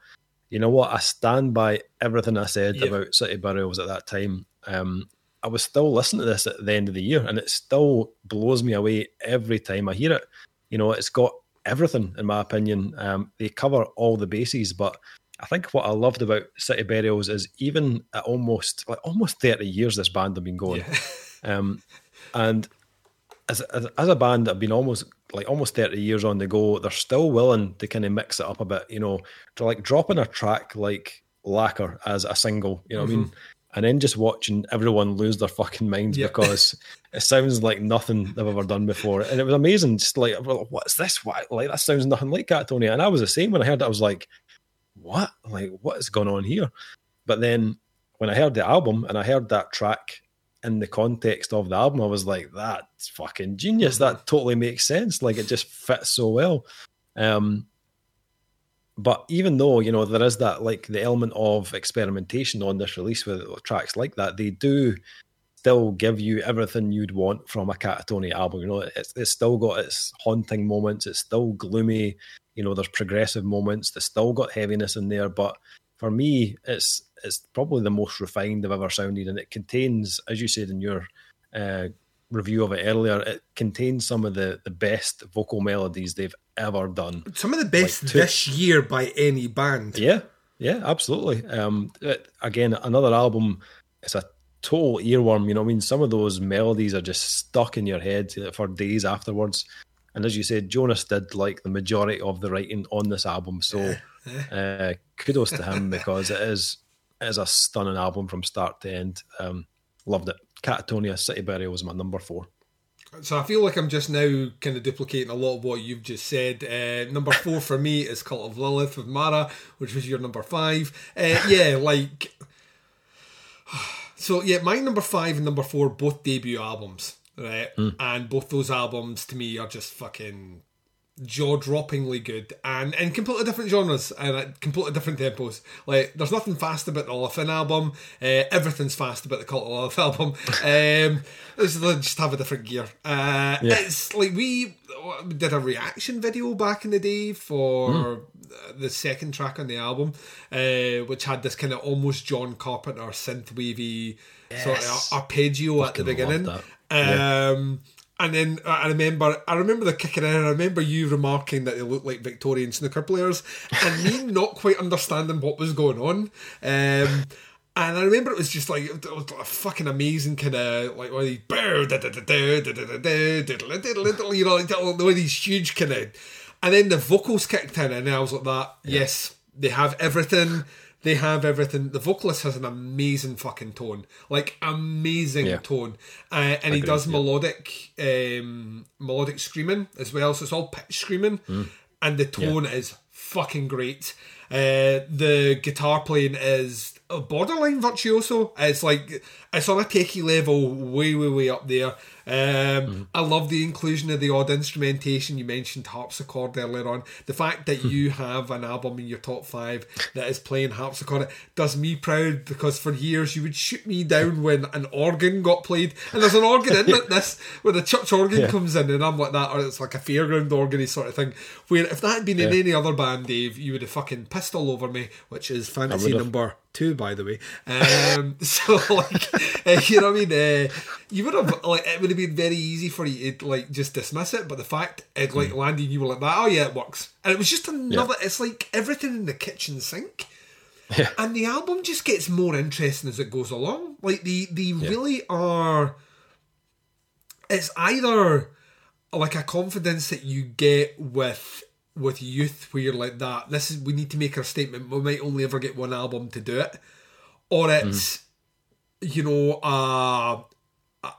you know what? I stand by everything I said about City Burials at that time. Um, I was still listening to this at the end of the year, and it still blows me away every time I hear it. You know, it's got everything, in my opinion. Um, they cover all the bases, but I think what I loved about City Burials is even at almost like almost thirty years this band have been going, Yeah. um, and as, as as a band that have been almost like almost thirty years on the go, they're still willing to kind of mix it up a bit. You know, to like dropping a track like Lacquer as a single. You know what I mean? And then just watching everyone lose their fucking minds because it sounds like nothing they've ever done before, and it was amazing. Just like, what's this? What like that sounds nothing like Katatonia. And I was the same when I heard it. I was like, what? Like, what is going on here? But then when I heard the album and I heard that track in the context of the album, I was like, that's fucking genius. That totally makes sense. Like it just fits so well. Um, but even though you know there is that like the element of experimentation on this release with tracks like that, they do still give you everything you'd want from a Katatonia album. You know, it's, it's still got its haunting moments. It's still gloomy. You know, there's progressive moments. There's still got heaviness in there. But for me, it's it's probably the most refined I've ever sounded, and it contains, as you said in your uh, review of it earlier, it contains some of the the best vocal melodies they've ever done. Some of the best Like this year by any band. Yeah, yeah, absolutely. Um, it- again, another album. It's a total earworm. You know, what I mean, some of those melodies are just stuck in your head for days afterwards. And as you said, Jonas did like the majority of the writing on this album. So, uh, kudos to him because it is is a stunning album from start to end. Um, loved it. Katatonia City Burial was my number four. So I feel like I'm just now kind of duplicating a lot of what you've just said. Uh, number four for me is Cult of Lilith with Mara, which was your number five. Uh, yeah, like. So yeah, my number five and number four both debut albums, right? And both those albums to me are just fucking jaw-droppingly good and in completely different genres and at completely different tempos. Like there's nothing fast about the Olafin album. Uh, everything's fast about the Cult of Lilith album. Um, they just have a different gear. Uh, yeah. it's like we did a reaction video back in the day for mm. the second track on the album uh, which had this kind of almost John Carpenter synth wavy yes. sort of arpeggio Fucking at the beginning. um, yeah and then I remember, I remember the kicking in. I remember you remarking that they looked like Victorian snooker players, and me not quite understanding what was going on. Um, and I remember it was just like it was a fucking amazing kind of like one of these you know, like one of these huge kind of, and then the vocals kicked in, and I was like, that yes, they have everything they have everything. The vocalist has an amazing fucking tone, like amazing yeah. tone, uh, and he does yeah. melodic, um, melodic screaming as well. So it's all pitch screaming, mm. and the tone yeah. is fucking great. Uh, the guitar playing is borderline virtuoso. It's like it's on a techie level, way, way, way up there. Um, mm. I love the inclusion of the odd instrumentation. You mentioned harpsichord earlier on. The fact that you have an album in your top five that is playing harpsichord does me proud because for years you would shoot me down when an organ got played. And there's an organ in like this where the church organ yeah. comes in, and I'm like that, or it's like a fairground organ sort of thing. Where if that had been yeah. in any other band, Dave, you would have fucking pissed all over me, which is fantasy number two, by the way. Um, so like, uh, you know what I mean? Uh, you would have like it would have been very easy for you to like just dismiss it, but the fact it like mm. landed, you were like that. Oh yeah, it works, and it was just another. Yeah. It's like everything in the kitchen sink. Yeah. And the album just gets more interesting as it goes along. Like the the yeah. really are. It's either like a confidence that you get with with youth where you're like that this is we need to make our statement. We might only ever get one album to do it. Or it's mm. you know a,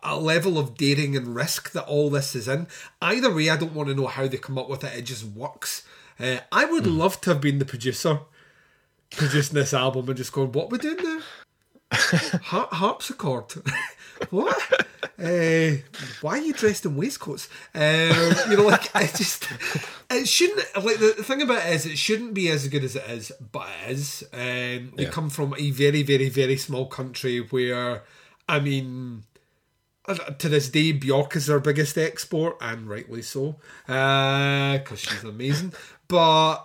a level of daring and risk that all this is in. Either way i don't want to know how they come up with it. It just works. Uh, i would mm. love to have been the producer producing this album and just going what we doing now? Har- harpsichord what? Uh, why are you dressed in waistcoats? Um, you know, like I just it shouldn't. Like the, thing about it is, it shouldn't be as good as it is, but it is. Um, they yeah. come from a very, very, very small country where, I mean, uh, to this day, Bjork is their biggest export, and rightly so, because uh, she's amazing. But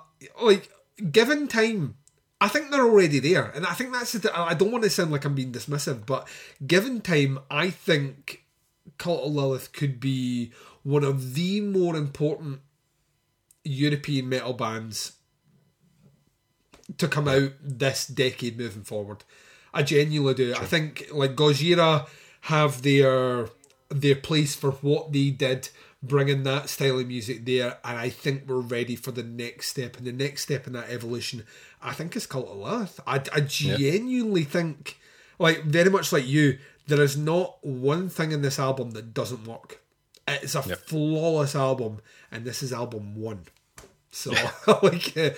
like, given time, I think they're already there, and I think that's. The, I don't want to sound like I'm being dismissive, but given time, I think Cult of Lilith could be one of the more important European metal bands to come out this decade moving forward. I genuinely do. Sure. I think like Gojira have their their place for what they did bringing that style of music there, and I think we're ready for the next step. And the next step in that evolution, I think, it's Cult of Lilith. I, I genuinely think, like very much like you, there is not one thing in this album that doesn't work. It's a yep. flawless album, and this is album one. So, like, uh,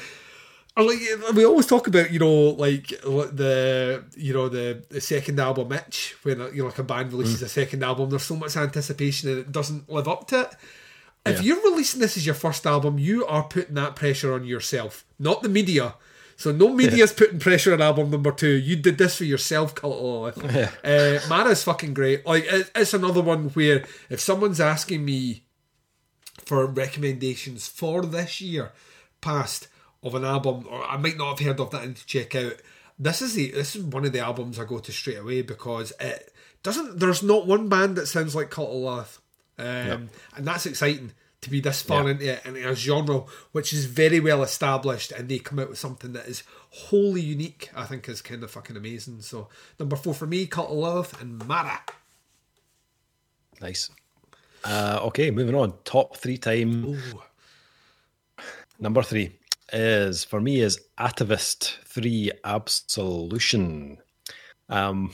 like we always talk about, you know, like the you know the, the second album Itch when you know like a band releases mm. a second album. There's so much anticipation and it doesn't live up to it. If yeah. you're releasing this as your first album, you are putting that pressure on yourself, not the media. So no media's putting pressure on album number two. You did this for yourself, Cult yeah. uh, Mara's fucking great. Like it's another one where if someone's asking me for recommendations for this year past of an album, or I might not have heard of that and to check out. This is the this is one of the albums I go to straight away because it doesn't. There's not one band that sounds like Cult of um, yep. and that's exciting to be this far into it in a genre which is very well established, and they come out with something that is wholly unique. I think is kind of fucking amazing. So number four for me, Cult of Lilith and Mara. Nice. Uh, okay, moving on. Top three time. Ooh. Number three is for me is Atavist Three Absolution. Um,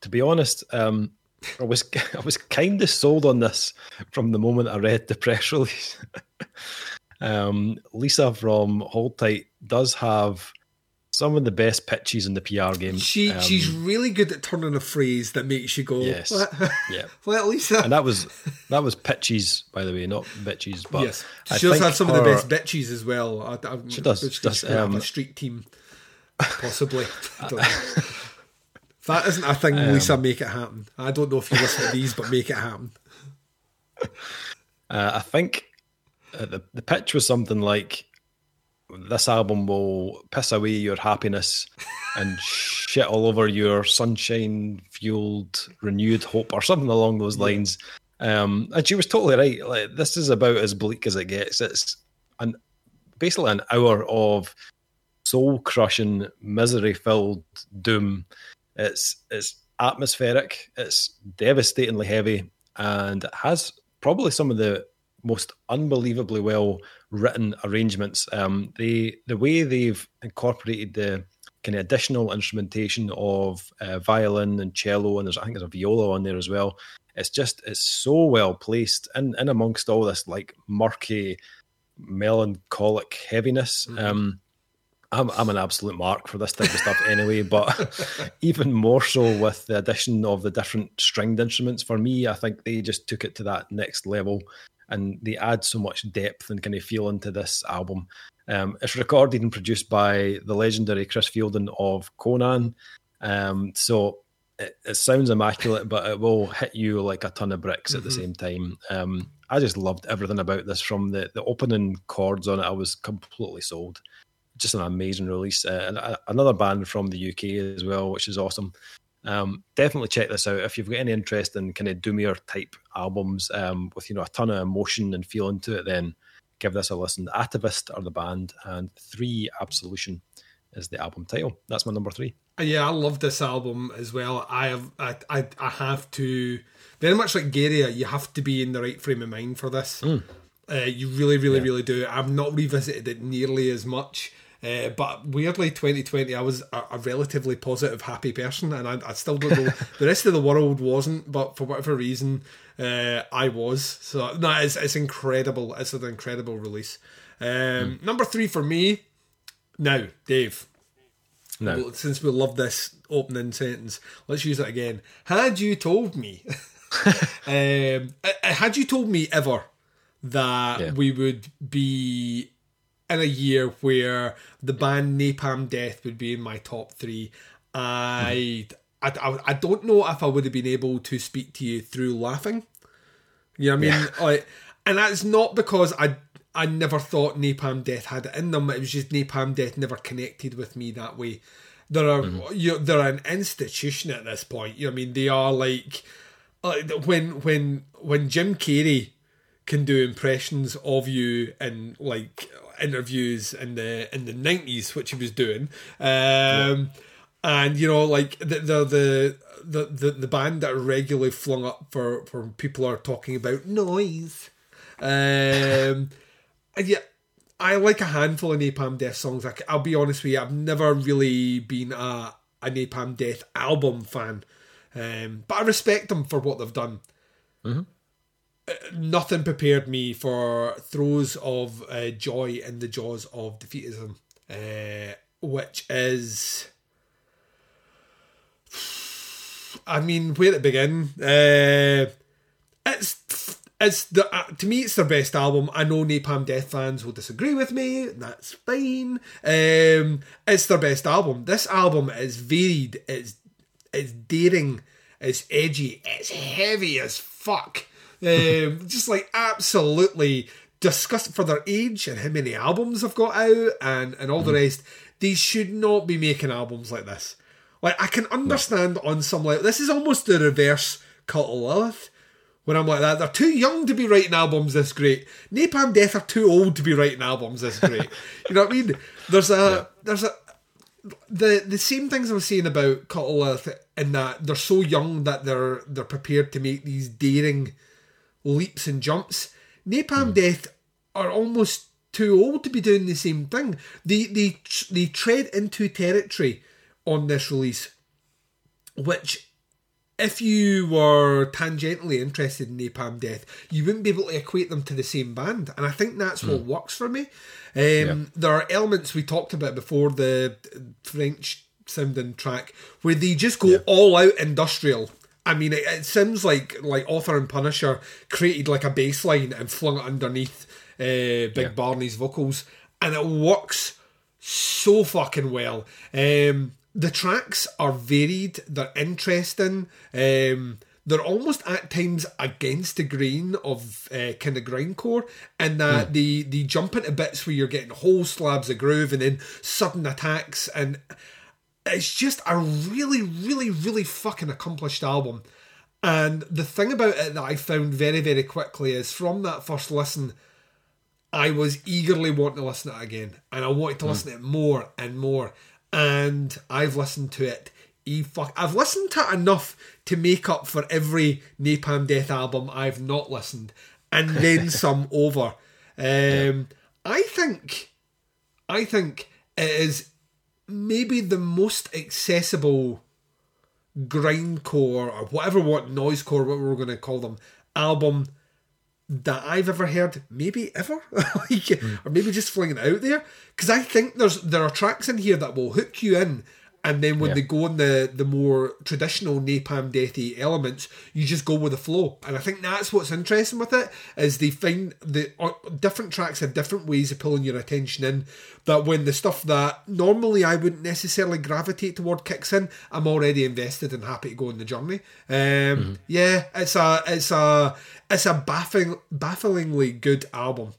to be honest, um, I was I was kind of sold on this from the moment I read the press release. um, Lisa from Hold Tight does have some of the best pitches in the PR game. She Um, she's really good at turning a phrase that makes you go, Yes. "What?" yeah, well, Lisa. and that was that was pitches, by the way, not bitches. But yes, I she does have some of the best bitches as well. I, I, She does, She's does, um, a street team, possibly. I don't know. If that isn't a thing, Lisa, make it happen. I don't know if you listen to these, but make it happen. Uh, I think uh, the the pitch was something like this album will piss away your happiness and shit all over your sunshine fueled renewed hope or something along those lines. Um, and she was totally right. Like this is about as bleak as it gets. It's an basically an hour of soul crushing, misery filled doom. It's it's atmospheric. It's devastatingly heavy, and it has probably some of the most unbelievably well written arrangements. Um, the the way they've incorporated the kind of additional instrumentation of uh, violin and cello, and there's I think there's a viola on there as well. It's just it's so well placed, and in amongst all this like murky, melancholic heaviness. Um, I'm I'm an absolute mark for this type of stuff anyway, but even more so with the addition of the different stringed instruments. For me, I think they just took it to that next level, and they add so much depth and kind of feel into this album. Um, it's recorded and produced by the legendary Chris Fielding of Conan, um, so it, it sounds immaculate, but it will hit you like a ton of bricks at the same time. Um, I just loved everything about this from the the opening chords on it. I was completely sold just an amazing release. Uh, and uh, another band from the UK as well, which is awesome. Um, definitely check this out if you've got any interest in kind of doomier type albums um, with you know a ton of emotion and feeling to it. Then give this a listen. Atavist are the band, and Three Absolution is the album title. That's my number three. Yeah, I love this album as well. I have, I, I, I have to very much like Gary. You have to be in the right frame of mind for this. Uh, you really, really, really do. I've not revisited it nearly as much. Uh, but weirdly, 2020, I was a, a relatively positive, happy person, and I, I still don't know. the rest of the world wasn't, but for whatever reason, uh, I was. So no, it's, it's incredible. It's an incredible release. Um, Number three for me. Now, Dave. No, since we love this opening sentence, let's use it again. Had you told me, um, uh, had you told me ever that Yeah. we would be in a year where the band Napalm Death would be in my top three, I, I, I, I don't know if I would have been able to speak to you through laughing. You know what I mean? Like, and that's not because I I never thought Napalm Death had it in them. It was just Napalm Death never connected with me that way. They're a, mm-hmm. you they're an institution at this point. You know what I mean? They are like, like when when when Jim Carrey can do impressions of you and like interviews in the in the nineties, which he was doing. Um and you know, like the the the the, the, the band that are regularly flung up for, for people are talking about noise. Um and yeah, I like a handful of Napalm Death songs. I, will be honest with you, I've never really been a, a Napalm Death album fan, um, but I respect them for what they've done. Uh, nothing prepared me for throes of uh, joy in the jaws of defeatism, uh, which is. I mean, where to begin? Uh, it's it's the uh, to me it's their best album. I know Napalm Death fans will disagree with me. That's fine. Um, it's their best album. This album is varied. It's it's daring. It's edgy. It's heavy as fuck. Um, just like absolutely disgusting for their age and how many albums they've got out and and all the rest. They should not be making albums like this. Like I can understand on some level. This is almost the reverse Cult of Lilith when I'm like that. They're too young to be writing albums this great. Napalm Death are too old to be writing albums this great. you know what I mean? There's a there's a the the same things I was saying about Cult of Lilith in that they're so young that they're they're prepared to make these daring leaps and jumps. Napalm Death are almost too old to be doing the same thing. They they they tread into territory on this release, which if you were tangentially interested in Napalm Death, you wouldn't be able to equate them to the same band, and I think that's what works for me. Um, Yeah. There are elements we talked about before the French sounding track where they just go Yeah. all out industrial. I mean, it, it sounds like like Author and Punisher created like a bass line and flung it underneath uh, Big Yeah. Barney's vocals, and it works so fucking well. Um, the tracks are varied, they're interesting. Um, they're almost at times against the grain of uh, kind of grindcore, and that they they jump into bits where you're getting whole slabs of groove and then sudden attacks, and it's just a really, really, really fucking accomplished album. And the thing about it that I found very, very quickly is from that first listen, I was eagerly wanting to listen to it again, and I wanted to listen to it more and more. And I've listened to it. E fuck, I've listened to it enough to make up for every Napalm Death album I've not listened, and then some over. Um, I think, I think it is maybe the most accessible grindcore or whatever what noisecore what we're going to call them album that I've ever heard, maybe ever, like, hmm. or maybe just flinging it out there. Because I think there's there are tracks in here that will hook you in, and then when Yeah. they go on the the more traditional Napalm Deathy elements, you just go with the flow. And I think that's what's interesting with it is they find the uh, different tracks have different ways of pulling your attention in. That when the stuff that normally I wouldn't necessarily gravitate toward kicks in, I'm already invested and happy to go on the journey. Um, Yeah, it's a it's a it's a baffling, bafflingly good album,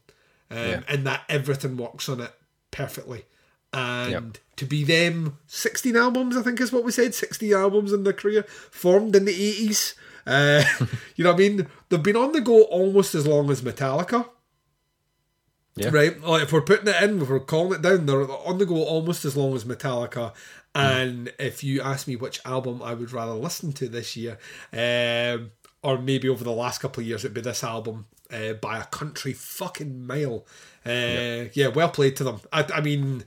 um, Yeah. and that everything works on it perfectly. And Yep. to be them 16 albums, I think is what we said, 60 albums in their career, formed in the 80s. Uh, you know what I mean? They've been on the go almost as long as Metallica. Yeah. Right? Like if we're putting it in, if we're calling it down, they're on the go almost as long as Metallica. And if you ask me which album I would rather listen to this year, um, or maybe over the last couple of years, it'd be this album uh, by a country fucking mile. Uh, yeah. well played to them. I, I mean,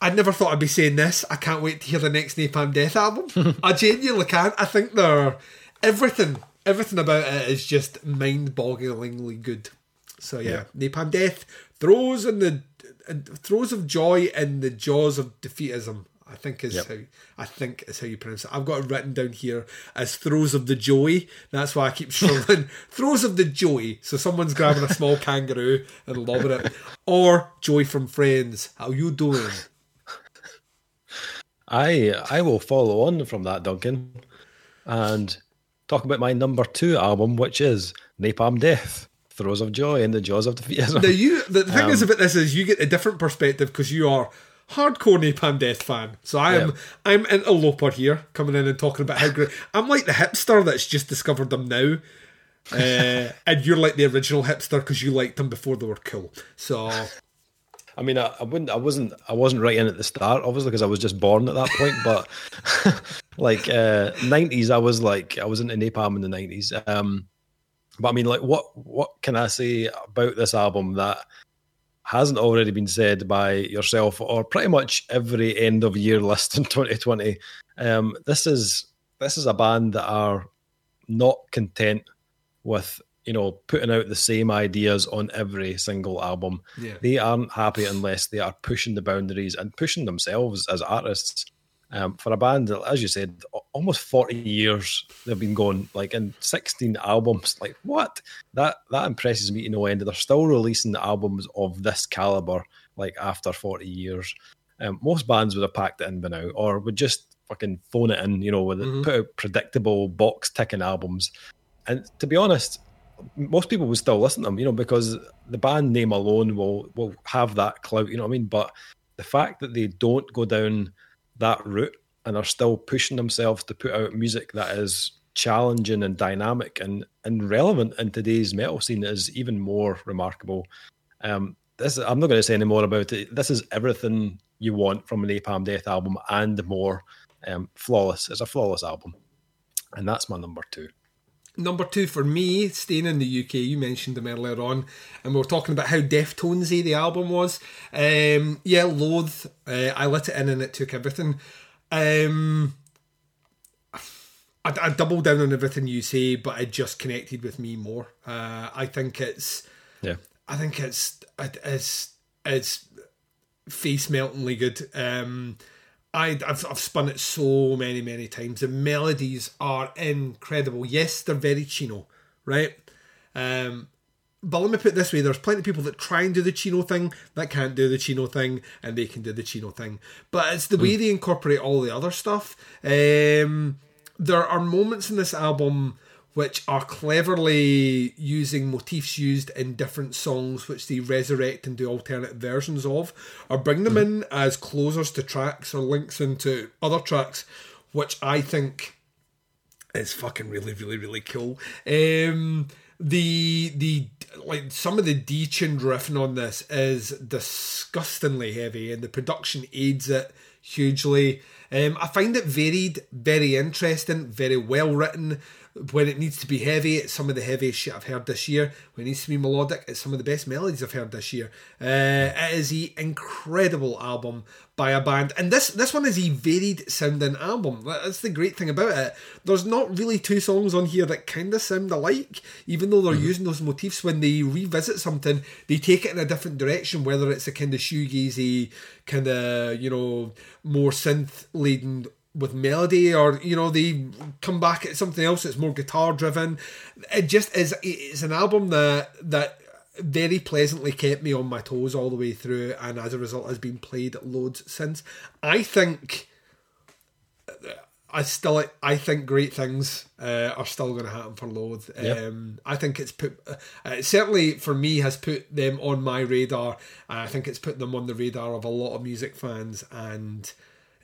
I never thought I'd be saying this. I can't wait to hear the next Napalm Death album. I genuinely can't. I think they're everything. Everything about it is just mind-bogglingly good. So yeah, Napalm Death throws in the uh, throws of joy in the jaws of defeatism. I think is Yep. how I think is how you pronounce it. I've got it written down here as throws of the joy. That's why I keep struggling. throws of the joy. So someone's grabbing a small kangaroo and lobbing it, or joy from friends. How you doing? I I will follow on from that, Duncan, and talk about my number two album, which is Napalm Death, Throes of Joy in the Jaws of Defeatism. Now you, the thing Um, is about this is you get a different perspective because you are hardcore Napalm Death fan. So I am, Yeah. I'm interloper here, coming in and talking about how great. I'm like the hipster that's just discovered them now, uh, and you're like the original hipster because you liked them before they were cool. So I mean, I, I wouldn't, I wasn't, I wasn't right in at the start, obviously, because I was just born at that point. But like uh, nineties, I was like, I was into Napalm in the nineties. Um, but I mean, like, what, what can I say about this album that hasn't already been said by yourself or pretty much every end of year list in 2020? Um, this is this is a band that are not content with you know putting out the same ideas on every single album yeah, they aren't happy unless they are pushing the boundaries and pushing themselves as artists. Um, for a band that, as you said, almost forty years they've been going, like in sixteen albums. Like what? That that impresses me to no end. They're still releasing albums of this caliber, like after forty years. Um, most bands would have packed it in by now, or would just fucking phone it in, you know, with Mhm. put out predictable box ticking albums. And to be honest, most people would still listen to them, you know, because the band name alone will will have that clout, you know what I mean? But the fact that they don't go down that route and are still pushing themselves to put out music that is challenging and dynamic and, and relevant in today's metal scene is even more remarkable. Um, this I'm not going to say any more about it. This is everything you want from an Napalm Death album and more. Um, flawless. It's a flawless album, and that's my number two. Number two for me, staying in the UK, you mentioned them earlier on, and we were talking about how Deftonesy the album was. Um, yeah, Loathe. Uh, I let it in and it took everything. Um, I, I double down on everything you say, but it just connected with me more. Uh, I think it's, yeah, I think it's it's it's face meltingly good. Um, I, I've, I've spun it so many, many times. The melodies are incredible. Yes, they're very Chino, right? Um, but let me put it this way there's plenty of people that try and do the Chino thing that can't do the Chino thing and they can do the Chino thing but it's the way they incorporate all the other stuff um, there are moments in this album which are cleverly using motifs used in different songs which they resurrect and do alternate versions of or bring them in as closers to tracks or links into other tracks which i think is fucking really really really cool um, the the like some of the detuned riffing on this is disgustingly heavy, and the production aids it hugely. Um, I find it varied, very interesting, very well written. When it needs to be heavy, it's some of the heaviest shit I've heard this year. When it needs to be melodic, it's some of the best melodies I've heard this year. Uh, it is an incredible album by a band, and this this one is a varied sounding album. That's the great thing about it. There's not really two songs on here that kind of sound alike, even though they're mm-hmm. using those motifs. When they revisit something, they take it in a different direction. Whether it's a kind of shoegazy, kind of you know more synth laden with melody or you know they come back at something else that's more guitar driven it just is it's an album that that very pleasantly kept me on my toes all the way through and as a result has been played loads since i think I still, I think great things uh, are still going to happen for Loathe. Yep. Um, I think it's put, uh, certainly for me, has put them on my radar. I think it's put them on the radar of a lot of music fans, and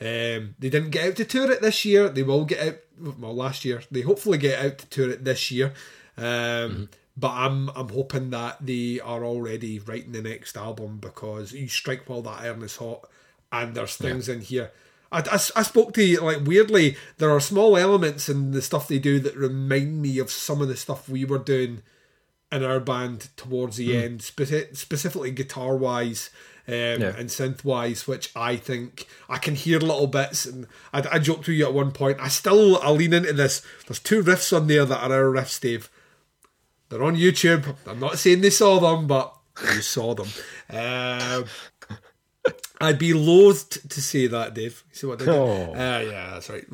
um, they didn't get out to tour it this year. They will get out. Well, last year they hopefully get out to tour it this year. Um, mm-hmm. But I'm I'm hoping that they are already writing the next album because you strike while that iron is hot, and there's things yeah. in here. I, I, I, spoke to you, like weirdly, there are small elements in the stuff they do that remind me of some of the stuff we were doing in our band towards the mm. end, speci- specifically guitar wise um, yeah. and synth wise, which I think I can hear little bits. And I, I joked to you at one point, I still I lean into this. There's two riffs on there that are our riffs, Dave. They're on YouTube. I'm not saying they saw them, but you saw them. Um, I'd be loathed to say that, Dave. See what I did? Oh. Uh, yeah, that's right.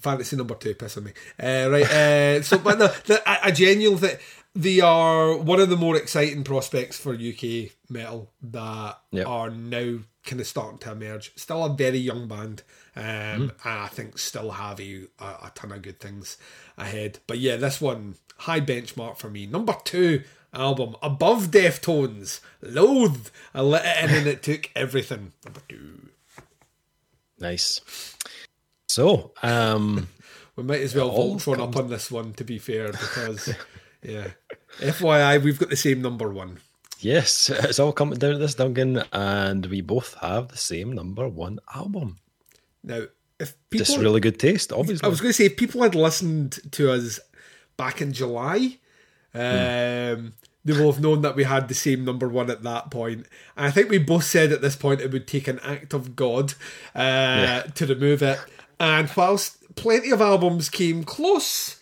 Fantasy number two pissing me. Uh, right. Uh, so, but no, the, I, I genuinely think they are one of the more exciting prospects for UK metal that yep. are now kind of starting to emerge. Still a very young band, um, mm. and I think still have a, a, ton of good things ahead. But yeah, this one high benchmark for me. Number two album above Deftones, Loathe. I let it in and it took everything. Number two. Nice. So, um, we might as well Voltron up on this one. To be fair, because. Yeah. FYI, we've got the same number one. Yes, it's all coming down to this, Duncan, and we both have the same number one album. Now, if people, just really good taste, obviously. I was going to say, if people had listened to us back in July, um, mm. they will have known that we had the same number one at that point. And I think we both said at this point it would take an act of God uh, yeah. to remove it. And whilst plenty of albums came close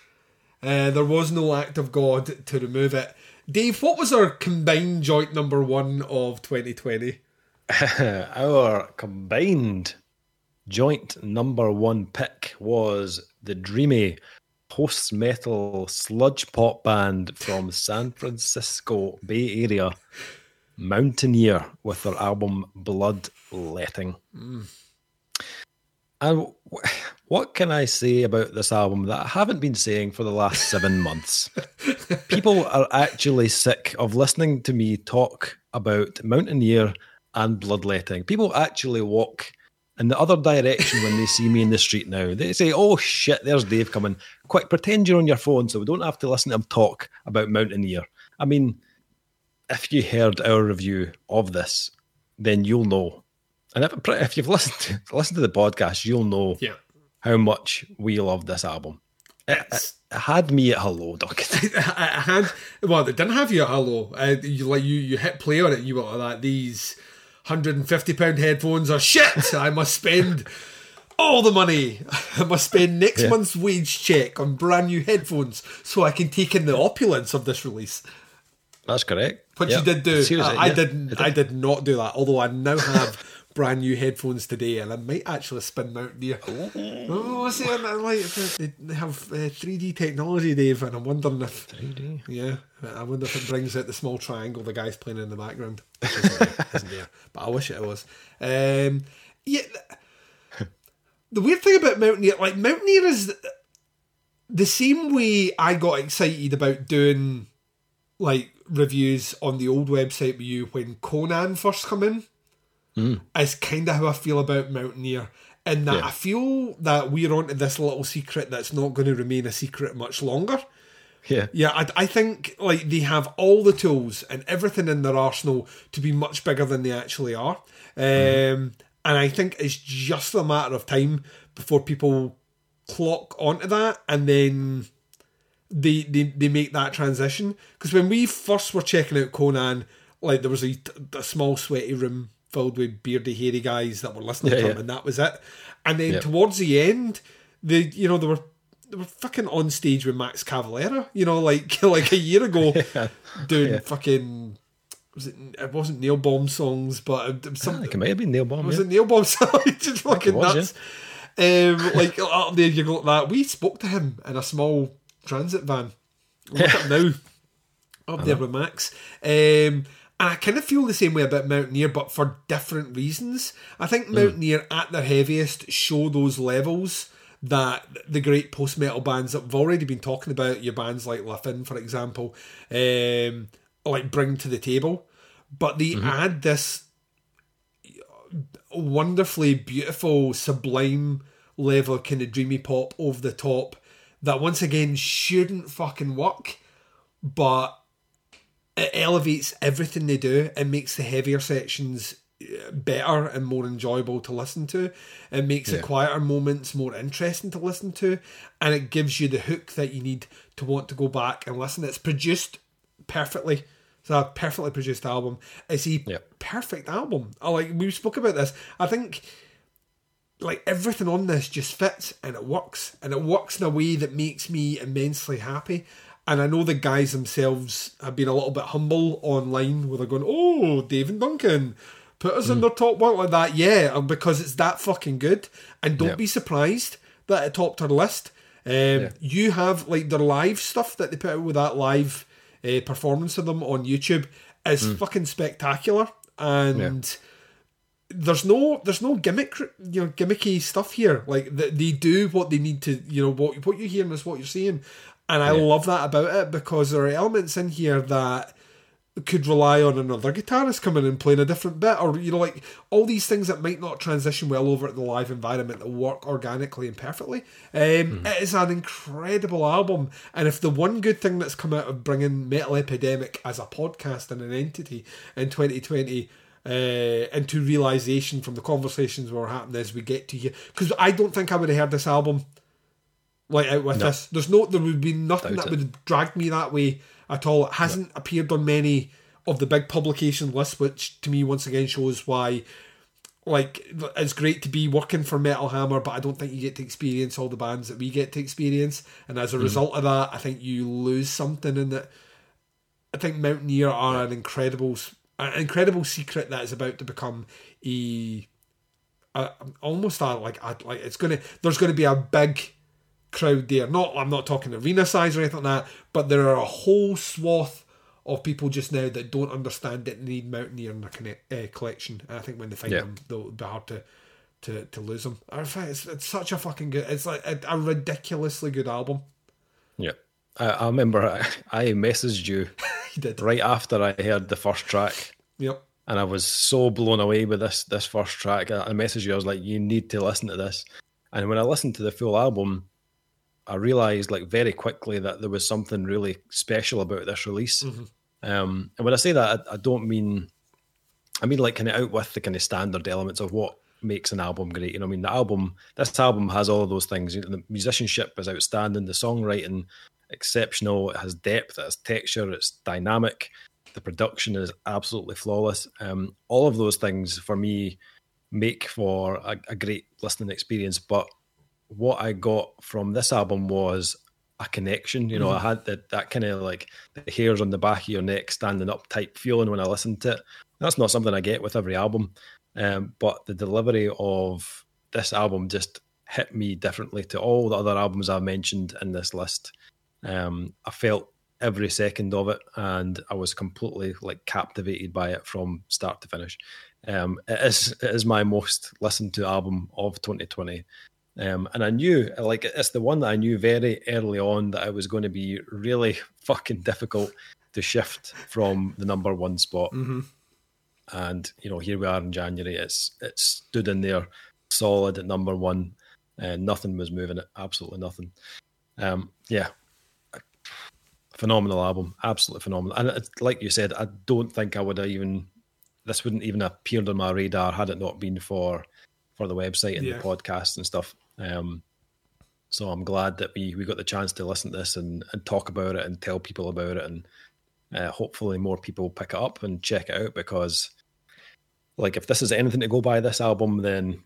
uh, there was no act of God to remove it. Dave, what was our combined joint number one of 2020? our combined joint number one pick was the dreamy post metal sludge pop band from San Francisco Bay Area, Mountaineer, with their album Bloodletting. Mm. And what can I say about this album that I haven't been saying for the last seven months? People are actually sick of listening to me talk about Mountaineer and Bloodletting. People actually walk in the other direction when they see me in the street now. They say, oh shit, there's Dave coming. Quick, pretend you're on your phone so we don't have to listen to him talk about Mountaineer. I mean, if you heard our review of this, then you'll know and if, if you've listened to, listened to the podcast, you'll know yeah. how much we love this album. It, it, it had me at hello, Duncan. it had well, it didn't have you at hello. Uh, you like you you hit play on it. You were like these hundred and fifty pound headphones are shit. I must spend all the money. I must spend next Yeah. month's wage check on brand new headphones so I can take in the opulence of this release. That's correct. Which Yeah. you did do. Seriously, I, yeah. didn't. I did not do that. Although I now have brand new headphones today, and I might actually spin them out there. Oh, it? I like they have uh, 3D technology, Dave, and I'm wondering if 3D. yeah, I wonder if it brings out the small triangle the guy's playing in the background. Isn't there, isn't there? But I wish it was. Um, yeah, th- the weird thing about Mountaineer, like Mountaineer, is the same way I got excited about doing like reviews on the old website with you when Conan first come in. Is kind of how I feel about Mountaineer. In that Yeah. I feel that we're onto this little secret that's not going to remain a secret much longer. Yeah. Yeah, I, I think like they have all the tools and everything in their arsenal to be much bigger than they actually are. Um, And I think it's just a matter of time before people clock onto that and then they they, they make that transition. Because when we first were checking out Conan, like there was a, a small sweaty room filled with beardy, hairy guys that were listening Yeah, to him, yeah. and that was it. And then Yep. towards the end, they you know they were they were fucking on stage with Max Cavalera, you know, like like a year ago, doing fucking. Was it? It wasn't Nailbomb songs, but it was I think it might have been Nailbomb. was Yeah. it Nailbomb songs? Just fucking was, nuts. Um, like up there, you got that. We spoke to him in a small transit van. Look up now, up there with Max. Um, and I kind of feel the same way about Mountaineer, but for different reasons. I think Mountaineer at their heaviest show those levels that the great post metal bands that we've already been talking about, your bands like La Fin, for example, um, like bring to the table. But they add this wonderfully beautiful, sublime level, kind of dreamy pop over the top that once again shouldn't fucking work, but it elevates everything they do and makes the heavier sections uh, better and more enjoyable to listen to. It makes the quieter moments more interesting to listen to, and it gives you the hook that you need to want to go back and listen. It's produced perfectly. It's a perfectly produced album. It's a Yeah. perfect album. I like we spoke about this. I think like everything on this just fits and it works and it works in a way that makes me immensely happy and i know the guys themselves have been a little bit humble online where they're going oh Dave and duncan put us in their top one like that. Yeah and because it's that fucking good. And don't Yeah. be surprised that it topped our list. Um, you have like their live stuff that they put out with that live uh, performance of them on youtube is fucking spectacular. And there's no there's no gimmick you know gimmicky stuff here. Like they, they do what they need to you know what what you're hearing is what you're seeing and i love that about it because there are elements in here that could rely on another guitarist coming and playing a different bit or you know like all these things that might not transition well over at the live environment that work organically and perfectly. Um, it is an incredible album. And if the one good thing that's come out of bringing metal epidemic as a podcast and an entity in 2020 uh, into realization from the conversations were happening as we get to here because I don't think I would have heard this album like out with this. There's no, there would be nothing Doubt that it. would have dragged me that way at all. It hasn't appeared on many of the big publication lists, which to me once again shows why. Like it's great to be working for Metal Hammer, but I don't think you get to experience all the bands that we get to experience. And as a mm-hmm. result of that, I think you lose something in that. I think Mountaineer are an incredible, an incredible secret that is about to become a, a almost a like a, like it's gonna. There's to be a big crowd there. Not I'm not talking arena size or anything like that, but there are a whole swath of people just now that don't understand that they need Mountaineer in their connect, uh, collection. And I think when they find Yeah. them, they'll be hard to. To, to lose them, I find it's, it's such a fucking good. It's like a, a ridiculously good album. Yeah. I, I remember I, I messaged you did. right after I heard the first track, Yep. and I was so blown away with this this first track. I, I messaged you. I was like, "You need to listen to this." And when I listened to the full album, I realized like very quickly that there was something really special about this release. Um, and when I say that, I, I don't mean, I mean like kind of out with the kind of standard elements of what makes an album great. You know, I mean the album, this album has all of those things. You know, the musicianship is outstanding, the songwriting exceptional. It has depth, it has texture, it's dynamic. The production is absolutely flawless. Um, all of those things for me make for a, a great listening experience. But what I got from this album was a connection. You know, mm-hmm. I had that that kind of like the hairs on the back of your neck standing up type feeling when I listened to it. That's not something I get with every album. Um, but the delivery of this album just hit me differently to all the other albums I've mentioned in this list. Um, I felt every second of it, and I was completely like captivated by it from start to finish. Um, it is it is my most listened to album of 2020. Um, and I knew, like, it's the one that I knew very early on that it was going to be really fucking difficult to shift from the number one spot. Mm-hmm. And you know, here we are in January. It's it stood in there solid at number one, and nothing was moving it. Absolutely nothing. Um, yeah, phenomenal album, absolutely phenomenal. And like you said, I don't think I would have even this wouldn't even have appeared on my radar had it not been for for the website and yeah. the podcast and stuff. Um, so I'm glad that we we got the chance to listen to this and, and talk about it and tell people about it and uh, hopefully more people pick it up and check it out because like if this is anything to go by this album then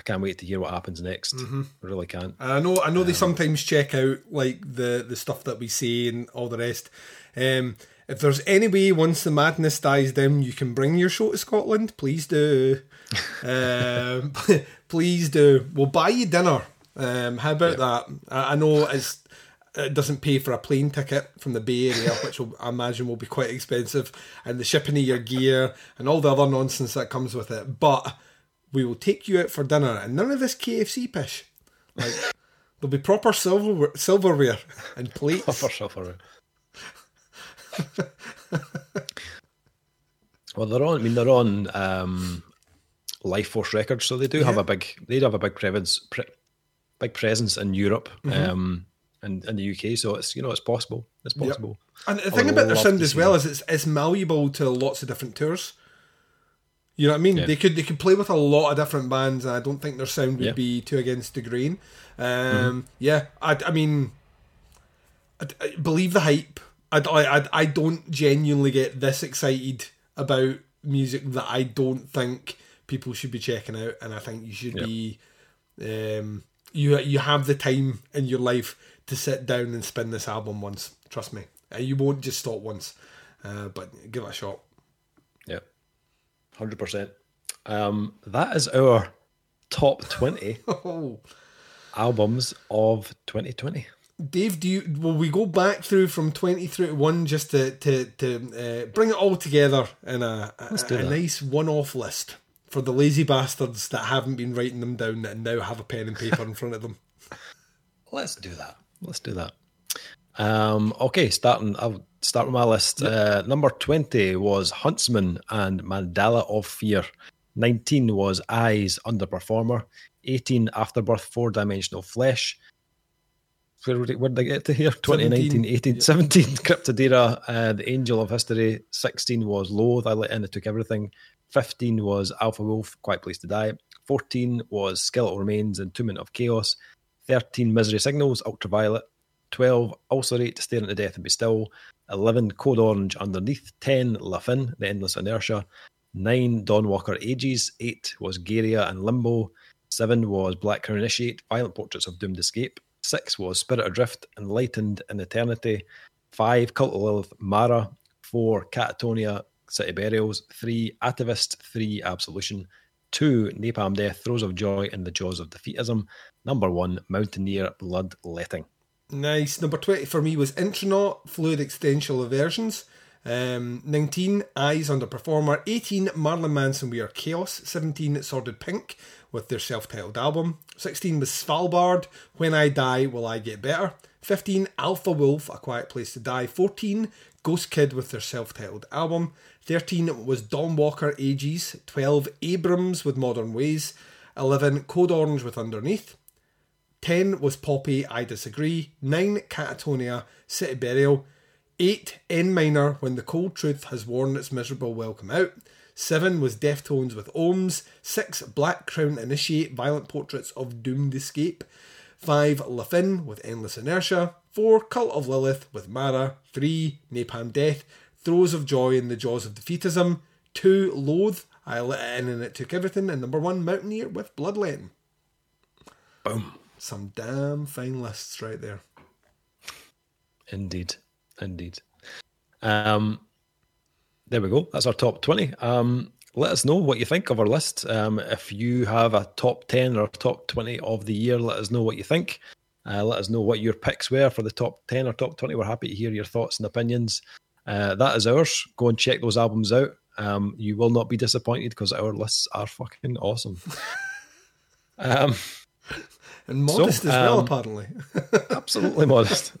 I can't wait to hear what happens next. Mm-hmm. I really can't. I know. I know um, they sometimes check out like the the stuff that we say and all the rest. Um, if there's any way once the madness dies down, you can bring your show to Scotland, please do. um, please do. We'll buy you dinner. Um, how about that? I, I know it's it doesn't pay for a plane ticket from the Bay Area, which will, I imagine will be quite expensive, and the shipping of your gear and all the other nonsense that comes with it. But we will take you out for dinner, and none of this KFC pish. Like there'll be proper silver silverware and plates. Proper silverware. well, they're on. I mean, they're on um, Lifeforce Records, so they do yeah. have a big. They do have a big presence, pre- big presence in Europe. Mm-hmm. Um, and in the UK, so it's you know it's possible. It's possible. Yep. And the thing about their sound as well is it's it's malleable to lots of different tours. You know what I mean? Yeah. They could they could play with a lot of different bands, and I don't think their sound would yeah. be too against the grain. Um, mm-hmm. Yeah, I, I mean, I, I believe the hype. I, I, I don't genuinely get this excited about music that I don't think people should be checking out, and I think you should be. Um, you you have the time in your life to sit down and spin this album once. Trust me, uh, you won't just stop once, uh, but give it a shot Yeah, hundred percent. Um, that is our top twenty albums of 2020. Dave, do you will we go back through from 20 through to one just to to, to uh, bring it all together in a, a, a nice one-off list for the lazy bastards that haven't been writing them down and now have a pen and paper in front of them. Let's do that. Let's do that. Um, okay, starting. I'll start with my list. Yep. Uh, number 20 was Huntsmen and Mandala of Fear. 19 was Eyes Underperformer. 18 Afterbirth Four Dimensional Flesh. Where, where did I get to here? 2019, 17, 18, yep. 17 Cryptodira, uh, The Angel of History. 16 was Loathe, I let in, it took everything. 15 was Alpha Wolf, Quiet Place to Die. 14 was Skeletal Remains, Entombment of Chaos. 13 Misery Signals, Ultraviolet. 12 Ulcerate, Staring to Death and Be Still. 11 Code Orange underneath, 10 La Fin, The Endless Inertia, 9 Dawnwalker Ages, 8 was Gaerea and Limbo, 7 was Black Crown Initiate, Violent Portraits of Doomed Escape, 6 was Spirit Adrift, Enlightened in Eternity, 5 Cult of Lilith, Mara, 4 Katatonia, City Burials, 3 Atavist, 3 Absolution, 2 Napalm Death, Throes of Joy in the Jaws of Defeatism, number 1 Mountaineer Blood Letting. Nice. Number 20 for me was Intronaut, Fluid Existential Aversions. Um, 19, Eyes Underperformer. 18, Marilyn Manson, We Are Chaos. 17, Sordid Pink with their self titled album. 16 was Svalbard, When I Die, Will I Get Better. 15, Alpha Wolf, A Quiet Place to Die. 14, Ghost Kid with their self titled album. 13 was Dawnwalker Ages. 12, Abrams with Modern Ways. 11, Code Orange with Underneath. 10 was Poppy, I Disagree. 9 Katatonia, City Burial. 8 En Minor, When the Cold Truth Has Worn Its Miserable Welcome Out. 7 was Deftones with Ohms. 6 Black Crown Initiate, Violent Portraits of Doomed Escape. 5 La Fin with Endless Inertia. 4 Cult of Lilith with Mara. 3 Napalm Death, Throes of Joy in the Jaws of Defeatism. 2 Loathe, I let it in and it took everything. And number one, Mountaineer with Bloodletting. Boom. Some damn fine lists right there. Indeed. Indeed. Um, there we go. That's our top 20. Um, let us know what you think of our list. Um, if you have a top 10 or top 20 of the year, let us know what you think. Uh, let us know what your picks were for the top 10 or top 20. We're happy to hear your thoughts and opinions. Uh, that is ours. Go and check those albums out. Um, you will not be disappointed because our lists are fucking awesome. um, and modest so, as well, um, apparently. absolutely modest.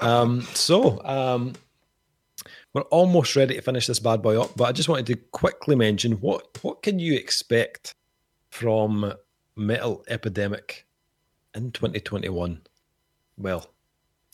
Um, so, um, we're almost ready to finish this bad boy up, but I just wanted to quickly mention what what can you expect from Metal Epidemic in 2021? Well,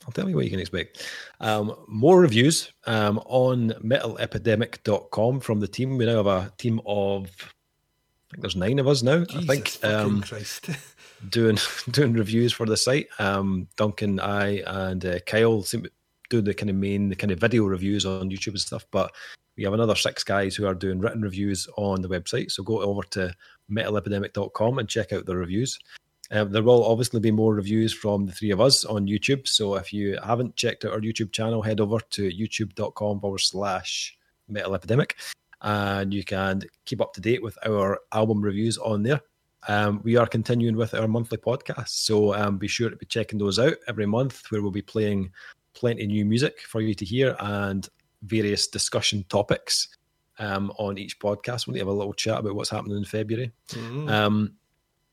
I'll tell you what you can expect. Um, more reviews um, on metalepidemic.com from the team. We now have a team of, I think there's nine of us now. Jesus I think um, doing doing reviews for the site. Um, Duncan, I, and uh, Kyle seem do the kind of main, the kind of video reviews on YouTube and stuff. But we have another six guys who are doing written reviews on the website. So go over to metalepidemic.com and check out the reviews. Um, there will obviously be more reviews from the three of us on YouTube. So if you haven't checked out our YouTube channel, head over to youtube.com forward slash metal epidemic and you can keep up to date with our album reviews on there. Um, we are continuing with our monthly podcast. So um, be sure to be checking those out every month where we'll be playing plenty new music for you to hear and various discussion topics um, on each podcast. We'll have a little chat about what's happening in February. Um,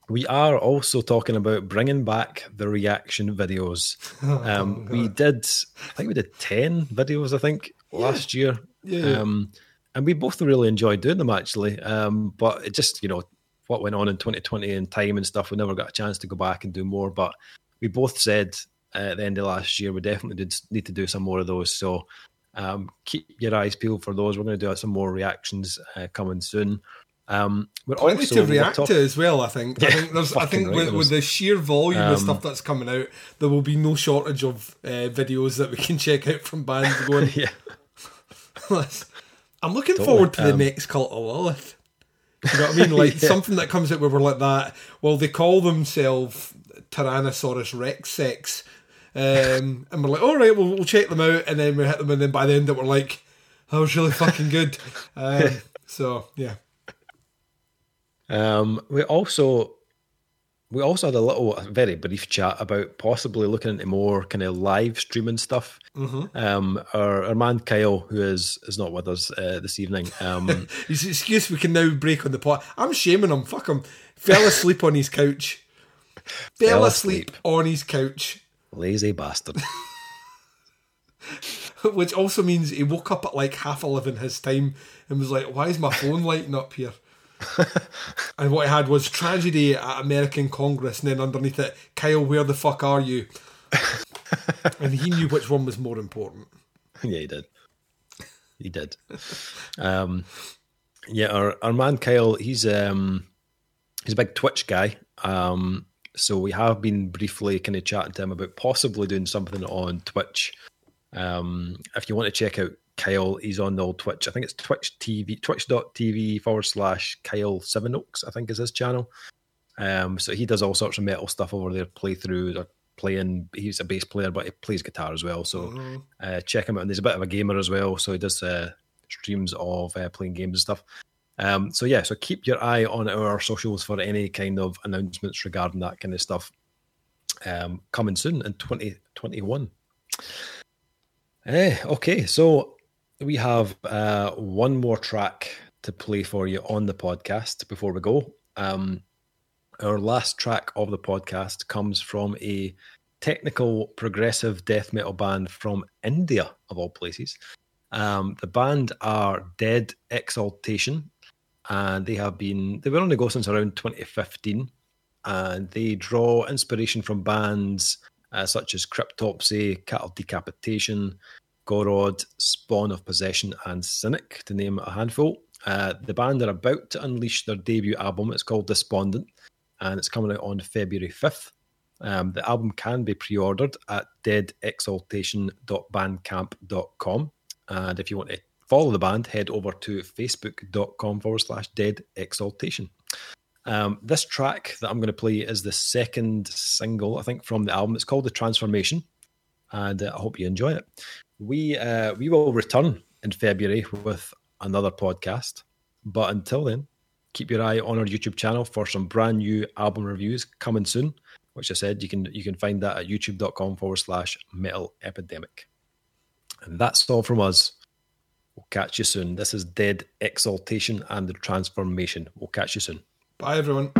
we are also talking about bringing back the reaction videos. Oh, um, we did, I think we did 10 videos, I think, yeah. last year. Yeah. Um, and we both really enjoyed doing them actually. Um, but it just, you know, what went on in 2020 and time and stuff, we never got a chance to go back and do more. But we both said uh, at the end of last year, we definitely did need to do some more of those. So um, keep your eyes peeled for those. We're going to do some more reactions uh, coming soon. Um, we're Plenty also, to react to as well. I think. Yeah, I think there's. I think right, with, with, the sheer volume um, of stuff that's coming out, there will be no shortage of uh, videos that we can check out from bands going. yeah. I'm looking totally. forward to the um, next Cult of Lilith. You know what I mean? Like yeah. something that comes out where we're like that. Well, they call themselves Tyrannosaurus Rex Sex, um, and we're like, all right, we'll, we'll check them out, and then we hit them, and then by the end of it, we're like, that was really fucking good. Um, so yeah. Um, we also we also had a little, a very brief chat about possibly looking into more kind of live streaming stuff. Mm-hmm. Um, our, our man Kyle, who is is not with us uh, this evening, um, his excuse we can now break on the pot. I'm shaming him. Fuck him. Fell asleep on his couch. Fell, Fell asleep. asleep on his couch. Lazy bastard. Which also means he woke up at like half eleven his time and was like, "Why is my phone lighting up here?" And what I had was tragedy at American Congress, and then underneath it, Kyle, where the fuck are you? and he knew which one was more important. Yeah, he did. He did. um, yeah, our, our man Kyle, he's um, he's a big Twitch guy. Um, so we have been briefly kind of chatting to him about possibly doing something on Twitch. Um, if you want to check out Kyle. He's on the old Twitch. I think it's Twitch TV, twitch.tv forward slash Kyle Seven Oaks, I think is his channel. Um, so he does all sorts of metal stuff over there, playthroughs or playing. He's a bass player, but he plays guitar as well. So mm-hmm. uh, check him out. And he's a bit of a gamer as well. So he does uh, streams of uh, playing games and stuff. Um, so yeah, so keep your eye on our socials for any kind of announcements regarding that kind of stuff. Um, coming soon in 2021. Eh, okay, so we have uh, one more track to play for you on the podcast before we go. Um, our last track of the podcast comes from a technical progressive death metal band from India, of all places. Um, the band are Dead Exaltation, and they have been they were on the go since around 2015, and they draw inspiration from bands uh, such as Cryptopsy, Cattle Decapitation, Gorod, Spawn of Possession, and Cynic, to name a handful. Uh, the band are about to unleash their debut album. It's called Despondent, and it's coming out on February 5th. Um, the album can be pre ordered at deadexaltation.bandcamp.com. And if you want to follow the band, head over to facebook.com forward slash deadexaltation. Um, this track that I'm going to play is the second single, I think, from the album. It's called The Transformation, and uh, I hope you enjoy it. We uh, we will return in February with another podcast, but until then, keep your eye on our YouTube channel for some brand new album reviews coming soon. Which I said you can you can find that at youtube.com forward slash metal epidemic. And that's all from us. We'll catch you soon. This is Dead Exaltation and the Transformation. We'll catch you soon. Bye, everyone.